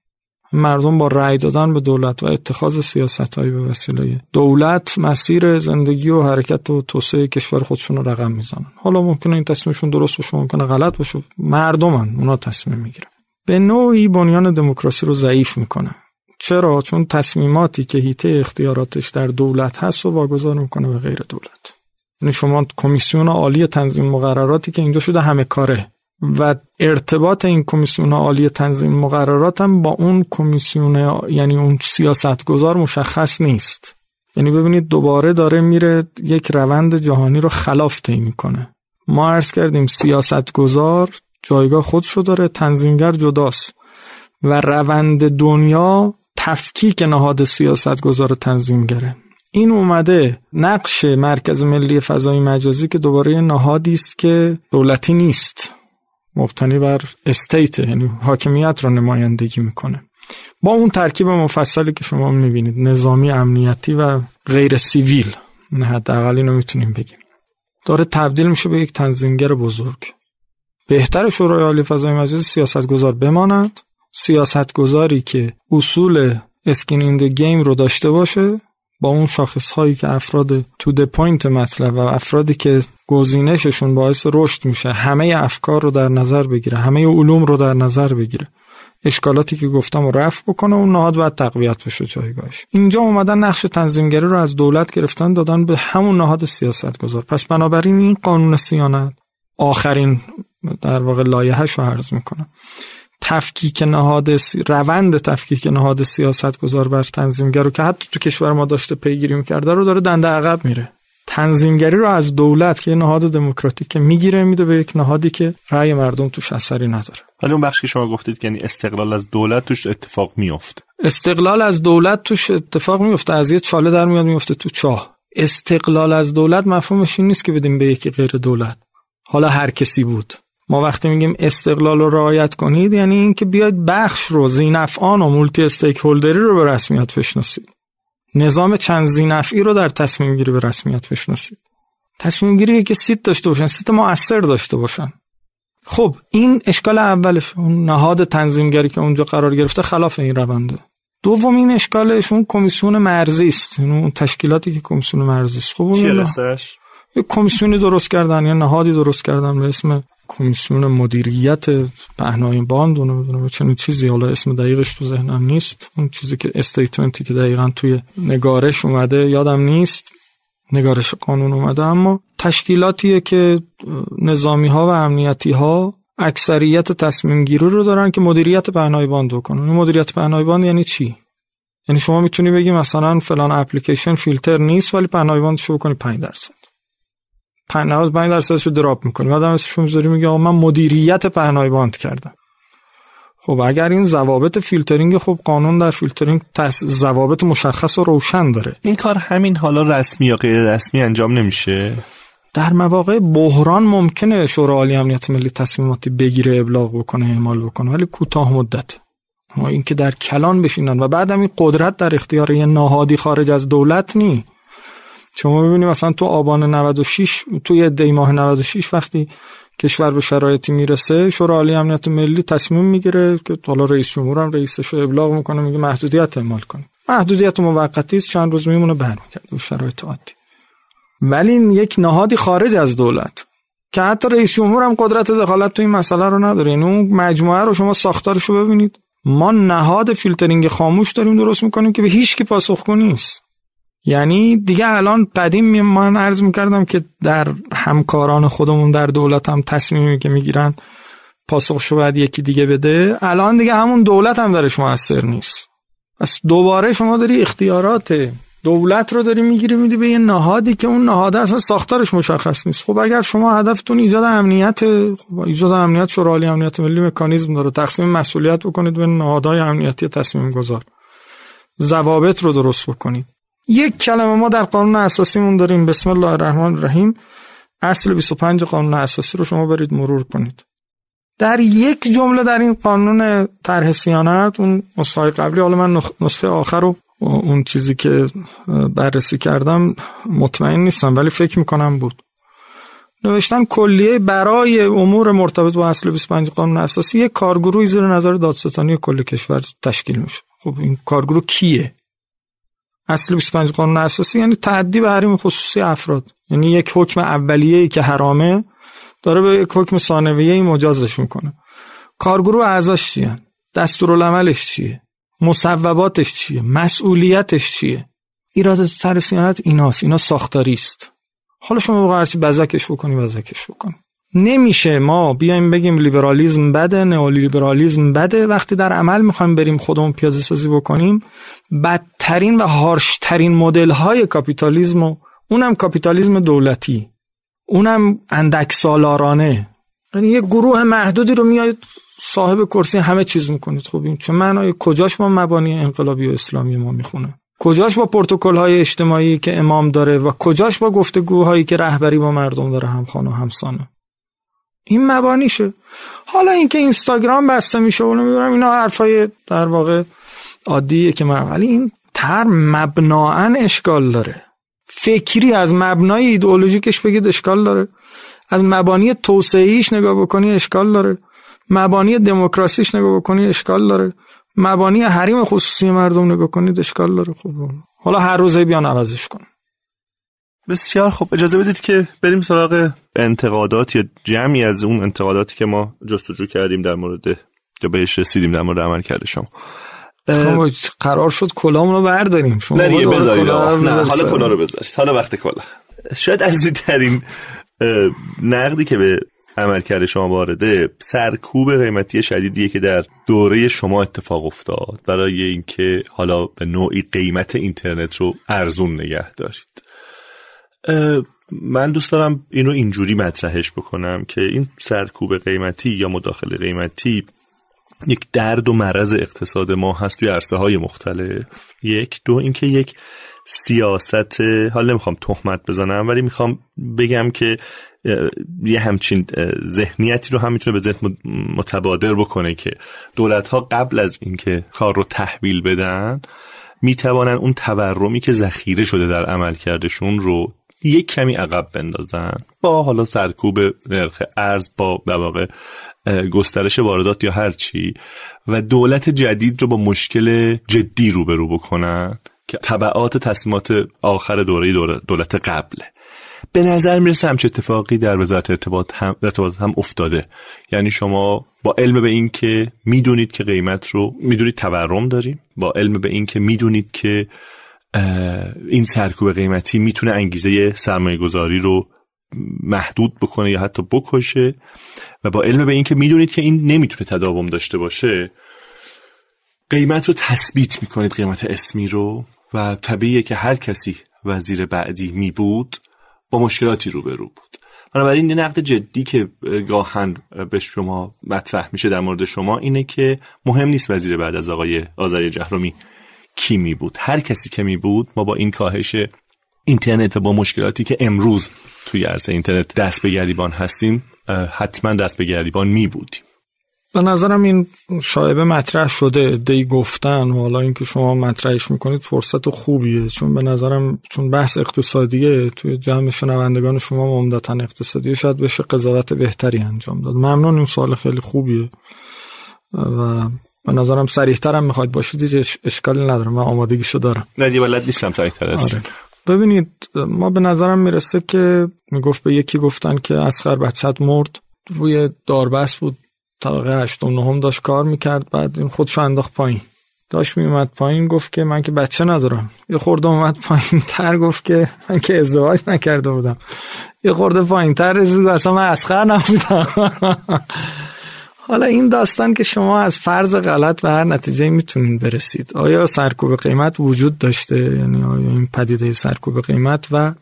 Speaker 3: مردم با رأی دادن به دولت و اتخاذ سیاست های به وسیله دولت مسیر زندگی و حرکت و توسعه کشور خودشون رو رقم می‌زنن. حالا ممکنه این تصمیمشون درست باشه ممکنه غلط باشه. مردمن اونا تصمیم می‌گیرن. به نوعی بنیان دموکراسی رو ضعیف می‌کنه. چرا؟ چون تصمیماتی که هیته اختیاراتش در دولت هست و واگذار می‌کنه به غیر دولت. یعنی شما کمیسیون عالی تنظیم مقرراتی که اینجا شده همه کاره. و ارتباط این کمیسیون عالی تنظیم مقررات هم با اون کمیسیون یعنی اون سیاستگزار مشخص نیست. یعنی ببینید دوباره داره میره یک روند جهانی رو خلاف طی می‌کنه. ما عرض کردیم سیاستگزار جایگاه خودشو داره تنظیمگر جداست. و روند دنیا تفکیک نهاد سیاستگزار تنظیمگره. این اومده نقش مرکز ملی فضای مجازی که دوباره نهادی است که دولتی نیست. مبتنی بر استیت یعنی حاکمیت را نمایندگی می‌کنه. با اون ترکیب مفصلی که شما می‌بینید نظامی امنیتی و غیر civil نه حداقل اینو می‌تونیم بگیم. داره تبدیل میشه به یک تنظیمگر بزرگ. بهتر شورای عالی فضای مجازی سیاستگزار بماند. سیاستگزاری که اصول skin in the game رو داشته باشه با اون شاخص هایی که افراد to the point مطلب و افرادی که گزینششون باعث رشد میشه. همه افکار رو در نظر بگیره. همه علوم رو در نظر بگیره. اشکالاتی که گفتم رو رفع بکنه اون نهاد باید تقویت بشه جایگاهش. اینجا اومدن نقش تنظیمگری رو از دولت گرفتن دادن به همون نهاد سیاست گذار پس بنابراین این قانون صیانت آخرین در واقع لایحه‌ش رو عرض می‌کنه تفکیک نهاد سی... روند تفکیک نهاد سیاست گذار بر تنظیمگر رو که حتی تو کشور ما داشته پیگیری می‌کرده رو داره دنده عقب میره. تنظیمگری رو از دولت که نهاد دموکراتیک می‌گیره میده به یک نهادی که رأی مردم توش اثری نداره.
Speaker 1: ولی اون بخشی که شما گفتید که یعنی استقلال از دولت توش اتفاق میفته
Speaker 3: استقلال از دولت توش اتفاق میفته از یه چاله در میاد میفته تو چاه. استقلال از دولت مفهومش این نیست که بدیم به یکی غیر دولت. حالا هر کسی بود. ما وقتی میگیم استقلال رو رعایت کنید یعنی اینکه بیاید بخش رو ذینفعان و multi-stakeholder ی رو به رسمیت بشناسید. نظام چند ذینفعی رو در تصمیم گیری به رسمیت بشناسید. تصمیم گیری که seat داشته باشن seat مؤثر داشته باشن. خب این اشکال اولش اون نهاد تنظیمگری که اونجا قرار گرفته خلاف این رونده. دوم این اشکالش اون کمیسیون مرزی است. یعنی اون تشکیلاتی که کمیسیون مرزی است. خب اون یه کمیسیونی درست کردن یا نهادی درست کردن به اسم کمیسیون مدیریت پهنای باند اونو نمی‌دونم چنین چیزی. حالا اسم دقیقش تو ذهنم نیست. اون چیزی که statement ی که دقیقا توی نگارش اومده یادم نیست. نگارش قانون اومده اما تشکیلاتیه که نظامی ها و امنیتی ها اکثریت تصمیم گیری رو دارن که مدیریت پهنای باند بکنن. مدیریت پهنای باند یعنی چی؟ یعنی شما می‌تونی بگی مثلا فلان اپلیکیشن فیلتر نیست ولی پهنای باند شو کنی 5 درصد. 95 درصدش رو drop می‌کنی بعد اسمش می‌ذاری میگه آقا من مدیریت پهنای باند کردم. خب اگر این ضوابط فیلترینگ خب قانون در فیلترینگ ضوابط مشخص و روشن داره.
Speaker 1: این کار همین حالا رسمی یا غیر رسمی انجام نمیشه؟
Speaker 3: در مواقع بحران ممکنه شورای عالی امنیت ملی تصمیماتی بگیره ابلاغ بکنه اعمال بکنه ولی کوتاه مدت. ما اینکه در کلان بشینن و بعدم این قدرت در اختیار یه نهادی خارج از دولت نی شما ببینید مثلا تو آبان 96 توی دی ماه 96 وقتی کشور به شرایطی می‌رسه شورای عالی امنیت ملی تصمیم می‌گیره که حالا رئیس جمهور هم رئیسش رو ابلاغ می‌کنه میگه محدودیت اعمال کنه محدودیت موقتی است چند روز میمونه برمیگرده به شرایط عادی. ولی این یک نهادی خارج از دولت که حتی رئیس جمهور هم قدرت دخالت تو این مسئله رو نداره. یعنی اون مجموعه رو شما ساختارش رو ببینید. ما نهاد فیلترینگ خاموش داریم درست می‌کنیم که به هیچ کی پاسخگو نیست. یعنی دیگه الان قدیم من عرض می‌کردم که در همکاران خودمون در دولت هم تصمیمی که می‌گیرن پاسخشو باید یکی دیگه بده. الان دیگه همون دولت هم درش موثر نیست. پس دوباره شما داری اختیارات دولت رو داری می‌گیری میدی به یه نهادی که اون نهاد اصلا ساختارش مشخص نیست. خب اگر شما هدفتون ایجاد امنیت خب ایجاد امنیت شورای امنیت ملی مکانیزم داره. تقسیم مسئولیت بکنید به نهادهای امنیتی تصمیم گذار ضوابط رو درست بکنید. یک کلمه ما در قانون اساسیمون داریم. بسم الله الرحمن الرحیم. اصل 25 قانون اساسی رو شما برید مرور کنید. در یک جمله در این قانون طرح سیانت اون نسخه قبلی حالا من نسخه آخر رو اون چیزی که بررسی کردم مطمئن نیستم ولی فکر می‌کنم بود. نوشتن کلیه برای امور مرتبط با اصل 25 قانون اساسی یک کارگروهی زیر نظر دادستانی کل کشور تشکیل میشه. خب این کارگروه کیه؟ اصل 25 قانون اساسی یعنی تعدی به حریم خصوصی افراد. یعنی یک حکم اولیه‌ای که حرامه داره به یک حکم ثانویه‌ای مجازش می‌کنه. کارگروه اعضاش چیه؟ دستورالعملش چیه؟ مصوباتش چیه؟ مسئولیتش چیه؟ ایراد سر سیانت ایناست. اینا ساختاری است حالا شما واقعا هرچی بزکش بکنی بزکش بکنی نمیشه ما بیایم بگیم لیبرالیزم بده نئولیبرالیزم بده. وقتی در عمل می‌خوایم بریم خودمون پیاده سازی بکنیم بدترین و harsh ترین مدل های کاپیتالیزم و اونم کاپیتالیزم دولتی اونم اندک سالارانه یعنی یه گروه محدودی رو میاید صاحب کرسی همه چیز می‌کنید. خب این چه معنای کجاش با مبانی انقلابی و اسلامی ما می‌خونه؟ کجاش با پروتکل های اجتماعی که امام داره و کجاش با گفتگوهایی که رهبری با مردم داره همخوان و همسانه؟ این مبانیشه. حالا اینکه اینستاگرام بسته میشه و نمی‌دونم اینا حرفای در واقع عادیه که من ولی این تر مبناعا اشکال داره. فکری از مبنای ایدئولوژیکش بگید اشکال داره. از مبانی توسعهیش نگاه بکنی اشکال داره. مبانی دموکراسیش نگاه بکنی اشکال داره. مبانی حریم خصوصی مردم نگاه کنید اشکال داره. خب حالا هر روزه بیان عوضش کن.
Speaker 1: بسیار خب اجازه بدید که بریم سراغ انتقادات یا جمعی از اون انتقاداتی که ما جستجو کردیم در مورد یا بهش رسیدیم در مورد عمل کرده شما.
Speaker 3: خب قرار شد کلامون رو برداریم.
Speaker 1: شما نه نه حالا کلا رو بذارید. حالا وقت کلا شاید از ترین نقدی که به عملکرد شما وارده سرکوب قیمتی شدیدیه که در دوره شما اتفاق افتاد. برای اینکه حالا به نوعی قیمت اینترنت رو ارزون نگه دارید. من دوست دارم اینو اینجوری مطرحش بکنم که این سرکوب قیمتی یا مداخله قیمتی یک درد و مرض اقتصاد ما هست توی عرصه های مختلف. یک. دو اینکه یک سیاست حالا نمی‌خوام تهمت بزنم ولی می‌خوام بگم که یه همچین ذهنیتی رو هم می‌تونه به ذهن متبادر بکنه که دولت ها قبل از اینکه کار رو تحویل بدن می‌توانن اون تورمی که ذخیره شده در عمل کردشون رو یک کمی عقب بندازن. با حالا سرکوب نرخ ارز با در واقع گسترش واردات یا هر چی. و دولت جدید رو با مشکل جدی روبرو بکنن که طبعات تصمیمات آخر دوره دولت قبله. به نظر می‌رسه همچه اتفاقی در وزارت ارتباط هم, هم افتاده. یعنی شما با علم به این که می‌دونید که قیمت رو می‌دونید تورم داریم. با علم به این که می‌دونید که این سرکوب قیمتی می‌تونه انگیزه سرمایه گذاری رو محدود بکنه یا حتی بکشه و با علم به این که می‌دونید که این نمی‌تونه تداوم داشته باشه قیمت رو تثبیت می‌کنید قیمت اسمی رو و طبیعیه که هر کسی وزیر بعدی می بود با مشکلاتی روبرو بود. بنابراین یه نقد جدی که گاهن به شما مطرح میشه در مورد شما اینه که مهم نیست وزیر بعد از آقای آذری جهرومی کی می بود؟ هر کسی که می بود ما با این کاهش اینترنت با مشکلاتی که امروز توی عرصه اینترنت دست به گریبان هستیم حتما دست به گریبان می بودیم.
Speaker 3: به نظرم این شایبه مطرح شده دی گفتن حالا اینکه شما مطرحش می‌کنید فرصت خوبیه. چون به نظرم چون بحث اقتصادیه توی جمع شنوندگان شما عمدتا اقتصادیه شاید بشه قضاوت بهتری انجام داد. ممنون این سوال خیلی خوبیه. و به نظرم سریحتر هم می‌خواید باشید اشکالی نداره من آمادگیشو دارم.
Speaker 1: نه دیگه بلد نیستم سریحتر
Speaker 3: آره. ببینید ما به نظرم می‌رسه که می‌گفت به یکی گفتن که اسخر بچت مرد. روی داربست بود. طبقه هشتم نهم داشت کار می‌کرد. بعد این خودش انداخت پایین. داشت میومد پایین گفت که من که بچه ندارم. یه خورده اومد پایین تر گفت که من که ازدواج نکرده بودم. یه خورده پایین تر رسید اصلا من اسخر نبودم. حالا این داستان که شما از فرض غلط و هر نتیجه می‌تونین برسید. آیا سرکوب قیمت وجود داشته؟ یعنی آیا این پدیده سرکوب قیمت و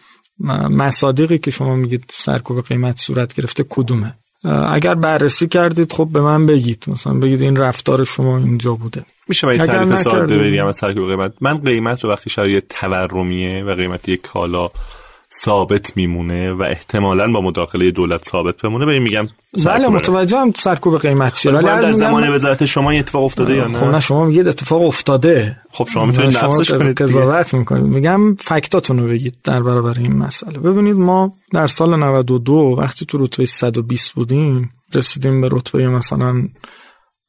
Speaker 3: مصادیقی که شما میگید سرکوب قیمت صورت گرفته کدومه؟ اگر بررسی کردید خب به من بگید. مثلا بگید این رفتار شما اینجا بوده.
Speaker 1: میشه من تعریف ساده بریم از سرکوب قیمت. من قیمت رو وقتی شرایط تورمیه و قیمت یک کالا ثابت میمونه و احتمالا با مداخله دولت ثابت بمونه. بریم میگم
Speaker 3: بله متوجه هم سرکوب قیمت چیه.
Speaker 1: ولی در زمان وزارت شما این اتفاق افتاده یا نه؟
Speaker 3: خب نه شما میگید اتفاق افتاده.
Speaker 1: خب شما می‌تونید نقصش کنید
Speaker 3: قضاوت می‌کنید. میگم فکتاتون رو بگید در برابر این مسئله. ببینید ما در سال 92 وقتی تو رتبه 120 بودیم رسیدیم به رتبه مثلا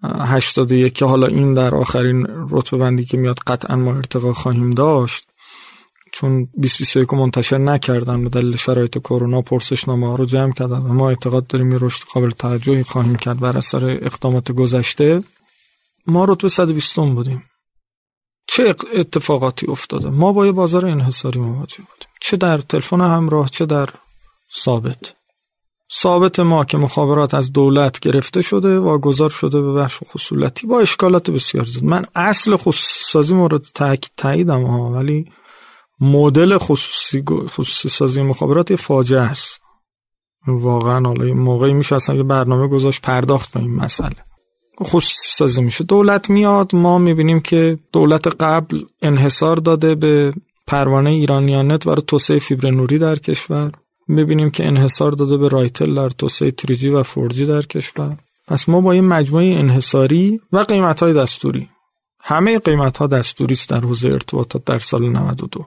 Speaker 3: 81 که حالا این در آخرین رتبه بندی که میاد قطعا ما ارتقا خواهیم داشت. چون 2021 منتشر نکردن به دلیل شرایط کرونا پرسشنامه ها رو جمع کردن. و ما اعتقاد داریم یه رشد قابل توجهی خواهیم کرد بر اثر اقدامات گذشته. ما رتبه 120 بودیم. چه اتفاقاتی افتاده؟ ما با یه بازار انحصاری مواجه بودیم. چه در تلفن همراه چه در ثابت. ثابت ما که مخابرات از دولت گرفته شده و گذار شده به بخش خصولتی با اشکالات بسیار زیاد. من اصل خصوصی سازی مورد تاییدم ها ولی مدل خصوصی, خصوصی سازی مخابرات یه فاجعه است. واقعا حالا موقعی میشه اصلا یه برنامه گذاشت پرداخت به این مسئله. خصوصی سازی میشه. دولت میاد ما می‌بینیم که دولت قبل انحصار داده به پروانه ایرانیانت برای توسعه فیبر نوری در کشور. می‌بینیم که انحصار داده به رایتل در توسعه تریجی و فورجی در کشور. پس ما با این مجموعه انحصاری و قیمت های دستوری. همه قیمت ها دستوری است در حوزه ارتباطات در سال 92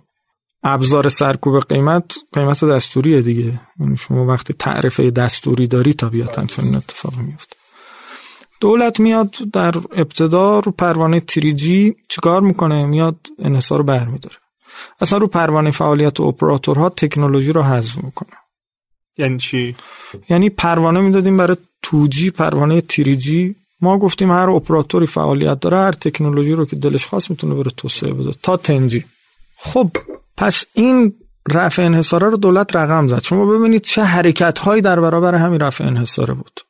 Speaker 3: ابزار سرکوب قیمت قیمت دستوریه دیگه. یعنی شما وقتی تعرفه دستوری داری طبیعتا چون اتفاق میفته. دولت میاد در ابتدا رو پروانه تریجی چیکار می‌کنه؟ میاد انحصار رو برمیداره. اصلا رو پروانه فعالیت اپراتورها تکنولوژی رو حذف می‌کنه.
Speaker 1: یعنی چی؟
Speaker 3: یعنی پروانه می‌دادیم برای توجی پروانه تریجی. ما گفتیم هر اپراتوری فعالیت داره هر تکنولوژی رو که دلش خواست می‌تونه بره توسعه بده. تا تنجی. خب پس این رفع انحصاره رو دولت رقم زد. شما ببینید چه حرکت هایی در برابر همین رفع انحصاره بود.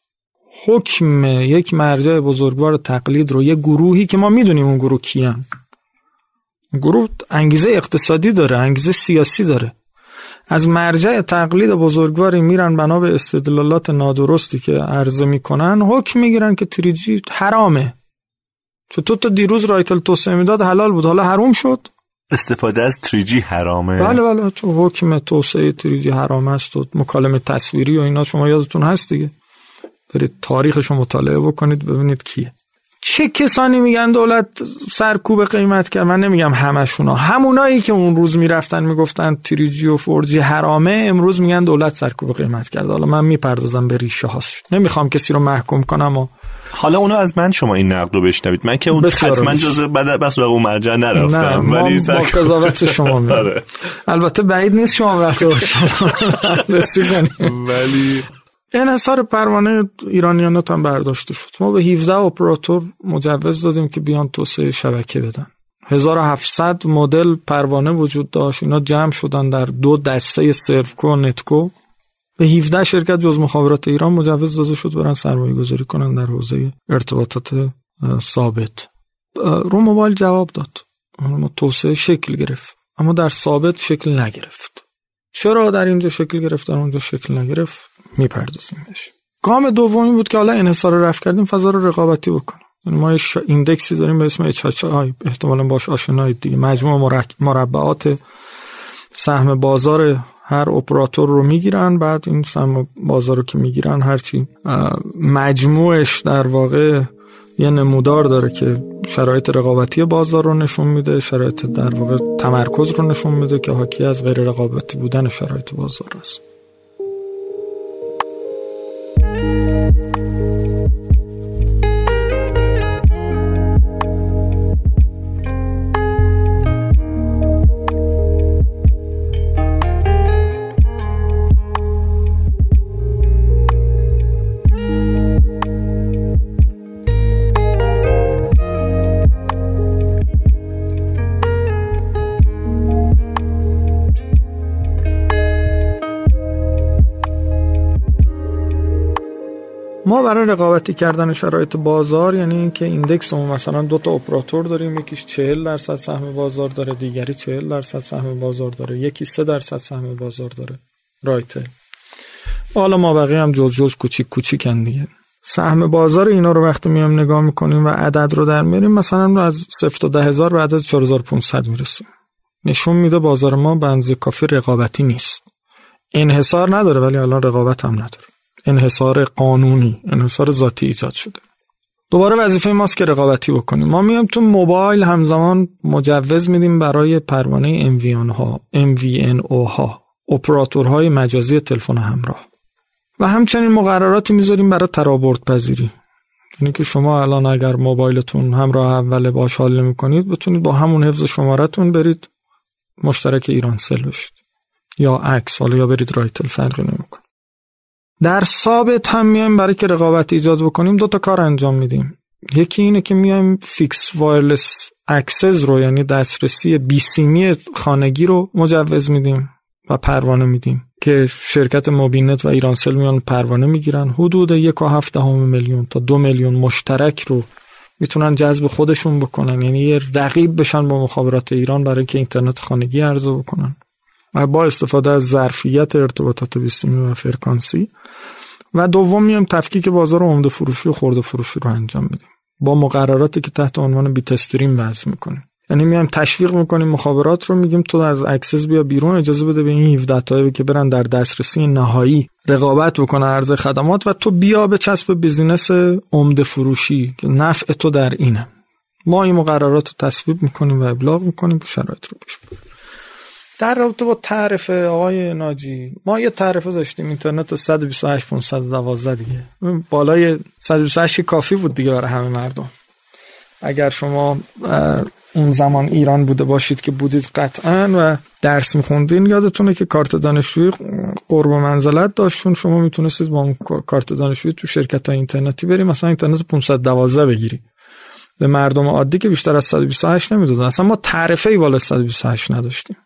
Speaker 3: حکم یک مرجع بزرگوار تقلید رو یه گروهی که ما می‌دونیم اون گروه کیان گروه انگیزه اقتصادی داره انگیزه سیاسی داره. از مرجع تقلید بزرگواری میرن بنا به استدلالات نادرستی که عرضه می‌کنن. حکم می‌گیرن که تریجی حرامه. تو تا دیروز رایتل توسعه می‌داد حلال بود. حالا حروم شد.
Speaker 1: استفاده از تریجی حرامه؟
Speaker 3: بله بله تو حکم توسعه تریجی حرام است و مکالمه تصویری و اینا شما یادتون هست دیگه. برید تاریخش رو مطالعه بکنید ببینید کیه. چه کسانی میگن دولت سرکوب قیمت کرد؟ من نمیگم همشونا. همونایی که اون روز می‌رفتن می‌گفتن تریجی و فورجی حرامه امروز میگن دولت سرکوب قیمت کرد. حالا من می‌پردازم به ریشه هاش نمی‌خوام کسی رو محکوم کنم و
Speaker 1: حالا اونو از من شما این نقد رو بشنوید. من که اون حتما جزء بعد بس رو مرجع نرفتم.
Speaker 3: ولی با قضاوت شما آره. البته بعید نیست شما وقتی
Speaker 1: ولی
Speaker 3: انحصار پروانه ایرانیانات هم برداشته شد. ما به 17 اپراتور مجوز دادیم که بیان توسعه شبکه بدن. 1700 مدل پروانه وجود داشت. اینا جمع شدن در دو دسته سرفکو و نتکو. به 17 شرکت جز مخابرات ایران مجوز داده شد برن سرمایه گذاری کنن در حوزه ارتباطات ثابت. رو موبایل جواب داد. ما توسعه شکل گرفت اما در ثابت شکل نگرفت. چرا در اینجا شکل گرفت؟ در اونجا شکل نگرفت می‌پردازیم بهش. گام دومی بود که حالا انحصار رفت کردیم فضا رو رقابتی بکنیم. یعنی ما ایندکسی داریم به اسم آی احتمالا باش آشنایید دیگه. مجموع مربعات سهم بازار هر اپراتور رو می‌گیرن بعد این سهم بازار رو که می‌گیرن هرچی مجموعش در واقع یه نمودار داره که شرایط رقابتی بازار رو نشون میده شرایط در واقع تمرکز رو نشون میده که حاکی از غیر رقابتی بودن شرایط بازار است. برای رقابتی کردن شرایط بازار یعنی اینکه index ما مثلا دو تا اپراتور داریم یکیش 40 درصد سهم بازار داره دیگری 40 درصد سهم بازار داره یکی 3 درصد سهم بازار داره. رایتل حالا ما بقیه هم جز جز کوچیک کوچیکن دیگه. سهم بازار اینا رو وقتی میام نگاه می‌کنیم و عدد رو در میاریم مثلا از 0 تا 10000 هزار به عدد 4500 می‌رسیم. نشون میده بازار ما بنز کافی رقابتی نیست. انحصار نداره ولی الان رقابت هم نداره. انحصار قانونی انحصار ذاتی ایجاد شده. دوباره وظیفه ماست که رقابتی بکنیم. ما میام تو موبایل همزمان مجوز میدیم برای پروانه MVN ها MVNO ها اپراتورهای مجازی تلفن همراه. و همچنین مقرراتی می‌ذاریم برای ترابرد پذیری یعنی که شما الان اگر موبایلتون همراه اول باش حال نمی بتونید با همون حفظ شمارتون برید مشترک ایرانسل بشید. یا عکس حالا یا برید رایتل فرقی نمی‌کنه. در ثابت هم میایم برای که رقابت ایجاد بکنیم دو تا کار انجام میدیم. یکی اینه که میایم fixed wireless access رو یعنی دسترسی بیسیمی خانگی رو مجوز میدیم و پروانه میدیم که شرکت مبین‌نت و ایرانسل میان پروانه می‌گیرن. حدود یک و هفت میلیون تا دو میلیون مشترک رو می‌تونن جذب خودشون بکنن. یعنی یه رقیب بشن با مخابرات ایران برای که اینترنت خانگی عرضه بکنن. و با استفاده از ظرفیت ارتباطات بی‌سیمی و فرکانسی. و دوم میایم تفکیک بازار عمده فروشی و خرده فروشی رو انجام بدیم با مقرراتی که تحت عنوان bitstream وضع می‌کنیم. یعنی میایم تشویق می‌کنیم مخابرات رو میگیم تو از access بیا بیرون اجازه بده به این 17 تا که برن در دسترسی نهایی رقابت بکنن عرضه خدمات و تو بیا به چسب business عمده فروشی که نفع تو در اینه. ما این مقررات رو تصویب می‌کنیم و ابلاغ می‌کنیم که شرایط رو پیش در رابطه با تعرفه آقای ناجی ما یه تعرفه داشتیم اینترنت 128 512 دیگه. بالای 128 کافی بود دیگه برای همه مردم. اگر شما اون زمان ایران بوده باشید که بودید قطعا و درس میخوندین یادتونه که کارت دانشجویی قرب منزلت داشتون شما می‌تونستید با اون کارت دانشجویی تو شرکت های اینترنتی بریم مثلا اینترنت 512 بگیری. به مردم عادی که بیشتر از 128 نمی‌دادن. اصلا ما تعرفه ای بالا 128 نداشتیم.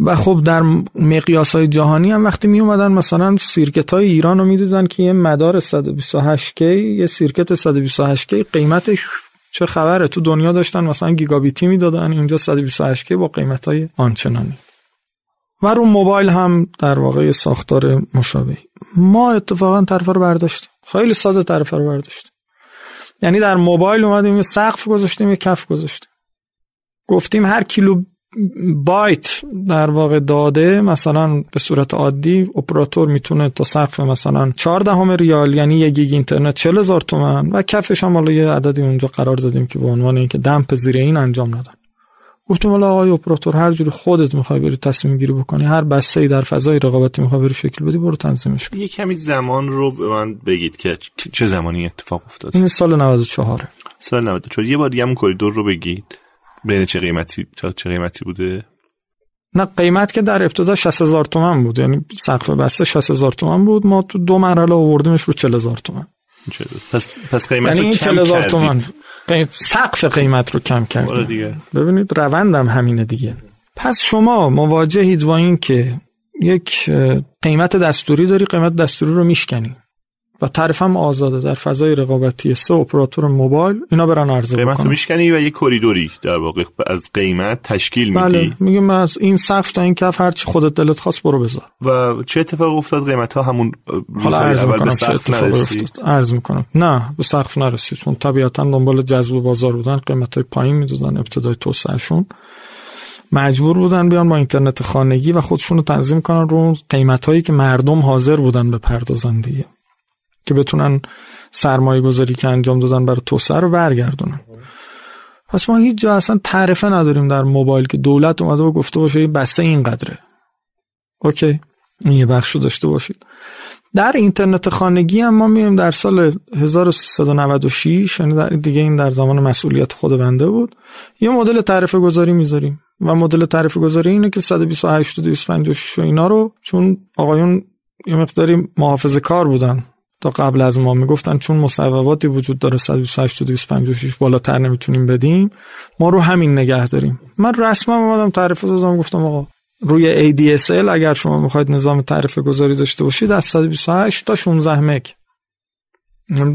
Speaker 3: و خب در مقیاس های جهانی هم وقتی می اومدن مثلا circuit های ایران رو می‌دیدن که یه مدار 128K یه circuit 128K قیمتش چه خبره؟ تو دنیا داشتن مثلا گیگابیتی می‌دادن اینجا 128K با قیمت های آنچنانی. و رو موبایل هم در واقع ساختار مشابهی. ما اتفاقا تعرفه رو برداشتیم. خیلی ساده تعرفه رو برداشتیم. یعنی در موبایل اومدیم یه سقف گذاشتیم یه کف گذاشتیم. گفتیم هر کیلو بایت در واقع داده مثلا به صورت عادی اپراتور می‌تونه تا سقف مثلا 14 ریال یعنی یک گیگ اینترنت 40 هزار تومن و کفش هم حالا یه عددی اونجا قرار دادیم که به عنوان اینکه دمپ زیر این انجام ندن. گفتیم حالا آقای اپراتور هر جوری خودت می‌خوای بری تصمیم گیری بکنی هر بسته ای در فضای رقابتی می‌خوای بری شکل بدی برو تنظیمش کن.
Speaker 1: یه کمی زمان رو به من بگید که چه زمانی اتفاق افتاد؟
Speaker 3: این سال 94
Speaker 1: سال 94 یه بار دیگه همون کریدور رو بگید. بین چه قیمتی تا چه قیمتی بوده؟
Speaker 3: نه قیمت که در ابتدا 60 هزار تومن بود. یعنی سقف بسته 60 هزار تومن بود. ما تو دو مرحله آوردیمش رو 40 هزار تومن.
Speaker 1: پس پس قیمت
Speaker 3: یعنی رو کم هزار تومن. سقف قیمت رو کم کردیم. دیگه. ببینید روندم همینه دیگه. پس شما مواجهید با این که یک قیمت دستوری داری قیمت دستوری رو میشکنی. و تعریف هم آزاده در فضای رقابتی سه اپراتور موبایل اینا برن عرضه
Speaker 1: قیمت رو میشکنی و یه کریدوری در واقع از قیمت تشکیل میدی؟
Speaker 3: بله میگم از این سقف تا این کف هر چی خودت دلت خواست برو بذار.
Speaker 1: و چه اتفاق افتاد؟ قیمت ها همون
Speaker 3: حالا عرض می‌کنم چه اتفاق افتاد. عرض می‌کنم. نه به سقف نرسید چون طبیعتا دنبال جذب بازار بودن قیمت های پایین می‌دادن ابتدای توسعهشون. مجبور بودن بیان با اینترنت خانگی و خودشون رو تنظیم کنن رو قیمت هایی که مردم حاضر بودن بپردازن دیگه. که بتونن سرمایه گذاری که انجام دادن برای توسعه رو برگردونن. پس ما هیچ جا اصلا تعرفه نداریم در موبایل که دولت اومده و گفته باشه این بسته این قدره. اوکی. این یه بخش داشته باشید. در اینترنت خانگی هم ما میایم در سال 1396 یعنی دیگه این در زمان مسئولیت خود بنده بود. یه مدل تعرفه گذاری می‌ذاریم و مدل تعرفه گذاری اینه که 128 و 256 و اینا رو چون آقایون یه مقداری محافظ کار بودن. تا قبل از ما می‌گفتن چون مصوباتی وجود داره 128 و 256 بالاتر نمی‌تونیم بدیم ما رو همین نگه داریم. من رسما اومدم تعریف دادم گفتم آقا روی ADSL اگر شما می‌خواید نظام تعریف گذاری داشته باشید از 128 تا 16 مگ.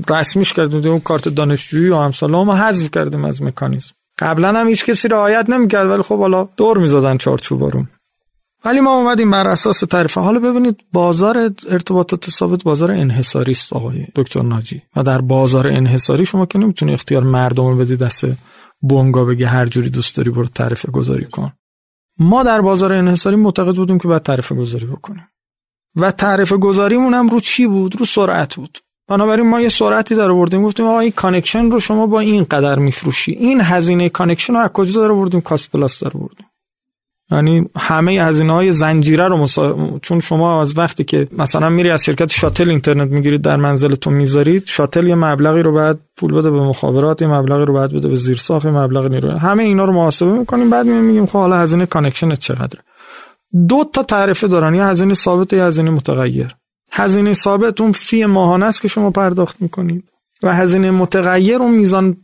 Speaker 3: رسمیش کردیم اون کارت دانشجویی و همسالا ما حذف کردیم از مکانیزم. قبلا هم هیچ کسی رعایت نمی‌کرد ولی خب حالا دور می‌زدن چارچوبا رو. ولی ما اومدیم بر اساس تعرفه. حالا ببینید بازار ارتباطات ثابت بازار انحصاری است آقای دکتر ناجی. و در بازار انحصاری شما که نمی‌تونی اختیار مردم رو بدی دست بنگاه بگه هر جوری دوست داری برو تعرفه گذاری کن. ما در بازار انحصاری معتقد بودیم که باید تعرفه گذاری بکنیم. و تعرفه گذاریمون هم رو چی بود؟ رو سرعت بود. بنابراین ما یه سرعتی در آوردیم گفتیم آقا این connection رو شما با این قدر میفروشی. این هزینه connection رو از کجا در آوردیم؟ cost plus در آوردیم. یعنی همه هزینه های زنجیره رو مسا... چون شما از وقتی که مثلا میری از شرکت شاتل اینترنت می‌گیرید در منزلتون می‌ذارید شاتل یه مبلغی رو بعد پول بده به مخابرات یه مبلغی رو بعد بده به زیرساخت یه مبلغ نیرو. همه اینا رو محاسبه می‌کنیم بعد میگیم خب حالا هزینه connection چقدره. دو تا تعرفه دارن یا هزینه ثابت یا هزینه متغیر. هزینه ثابت اون fee ماهانه است که شما پرداخت می‌کنید. و هزینه متغیر اون میزان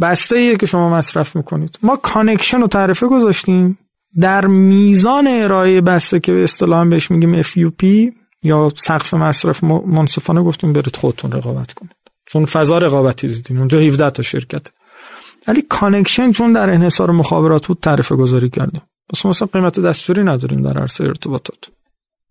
Speaker 3: بسته ایه که شما مصرف می‌کنید. ما connection رو تعرفه گذاشتیم. در میزان ارائه بسته که به اصطلاح بهش میگیم FUP یا سقف مصرف منصفانه گفتیم برید خودتون رقابت کنید. چون فضا رقابتی دیدیم اونجا 17 تا شرکت ولی connection چون در انحصار مخابرات بود تعرفه گذاری کردیم. پس مثلا قیمت دستوری نداریم در عرصه ارتباطات.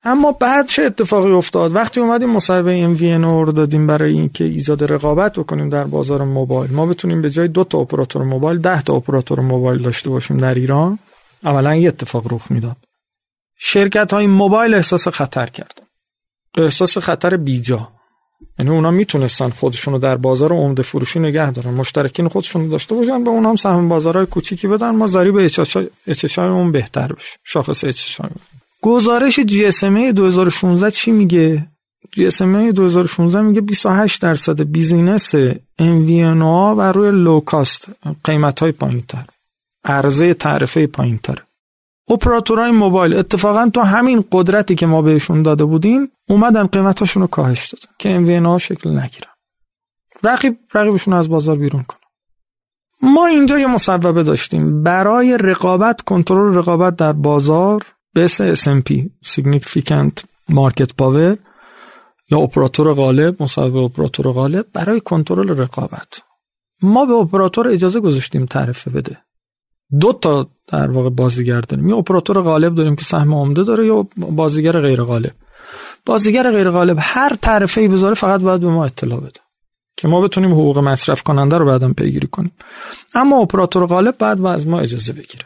Speaker 3: اما بعد چه اتفاقی افتاد؟ وقتی اومدیم مصوبه MVNO رو دادیم برای اینکه ایجاد رقابت بکنیم در بازار موبایل. ما بتونیم به جای دو تا اپراتور موبایل ده تا اپراتور موبایل داشته باشیم در ایران. اولا یه اتفاق رخ می‌داد. شرکت های موبایل احساس خطر کردن احساس خطر بیجا. یعنی اونا می‌تونستن خودشون در بازار عمده فروشی نگه دارن. مشترکین خودشون داشته باشن به هم سهم بازارهای کوچیکی بدن. ما ضریب HHI مون بهتر بشه. شاخص HHI گزارش GSM 2016 چی میگه؟ GSM 2016 میگه 28 درصد business MV بر روی لو کاست قیمت های پایین عرضه تعرفه پایین تر اپراتورهای موبایل اتفاقا تو همین قدرتی که ما بهشون داده بودیم اومدن قیمتاشون رو کاهش دادن که ام شکل نگیرن. رقیب رقیبشون از بازار بیرون کنن ما اینجا یه مصوبه داشتیم. برای رقابت کنترل رقابت در بازار به SMP Significant Market Power یا اپراتور غالب مصوبه اپراتور غالب برای کنترل رقابت. ما به اپراتور اجازه گذاشتیم تعرفه بده. دو تا در واقع بازیگر داریم. یه اپراتور غالب داریم که سهم عمده داره یا بازیگر غیر غالب. بازیگر غیر غالب هر تعرفه ای بذاره فقط باید به ما اطلاع بده که ما بتونیم حقوق مصرف کننده رو بعدم پیگیری کنیم. اما اپراتور غالب بعد از ما اجازه بگیره.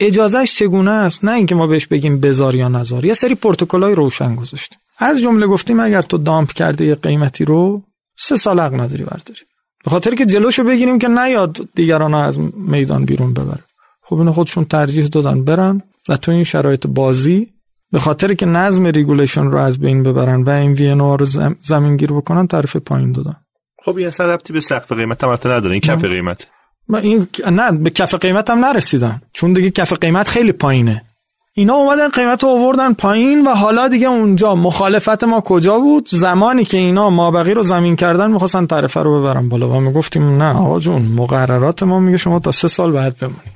Speaker 3: اجازهش چگونه است؟ نه اینکه ما بهش بگیم بزار یا نزار. یه سری پروتکلای روشن گذاشتیم. از جمله گفتیم اگر تو دامپ کرده یه قیمتی رو سه سال حق نداری برداری. به خاطر که جلوشو بگیریم که نیاد دیگران از میدان بیرون ببره. خب اینا خودشون ترجیح دادن برن و تو این شرایط بازی به خاطر که نظم regulation رو از بین ببرن و MVNO رو زمین گیر بکنن تعرفه پایین دادن.
Speaker 1: خب این اصلا ربطی به سقف قیمت هم نداره این کف قیمت.
Speaker 3: این نه به کف قیمت هم نرسیدن. چون دیگه کف قیمت خیلی پایینه. اینا اومدن قیمت رو آوردن پایین و حالا دیگه اونجا مخالفت ما کجا بود؟ زمانی که اینا مابقی رو زمین کردن می‌خواستن تعرفه رو ببرن بالا. و ما گفتیم نه آقا جون مقررات ما میگه شما تا سه سال بعد بمونید.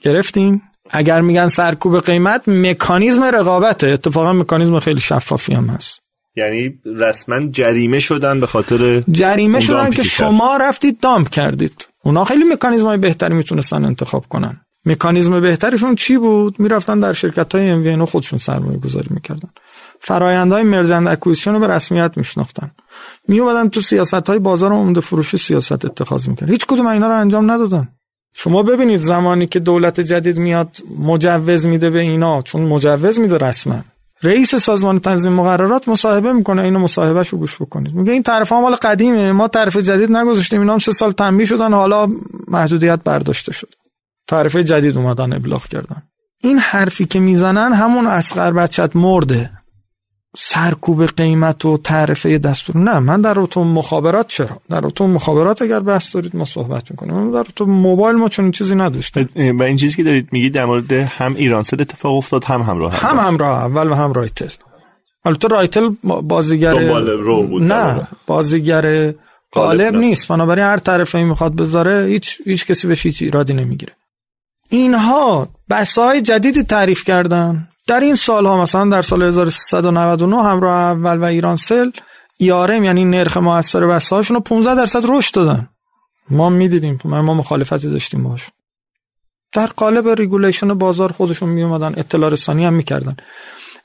Speaker 3: گرفتیم. اگر میگن سرکوب قیمت مکانیزم رقابته. اتفاقا مکانیزم خیلی شفافی هم هست.
Speaker 1: یعنی رسما جریمه شدن به خاطر
Speaker 3: جریمه شدن که شما رفتید dump کردید. اونا خیلی مکانیزم های بهتری می‌تونستن انتخاب کنن. مکانیزم بهتریشون چی بود؟ می‌رفتن در شرکت های MVNO خودشون سرمایه گذاری می‌کردن. فرایندهای merge and acquisition رو به رسمیت میشناختن. می تو سیاست های بازار عمده فروشی سیاست اتخاذ می‌کردن. هیچ کدوم اینا رو انجام ندادن. شما ببینید زمانی که دولت جدید میاد مجوز میده به اینا چون مجوز میده رسما. رئیس سازمان تنظیم مقررات مصاحبه می‌کنه اینو مصاحبهش رو گوش بکنید. میگه این طرف مال قدیمه ما طرف جدید نگذاشتیم اینا هم سه سال تنبیه شدن حالا محدودیت برداشته شد. تعرف جدید اومدن ابلاغ کردن. این حرفی که می‌زنن همون اسقر بچت مرده. سرکوب قیمت و تعرفه دستور. نه من در تو مخابرات چرا؟ در تو مخابرات اگر بحث دارید ما صحبت می‌کنیم. در تو موبایل ما چون چیزی نداشتیم.
Speaker 1: و این چیزی که دارید میگید در مورد هم ایرانسل اتفاق افتاد هم همراه
Speaker 3: هم همراه اول و هم رایتل. البته رایتل بازیگر
Speaker 1: رو بود.
Speaker 3: نه بازیگر غالب نیست. بنابراین هر طرفی می‌خواد بذاره هیچ هیچ کسی بهش هیچ ایرادی نمی‌گیره. اینها بسته های جدیدی تعریف کردن. در این سالها مثلا در سال 1399 همراه اول و ایران سل ERM یعنی نرخ موثر بسته هاشون رو 15 درصد رشد دادن. ما می‌دیدیم ما مخالفتی داشتیم باش در قالب regulation بازار خودشون می اومدن اطلاع رسانی هم می‌کردن.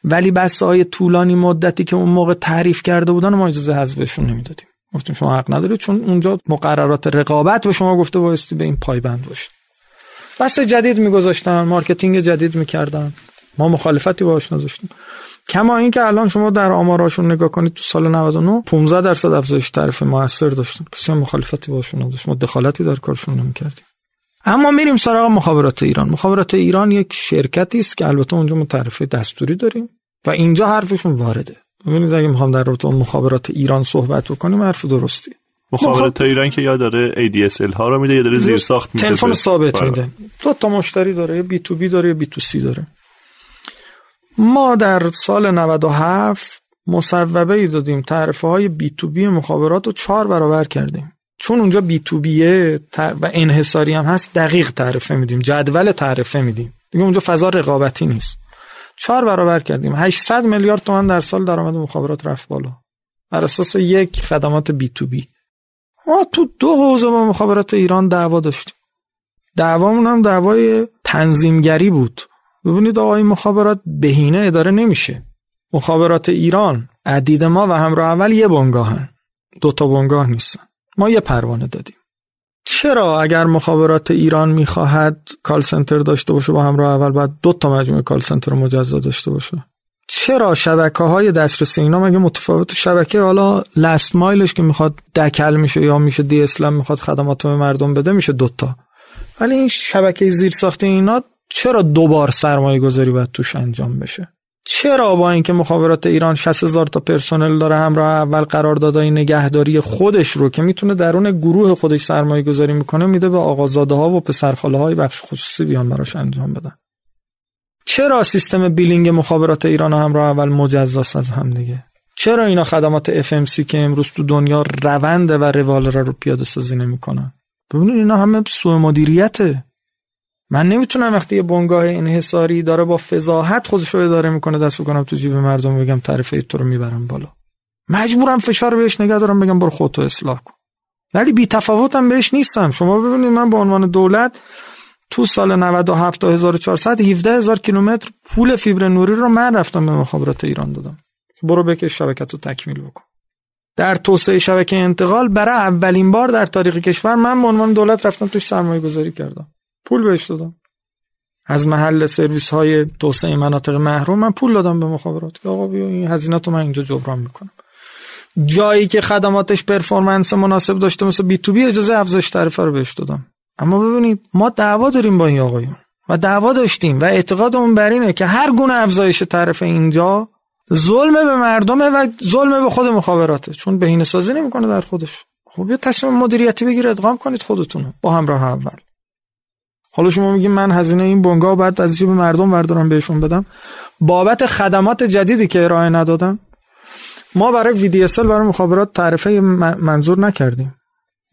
Speaker 3: ولی بسته های طولانی مدتی که اون موقع تعریف کرده بودن ما اجازه حذفشون نمی‌دادیم. گفتیم شما حق ندارید چون اونجا مقررات رقابت به شما گفته بایستی به این پایبند باشید. بسته جدید میگذاشتن marketing جدید می‌کردن. ما مخالفتی باهاش نداشتیم. کما اینکه الان شما در آماراشون نگاه کنید تو سال 99 15 درصد افزایش تعرفه موثر داشتن کسی هم مخالفتی باهاشون نداشت. ما دخالتی در کارشون نمی‌کردیم. اما میریم سراغ مخابرات ایران. مخابرات ایران یک شرکتی است که البته اونجا ما تعرفه دستوری داریم و اینجا حرفشون وارده. ببینید اگه می‌خوام در رابطه مخابرات ایران صحبت بکنیم حرف درستی.
Speaker 1: مخابرات ایران که یا داره ADSL ها رو میده یا داره زیر ساخت میده
Speaker 3: تلفن ثابت. میده. دو تا مشتری داره بی تو بی داره بی تو سی داره. ما در سال 97 مصوبه ای دادیم تعرفه های بی تو بی مخابرات رو چهار برابر کردیم. چون اونجا بی تو بیه و انحصاری هم هست دقیق تعرفه میدیم جدول تعرفه میدیم. دیگه اونجا فضا رقابتی نیست. چهار برابر کردیم. 800 میلیارد تومان در سال درآمد مخابرات رفت بالا. بر اساس یک خدمات بی تو بی ما تو دو حوزه با مخابرات ایران دعوا داشتیم. دعوامون هم دعوای تنظیمگری بود. ببینید آقای مخابرات بهینه اداره نمیشه. مخابرات ایران عدید ما و همراه اول یه بنگاهن. دو تا بنگاه نیستن. ما یه پروانه دادیم. چرا اگر مخابرات ایران می‌خواهد کال سنتر داشته باشه با همراه اول باید دو تا مجموعه کال سنتر مجزا داشته باشه؟ چرا شبکه های دسترسی اینا مگه متفاوت؟ شبکه حالا لست مایلش که می‌خواد دکل میشه یا میشه دی اسلام می‌خواد خدمات به مردم بده میشه دوتا ولی این شبکه زیر ساخته اینا چرا دوبار سرمایه گذاری باید توش انجام بشه؟ چرا با اینکه مخابرات ایران 60 هزار تا پرسنل داره همراه اول قراردادهای نگهداری خودش رو که می‌تونه درون گروه خودش سرمایه گذاری می‌کنه میده به آقازاده ها و پسرخاله های بخش خصوصی بیان براش انجام بدن. چرا سیستم بیلینگ مخابرات ایران و همراه اول مجزاست از هم دیگه؟ چرا اینا خدمات FMC که امروز تو دنیا روند و روال رو پیاده سازی نمی‌کنن؟ ببینید اینا همه سوء مدیریته. من نمی‌تونم وقتی یه بنگاه انحصاری داره با فضاحت خودش رو اداره می‌کنه دست بکنم تو جیب مردم بگم تعرفه تو رو می‌برم بالا. مجبورم فشار بهش نگه دارم بگم برو خودتو اصلاح کن. ولی بی تفاوتم بهش نیستم. شما ببینید من به عنوان دولت تو سال 97 تا 1400 17 هزار کیلومتر پول فیبر نوری رو من رفتم به مخابرات ایران دادم. برو بکش شبکت رو تکمیل بکن. در توسعه شبکه انتقال برای اولین بار در تاریخ کشور من به عنوان دولت رفتم توش سرمایه گذاری کردم. پول بهش دادم. از محل سرویس های توسعه مناطق محروم من پول دادم به مخابرات. آقا بیا این هزینات رو من اینجا جبران می‌کنم. جایی که خدماتش پرفورمنس مناسب داشته مثل بی تو بی اجازه افزایش تعرفه رو بهش دادم. اما ببینید ما دعوا داریم با این آقایون و دعوا داشتیم و اعتقادمون بر اینه که هر گونه افزایش تعرفه اینجا ظلم به مردمه و ظلم به خود مخابراته. چون بهینه سازی نمی‌کنه در خودش. خب یه تصمیم مدیریتی بگیر ادغام کنید خودتون با همراه اول. حالا شما میگین من هزینه این بنگاه بعد از جیب مردم بردارم بهشون بدم. بابت خدمات جدیدی که ارائه ندادم ما برای VDSL برای مخابرات تعرفه منظور نکردیم.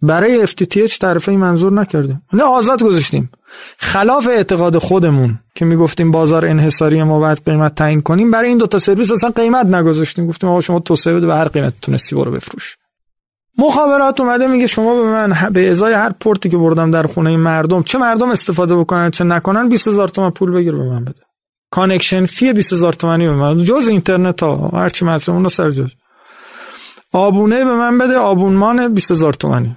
Speaker 3: برای FTTH تعرفه منظور نکردیم. نه آزاد گذاشتیم. خلاف اعتقاد خودمون که می‌گفتیم بازار انحصاری ما باید قیمت تعیین کنیم برای این دوتا سرویس اصلا قیمت نگذاشتیم. گفتیم آقا شما توسعه بده به هر قیمت تونستی برو بفروش. مخابرات اومده میگه شما به من به ازای هر پورتی که بردم در خونه مردم چه مردم استفاده بکنن چه نکنن 20000 تومان پول بگیر به من بده. کانکشن فی 20000 تومانی به من جز اینترنت ها هر چی مثلا اون سر جز آبونه به من بده آبونمان 20000 تومانی.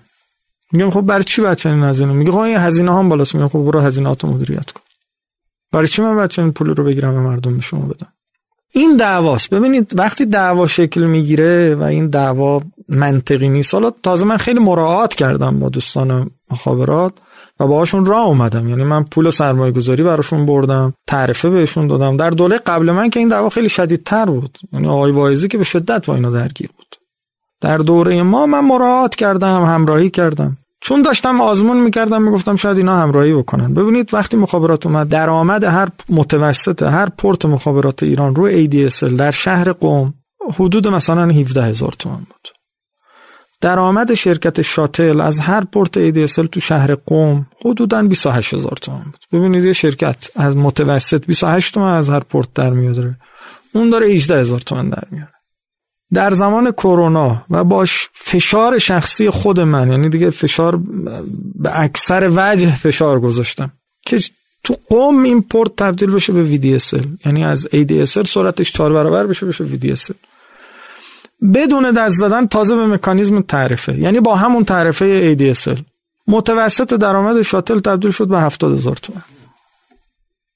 Speaker 3: میگم خب برای چی بچه این هزینه؟ میگه خب این هزینه هم بالاست. میگم خب برو هزینه‌هاتو مدیریت کن. برای چی من بچه این پول رو بگیرم به مردم به شما بدم این دعواست. ببینید وقتی دعوا شکل می‌گیره و این دعوا منطقی نیست. حالا تازه من خیلی مراعات کردم با دوستان مخابرات و باهاشون راه اومدم. یعنی من پول سرمایه گذاری براشون بردم تعرفه بهشون دادم. در دوره قبل من که این دعوا خیلی شدیدتر بود. یعنی آقای وایزی که به شدت با اینا درگیر بود. در دوره ما من مراعات کردم همراهی کردم. چون داشتم آزمون می‌کردم می‌گفتم شاید اینا همراهی بکنن. ببینید وقتی مخابرات اومد درآمد هر متوسط هر پورت مخابرات ایران روی ADSL در شهر قوم حدود مثلا 17 هزار تومان بود. درآمد شرکت شاتل از هر پورت ADSL تو شهر قوم حدودا 28 هزار تومان بود. ببینید یه شرکت از متوسط 28 تومان از هر پورت در میاد اون داره 18 هزار تومان در میاد در زمان کرونا و باش فشار شخصی خود من یعنی دیگه فشار به اکثر وجه فشار گذاشتم که تو قوم این پورت تبدیل بشه به VDSL یعنی از ADSL سرعتش چهار برابر بشه بشه VDSL بدون دست زدن تازه به مکانیزم تعرفه. یعنی با همون تعرفه ADSL متوسط درآمد شاتل تبدیل شد به 70 هزار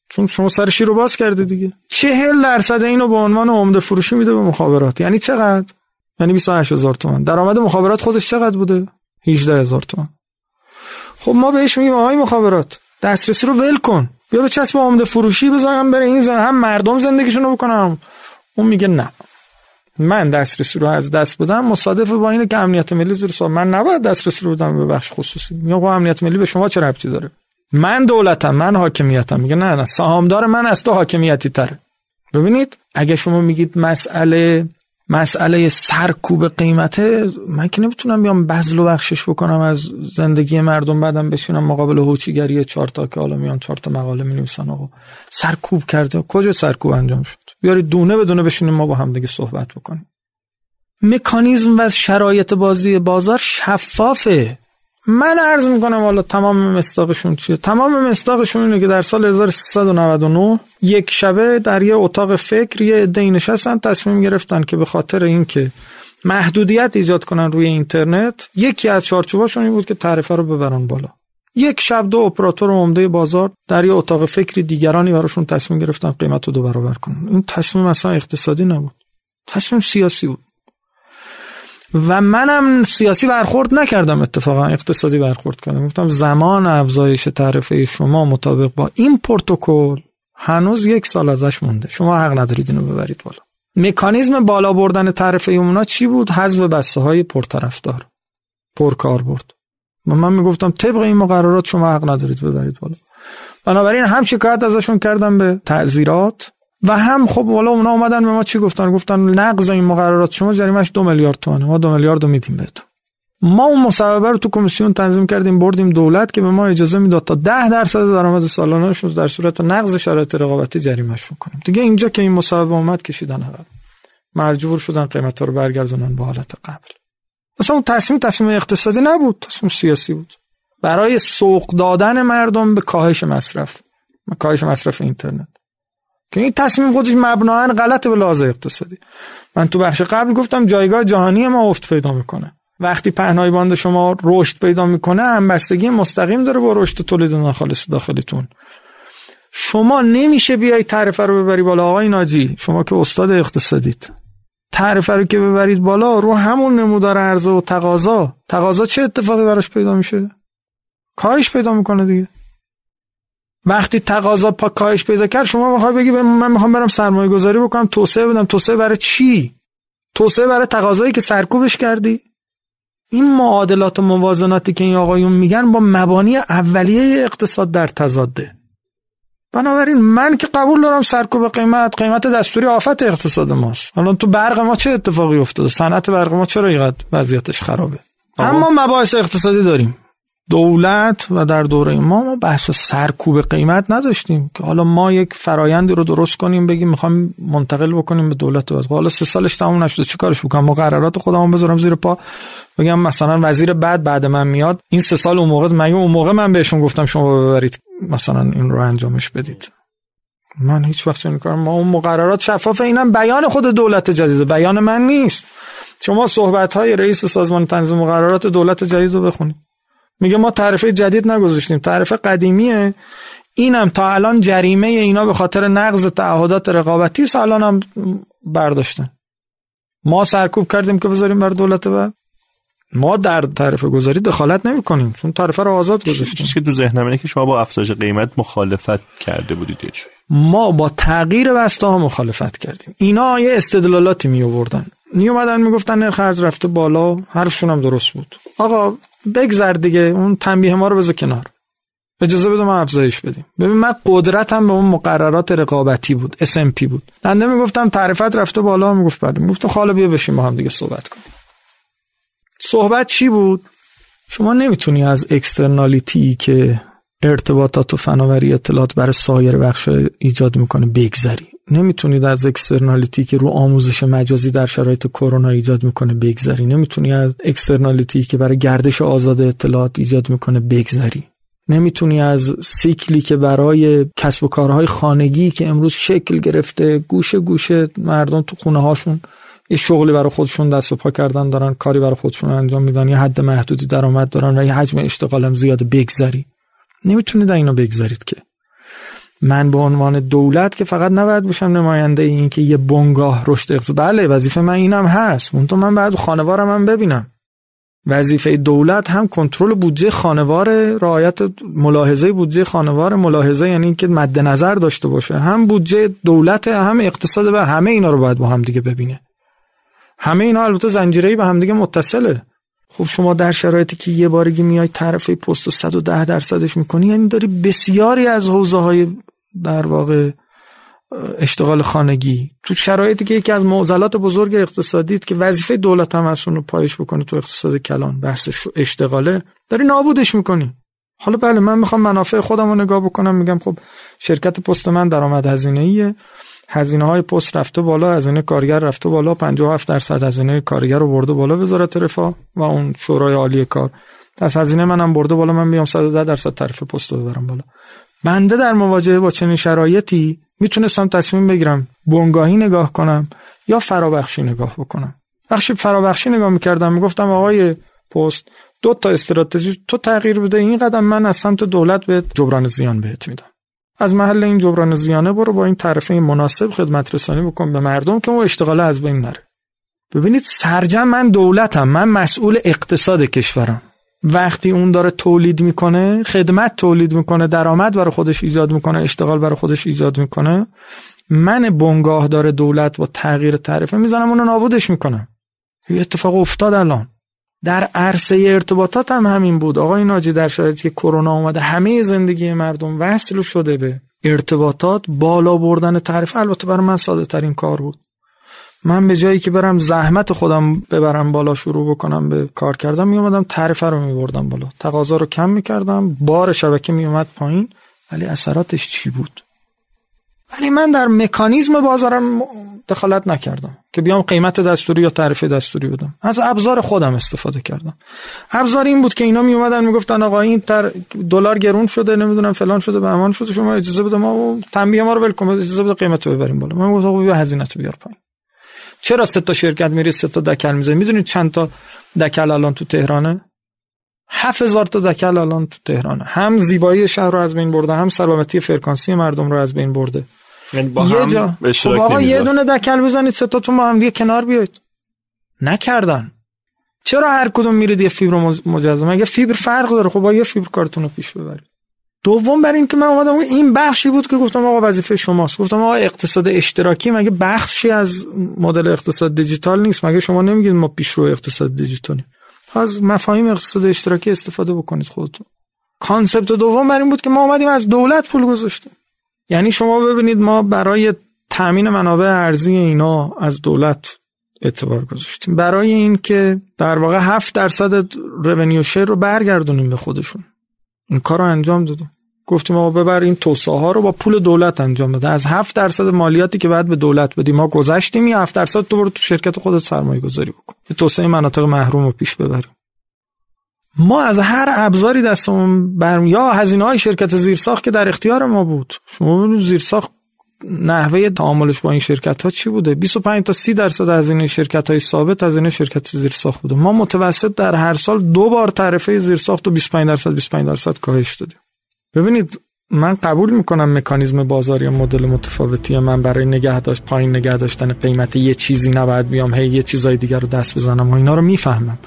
Speaker 3: چون شما سرشی رو باز کرده دیگه. چهل درصد اینو به عنوان عمده فروشی میده به مخابرات. یعنی چقدر؟ یعنی 28 هزار تومن درآمد مخابرات خودش چقدر بوده؟ 18 هزار تومن خب ما بهش میگیم آقای مخابرات دسترسی رو ول کن. بیا به چسب عمده فروشی بزنم بره این زن هم مردم زندگیشون رو بکنم. اون میگه نه. من دسترسی رو از دست بدم مصادف با اینه که امنیت ملی زیر سوال. من نباید دسترسی رو بدم به بخش خصوصی. میگم امنیت ملی به شما چه ربطی داره؟ من دولتم من حاکمیتم. میگه نه نه سهامدار من از تو حاکمیتی تره. ببینید اگه شما میگید مسئله مسئله سرکوب قیمته من که نمی‌تونم بیام بذل و بخشش بکنم از زندگی مردم بعدم بشینم مقابل هوچیگری چهار تا که حالا میان چهار تا مقاله می نویسن آقا. سرکوب کرده. کجا سرکوب انجام شد؟ بیارید دونه به دونه بشینیم ما با هم دیگه صحبت بکنیم. مکانیزم و شرایط بازی بازار شفافه. من عرض می‌کنم حالا تمام مستاقشون چیه؟ تمام مستاقشون اینه که در سال 1399 یک شبه در یه اتاق فکر یه عده نشستن تصمیم گرفتن که به خاطر اینکه محدودیت ایجاد کنن روی اینترنت یکی از چارچوباشون این بود که تعرفه رو ببرن بالا. یک شب دو اپراتور عمده بازار در یه اتاق فکری دیگرانی براشون تصمیم گرفتن قیمت رو دو برابر کنن. این تصمیم اصلا اقتصادی نبود. تصمیم سیاسی بود. و منم سیاسی برخورد نکردم اتفاقا اقتصادی برخورد کردم. گفتم زمان افزایش تعرفه شما مطابق با این پروتکل هنوز یک سال ازش مونده. شما حق ندارید اینو ببرید بالا. مکانیزم بالا بردن تعرفه اونا چی بود؟ حذف بسته های پرطرفدار پرکار برد و من می‌گفتم طبق این مقررات شما حق ندارید ببرید بالا. بنابراین هم شکایت ازشون کردم به تعذیرات و هم خب والا اونا اومدن به ما چی گفتن؟ گفتن نقض این مقررات شما جریمش دو میلیارد تومنه. ما دو میلیارد رو میدیم بهتون. ما اون مصوبه رو تو کمیسیون تنظیم کردیم بردیم دولت که به ما اجازه می‌داد تا ده درصد درآمد سالانه‌اش در صورت نقض شرایط رقابتی جریمهش کنیم. دیگه اینجا که این مصوبه اومد کشیدن عقب. مجبور شدن قیمتا رو برگردونن به حالت قبل. اصلا اون تصمیم تصمیم اقتصادی نبود. تصمیم سیاسی بود. برای سوق دادن مردم به کاهش مصرف. کاهش مصرف اینترنت. که این تصمیم خودش مبناا غلط به لحاظ اقتصادی. من تو بخش قبل گفتم جایگاه جهانی ما افت پیدا می‌کنه. وقتی پهنای باند شما رشد پیدا می‌کنه همبستگی مستقیم داره با رشد تولید ناخالص داخلیتون. شما نمیشه بیای تعرفه رو ببری بالا. آقای ناجی شما که استاد اقتصادید تعرفه رو که ببرید بالا رو همون نمودار عرضه و تقاضا. تقاضا چه اتفاقی براش پیدا میشه؟ کاهش پیدا می‌کنه دیگه. وقتی تقاضا پا کاهش پیدا کرد شما می‌خوای بگی من می‌خوام برم سرمایه گذاری بکنم توسعه بدم. توسعه برای چی؟ توسعه برای تقاضایی که سرکوبش کردی. این معادلات و موازناتی که این آقایون میگن با مبانی اولیه اقتصاد در تضاده. بنابراین من که قبول دارم سرکوب قیمت قیمت دستوری آفت اقتصاد ماست. الان تو برق ما چه اتفاقی افتاده؟ صنعت برق ما چرا اینقدر وضعیتش خرابه؟ اما مباحث اقتصادی داریم. دولت و در دوره ما ما بحث سرکوب قیمت نداشتیم که حالا ما یک فرایندی رو درست کنیم بگیم می‌خوام منتقل بکنیم به دولت و حالا سه سالش تموم نشده چی کارش بکنم؟ مقررات خودم بذارم زیر پا. بگم مثلا وزیر بعد بعد من میاد. این سه سال اون موقع مگه اون موقع من بهشون گفتم شما ببرید مثلا این رو انجامش بدید. من هیچ وقت این کارم ما اون مقررات شفاف اینم بیان خود دولت جدیده بیان من نیست. شما صحبت های رئیس سازمان تنظیم مقررات دولت جدید رو بخونید. میگه ما تعرفه جدید نگذاشتیم. تعرفه قدیمیه. اینم تا الان جریمه اینا به خاطر نقض تعهدات رقابتی الان هم برداشتن. ما سرکوب کردیم که بذاریم بر دولت بعد ما در تعرفه گذاری دخالت نمی کنیم چون تعرفه رو آزاد گذاشتیم.
Speaker 1: چیزی که تو ذهنم اینه که شما با افزایش قیمت مخالفت کرده بودید یه
Speaker 3: ما با تغییر بسته ها مخالفت کردیم. اینا یه استدلالاتی می آوردن می اومدن می‌گفتن نرخ ارز رفته بالا حرفشون هم درست بود. آقا بگذر دیگه اون تنبیه ما رو بذار کنار. اجازه بده ما افزایش بدیم. ببین من قدرتم به اون مقررات رقابتی بود SMP بود. من می‌گفتم تعریفت رفته بالا می‌گفت بله می‌گفت خاله بیا بشیم ما هم دیگه صحبت کنیم. صحبت چی بود؟ شما نمی‌تونی از externality که ارتباطات و فناوری اطلاعات برای سایر بخش ایجاد می‌کنه بگذری. نمی‌تونید از externality که رو آموزش مجازی در شرایط کرونا ایجاد می‌کنه بگذری. نمی‌تونی از externality که برای گردش آزاد اطلاعات ایجاد می‌کنه بگذری. نمی‌تونی از سیکلی که برای کسب و کارهای خانگی که امروز شکل گرفته گوشه گوشه مردم تو خونه هاشون یه شغلی برای خودشون دست و پا کردن دارن کاری برای خودشون انجام میدن یه حد محدودی درآمد دارن و یه حجم اشتغالم زیاد بگذری. نمی‌تونید اینو بگذارید که. من به عنوان دولت که فقط نباید باشم نماینده این که یه بنگاه رشد اقتصاد بله وظیفه من اینم هست. اون تو من بعد خانوارم هم ببینم. وظیفه دولت هم کنترل بودجه خانوار رعایت ملاحظه بودجه خانوار ملاحظه یعنی که مد نظر داشته باشه. هم بودجه دولت هم اقتصاد و همه اینا رو باید با هم دیگه ببینه. همه اینا البته زنجیره‌ای به هم دیگه متصله. خب شما در شرایطی که یه بارگی میای طرف پست و 110 درصدش می‌کنی یعنی داری بسیاری از حوزه های در واقع اشتغال خانگی. تو شرایطی که یکی از معضلات بزرگ اقتصادی که وظیفه دولت هم از رو پایش بکنه تو اقتصاد کلان بحث اشتغاله داری نابودش می‌کنی. حالا بله من می‌خوام منافع خودم رو نگاه بکنم میگم خب شرکت پست من درآمد هزینه ایه هزینه های پست رفته بالا هزینه کارگر رفته بالا 57 درصد هزینه کارگر رو برده بالا وزارت رفاه و اون شورای عالی کار. پس هزینه منم برده بالا من بیام 110 درصد تعرفه پست رو ببرم بالا. بنده در مواجهه با چنین شرایطی می‌تونستم تصمیم بگیرم بنگاهی نگاه کنم یا فرابخشی نگاه بکنم. بخشی فرابخشی نگاه می‌کردم می‌گفتم آقای پست دو تا استراتژی تو تغییر بده این قدم من از سمت دولت به جبران زیان بهت میدم. از محل این جبران زیانه برو با این تعرفه مناسب خدمت رسانی بکن به مردم که اون اشتغاله از بین نره. ببینید سرجم من دولتم من مسئول اقتصاد کشورم. وقتی اون داره تولید می‌کنه خدمت تولید می‌کنه درآمد برای خودش ایجاد می‌کنه اشتغال برای خودش ایجاد می‌کنه من بنگاه داره دولت با تغییر تعرفه می‌زنم اونو نابودش می‌کنم. یه اتفاق افتاد الان. در عرصه ارتباطات هم همین بود. آقای ناجی در شرایطی که کرونا اومده همه زندگی مردم وصل شده به ارتباطات بالا بردن تعرفه البته برای من ساده ترین کار بود. من به جایی که برم زحمت خودم ببرم بالا شروع بکنم به کار کردم می اومدم تعرفه رو می بردم بالا. تقاضا رو کم می کردم بار شبکه می اومد پایین. ولی اثراتش چی بود؟ ولی من در مکانیزم بازارم دخالت نکردم که بیام قیمت دستوری یا تعرفه دستوری بدم. از ابزار خودم استفاده کردم. ابزار این بود که اینا می اومدن می‌گفتن آقا این تر دلار گرون شده نمی‌دونم فلان شده به امان شده شما اجازه بده ما تنبیه ما رو ول اجازه بده قیمت رو ببریم بالا. من گفتم آقا بیا هزینه تو بیار پایین. چرا سه تا شرکت میری سه تا دکل می‌زنی می‌دونید چند تا دکل الان تو تهرانه؟ 7000 تا دکل الان تو تهرانه. هم زیبایی شهر رو از بین برده هم سلامتی فرکانسی مردم رو از بین برده.
Speaker 1: یعنی با یه هم جا خب
Speaker 3: آقا یه دونه دکل بزنید سه تا تو با هم دیگه کنار بیاید نکردن. چرا هر کدوم میرید یه فیبر مجزا؟ مگه فیبر فرق داره؟ خب با یه فیبر کارتون رو پیش ببرید. دوم بر این که من اومدم این بخشی بود که گفتم آقا وظیفه شماست. گفتم آقا اقتصاد اشتراکی مگه بخشی از مدل اقتصاد دیجیتال نیست؟ مگه شما نمیگید ما پیشرو اقتصاد دیجیتالی از مفاهیم اقتصاد اشتراکی استفاده بکنید خودتون. concept دوم بر این بود که ما اومدیم از دولت پول گذاشتیم. یعنی شما ببینید ما برای تامین منابع ارزی اینا از دولت اعتبار گذاشتیم. برای این که در واقع 7 درصد revenue share رو برگردونیم به خودشون. این کار رو انجام دادیم. گفتیم ما ببر این توسعه ها رو با پول دولت انجام بده. از 7 درصد مالیاتی که بعد به دولت بدیم. ما گذشتیم یا 7 درصد تو برو تو شرکت خودت سرمایه گذاری بکن توسعه مناطق محروم رو پیش ببریم. ما از هر ابزاری دستمون برم یا هزینه های شرکت زیرساخت که در اختیار ما بود. شما زیرساخت نحوه تعاملش با این شرکت ها چی بوده؟ 25 تا 30 درصد هزینه شرکت های ثابت هزینه شرکت زیرساخت بوده. ما متوسط در هر سال دو بار تعرفه زیرساخت و 25 درصد 25 درصد کاهش دادیم. ببینید من قبول می‌کنم مکانیزم بازاری و مدل متفاوتی من برای نگه داشت پایین نگه داشتن قیمت یه چیزی نباید بیام هی یه چیزای دیگر رو دست بزنم و اینا رو می‌فهمم.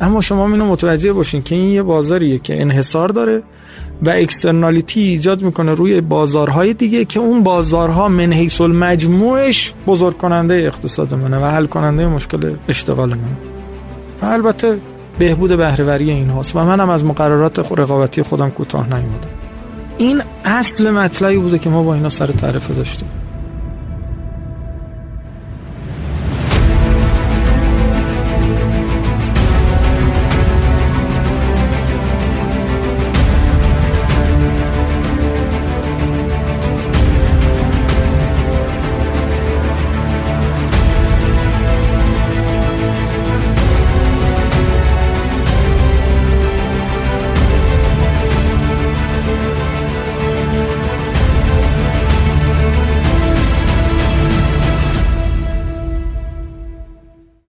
Speaker 3: اما شما اینو متوجه باشین که این یه بازاریه که انحصار داره و اکسترنالیتی ایجاد می‌کنه روی بازارهای دیگه که اون بازارها من حیث المجموعش بزرگ کننده اقتصاد منه و حل کننده مشکل اشتغال من و البته بهبود بهرهوری این هاست و منم از مقررات رقابتی خودم کوتاه نیومدم. این اصل مطلعی بوده که ما با اینا سر تعرفه داشتیم.